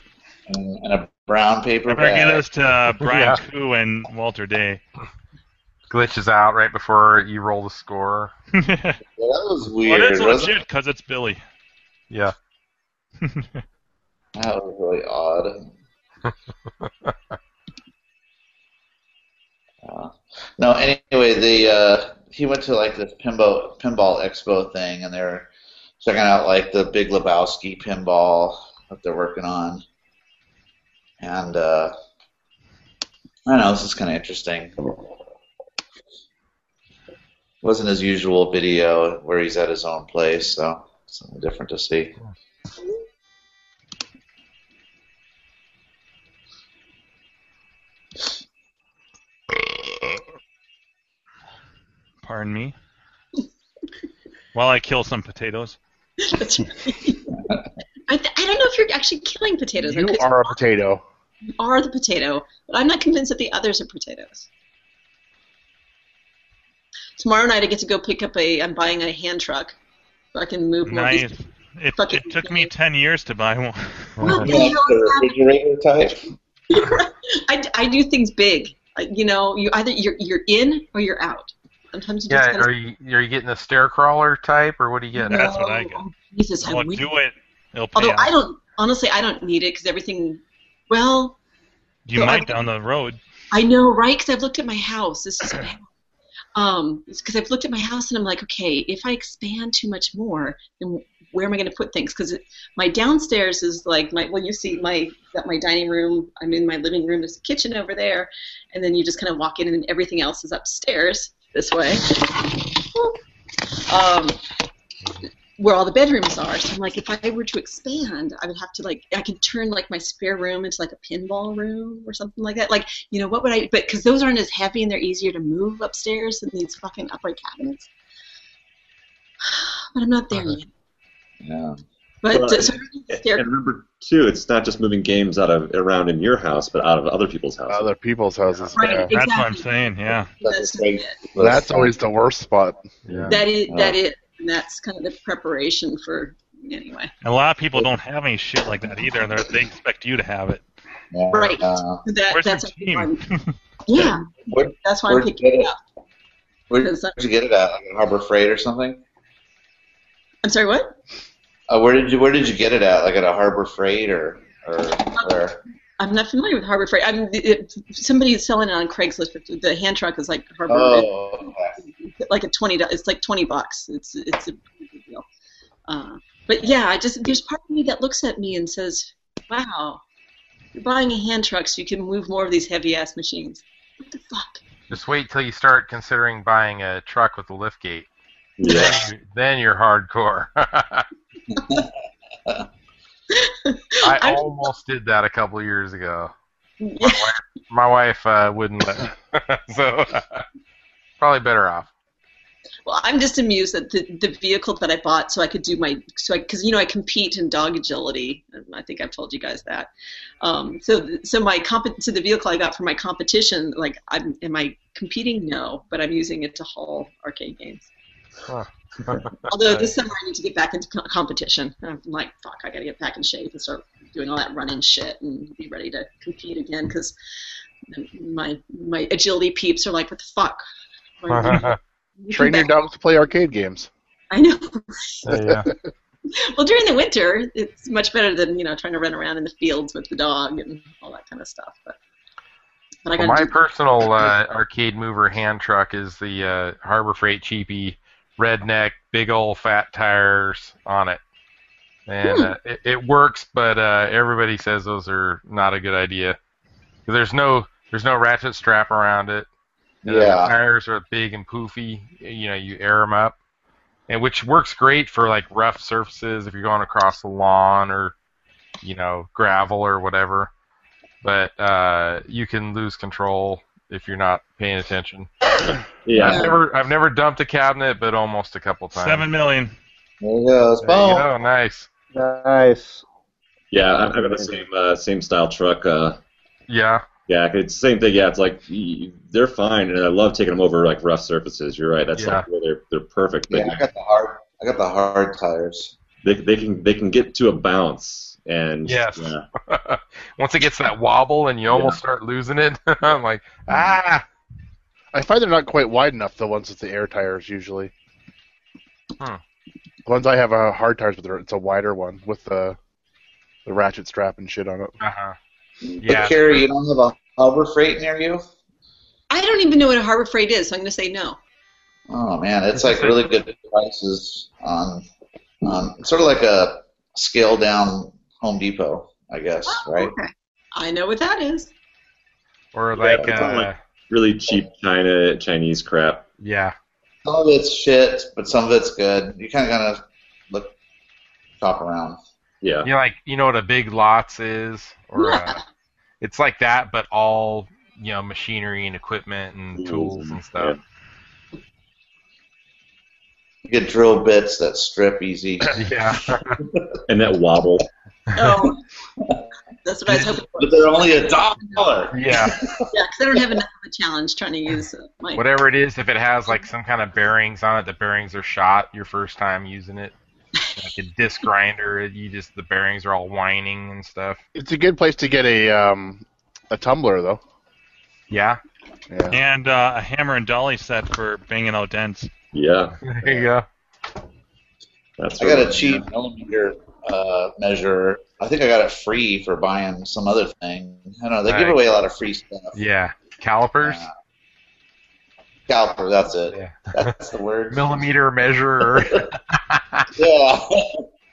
And, and a brown paper I better get bag. this to uh, Brian Yeah. Kuh and Walter Day. Glitches out right before you roll the score. Yeah, that was weird. it's legit because it's Billy. Yeah. That was really odd. Uh, no, anyway, the uh, he went to like this pinball pinball expo thing, and they're checking out like the Big Lebowski pinball that they're working on, and uh, I don't know, this is kind of interesting. Wasn't his usual video where he's at his own place, so something different to see. Pardon me. While I kill some potatoes. That's right. I, th- I don't know if you're actually killing potatoes. You are a potato. you are the potato, but I'm not convinced that the others are potatoes. Tomorrow night I get to go pick up a. I'm buying a hand truck, so I can move more. of Nice. It, it took me ten years to buy one. What the Yeah, hell the is happening? refrigerator type. I, I do things big. You know, you either you're you're in or you're out. Sometimes you just Yeah. gotta Are you are you getting the stair crawler type or what are you getting? That's what I get. Oh, Jesus, I Well, wish- do it. It'll pay Although off. I don't, honestly, I don't need it because everything. Well, You so might I- down the road. I know, right? Because I've looked at my house. This is bad. Um, because I've looked at my house and I'm like, okay, if I expand too much more, then where am I going to put things? Because my downstairs is like my. Well, you see my got my dining room. I'm in my living room. There's a kitchen over there, and then you just kind of walk in, and everything else is upstairs this way. Um, where all the bedrooms are. So I'm like, if I were to expand, I would have to like, I could turn like my spare room into like a pinball room or something like that. Like, you know, what would I? But because those aren't as heavy and they're easier to move upstairs than these fucking upright cabinets. But I'm not there yet. Yeah. But Well, uh, so And remember too, it's not just moving games out of around in your house, but out of other people's houses. Other people's houses. Right, yeah. That's what I'm saying. Yeah. that's, great. That's always the worst spot. Yeah. that is that Oh. and that's kind of the preparation for anyway. A lot of people don't have any shit like that either. They're, they expect you to have it. Yeah. Right. Uh, That Where's that's your why team? I'm- yeah. Where- That's why I'm where'd picking it it? up. where did you get it at? Like Harbor Freight or something? I'm sorry, what? Uh, where did you Where did you get it at? Like at a Harbor Freight or or where? I'm not familiar with Harbor Freight. I'm it, somebody is selling it on Craigslist. But the hand truck is like Harbor, Oh, okay. like a twenty. do- It's like twenty bucks. It's it's a big deal. Uh, but yeah, I just there's part of me that looks at me and says, "Wow, you're buying a hand truck so you can move more of these heavy ass machines. What the fuck? Just wait till you start considering buying a truck with a lift gate. Yeah. Then, you, then you're hardcore. I I'm- almost did that a couple years ago. Yeah. My wife, my wife uh, wouldn't let me. so probably better off. Well, I'm just amused that the, the vehicle that I bought so I could do my so because you know I compete in dog agility. I think I've told you guys that. Um, so so my comp- so the vehicle I got for my competition, like I'm am I competing? No, but I'm using it to haul arcade games. Huh. Although this summer I need to get back into competition. I'm like, fuck, I gotta get back in shape and start doing all that running shit and be ready to compete again because my my agility peeps are like, what the fuck? You- you Train your back- dogs to play arcade games. I know. yeah. Well, during the winter, it's much better than you know trying to run around in the fields with the dog and all that kind of stuff. But, but I Well, my to personal uh, arcade mover hand truck is the uh, Harbor Freight cheapy, redneck, big old fat tires on it, and uh, it, it works. But uh, everybody says those are not a good idea. There's no there's no ratchet strap around it. and The Yeah. tires are big and poofy. You know, you air them up, and which works great for like rough surfaces if you're going across the lawn or you know gravel or whatever but uh, you can lose control if you're not paying attention. Yeah. I've Yeah. never I've never dumped a cabinet, but almost a couple times. Seven million. There it goes. There you Boom. go. Nice. Nice. Yeah, I've got the same uh, same style truck. Uh, Yeah. yeah, it's the same thing. Yeah, it's like they're fine, and I love taking them over like rough surfaces. You're right. That's Yeah. like where they're they're perfect. But Yeah, I got the hard. I got the hard tires. they they can they can get to a bounce, and Yes. yeah, Once it gets that wobble and you almost start losing it, I'm like, ah. I find they're not quite wide enough, the ones with the air tires, usually. Hmm. The ones I have are hard tires, but it's a wider one with the the ratchet strap and shit on it. Uh-huh. But Yeah. Carrie, you don't have a Harbor Freight near you? I don't even know what a Harbor Freight is, so I'm going to say no. Oh man, it's like really good prices on. on it's sort of like a scaled down Home Depot, I guess, right? Okay. I know what that is. Or like, it's not uh, like- really cheap China Chinese crap. yeah. Some of it's shit, but some of it's good. You kind of gotta look, shop around. Yeah. You know, like you know what a big lots is, or Yeah. uh, it's like that, but all you know, machinery and equipment and tools and stuff. You get drill bits that strip easy. Yeah. And that wobble. Oh, that's what I was hoping for. but they're only a dollar. yeah. Yeah, because I don't have enough of a challenge trying to use uh, my. Whatever it is, if it has like some kind of bearings on it, the bearings are shot your first time using it. Like a disc grinder, you just the bearings are all whining and stuff. It's a good place to get a um, a tumbler, though. Yeah. Yeah. And uh, a hammer and dolly set for banging out dents. Yeah. There you go. That's I got a right. cheap millimeter uh, measure. I think I got it free for buying some other thing. I don't know. They give away a lot of free stuff. Yeah. Calipers. Uh, caliper, that's it. Yeah. That's the word. Millimeter measurer. Yeah.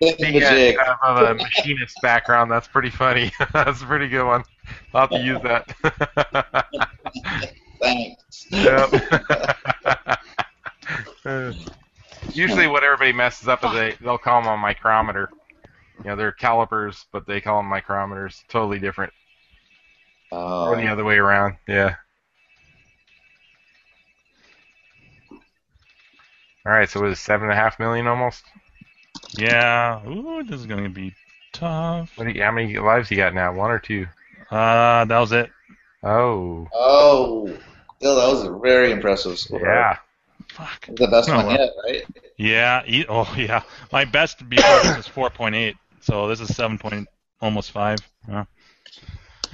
Being a, kind of a machinist background, that's pretty funny. that's a pretty good one. I'll have to use that. Thanks. Yep. Usually, what everybody messes up is they they'll call them a micrometer. You know, they're calipers, but they call them micrometers. Totally different. Oh. Or the other way around. Yeah. All right, so it was seven and a half million almost. Yeah. Ooh, this is going to be tough. What do you, how many lives you got now? One or two? Uh, that was it. Oh, Oh. Still, that was a very impressive score. yeah. Fuck. The best Oh, one well. yet, right? Yeah. Oh, yeah. My best before this was 4.8, so this is 7. Point, almost 5. Yeah.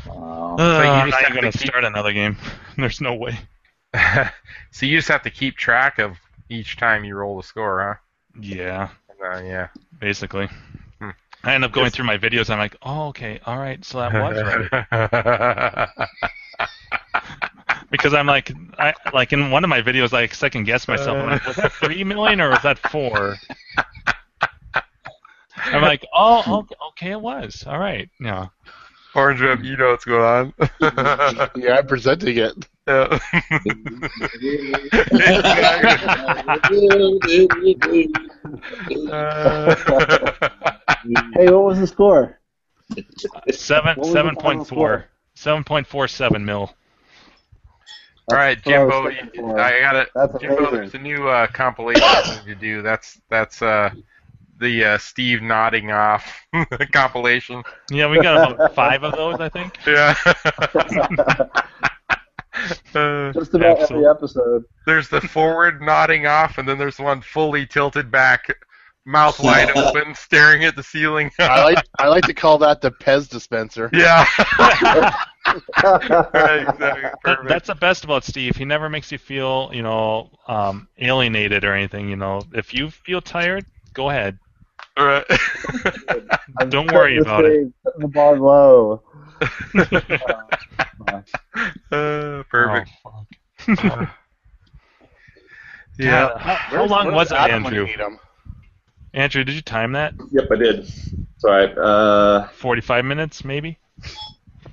Wow. Uh, you I'm not even going to to keep- start another game. There's no way. so you just have to keep track of each time you roll the score, Yeah, huh? Uh, yeah. basically. Hmm. I end up going Yes. through my videos. I'm like, oh, okay, all right, so that was right. because I'm like, I like in one of my videos, I second guess myself. I'm like, was that three million or was that four? I'm like, oh, okay, okay, it was. All right, yeah. Orange Whip, you know what's going on. yeah, I'm presenting it. Yeah. Uh, Hey, what was the score? Seven What was the seven final point score? four. Seven point four seven mil. All right, That's what I Jimbo, thinking you- for. I got it. That's Jimbo, amazing. there's a new uh, compilation I to do. That's that's uh, the uh, Steve nodding off compilation. Yeah, we got about five of those, I think. Yeah. Uh, Just about every episode. there's the forward nodding off, and then there's one fully tilted back, mouth wide open, staring at the ceiling. I like I like to call that the Pez dispenser. yeah. right, exactly. That, Perfect. that's the best about Steve. He never makes you feel, you know, um, alienated or anything. You know, if you feel tired, go ahead. All right. I'm Don't worry about it. stage, the bar low. Uh, perfect. Oh, fuck. yeah. God, how, how long was it, Adam when you Andrew? Andrew, did you time that? Yep, I did. Sorry. Uh, Forty-five minutes, maybe.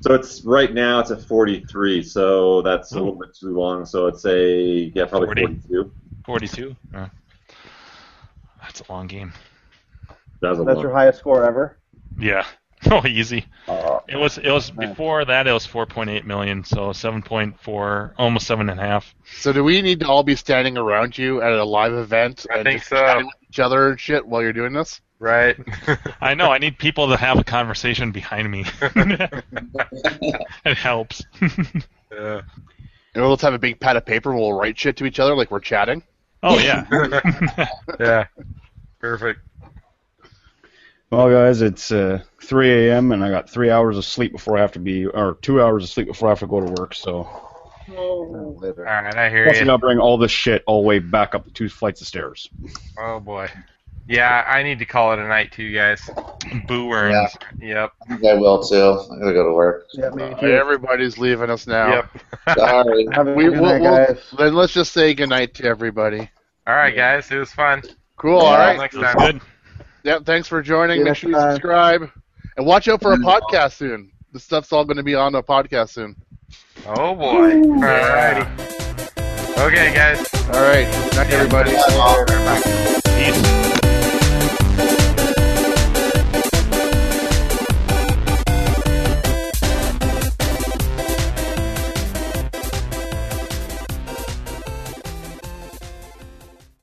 so it's right now it's at 43, so that's a little bit too long. So it's a yeah, probably 40. 42. Forty-two. Uh, that's a long game. That That's long. your highest score ever. Yeah. Oh, easy. Oh, It was. It was Nice. before that. It was 4.8 million. So 7.4, almost seven and a half. So do we need to all be standing around you at a live event I and think just so. with each other and shit while you're doing this? Right. I know. I need people to have a conversation behind me. it helps. yeah. And we'll just have a big pad of paper. We'll write shit to each other like we're chatting. oh yeah. Yeah. Perfect. Well, guys, it's uh, 3 a.m. and I got three hours of sleep before I have to be, or two hours of sleep before I have to go to work. So Oh. All right, I hear plus I you. gotta bring all this shit all the way back up the two flights of stairs. Oh boy. Yeah, I need to call it a night too, guys. Boo earns. Yep. I think I will too. I gotta go to work. yeah, me Uh, too. everybody's leaving us now. Yep. Sorry. We, good we'll, night, we'll- then let's just say goodnight to everybody. All right, guys. It was fun. Cool. Yeah, all Till right. Next time. good. Yep. Thanks for joining. Make sure you subscribe and watch out for a mm. podcast soon. This stuff's all going to be on a podcast soon. Oh boy. All righty. Okay, guys. All right. Good night, everybody. Peace.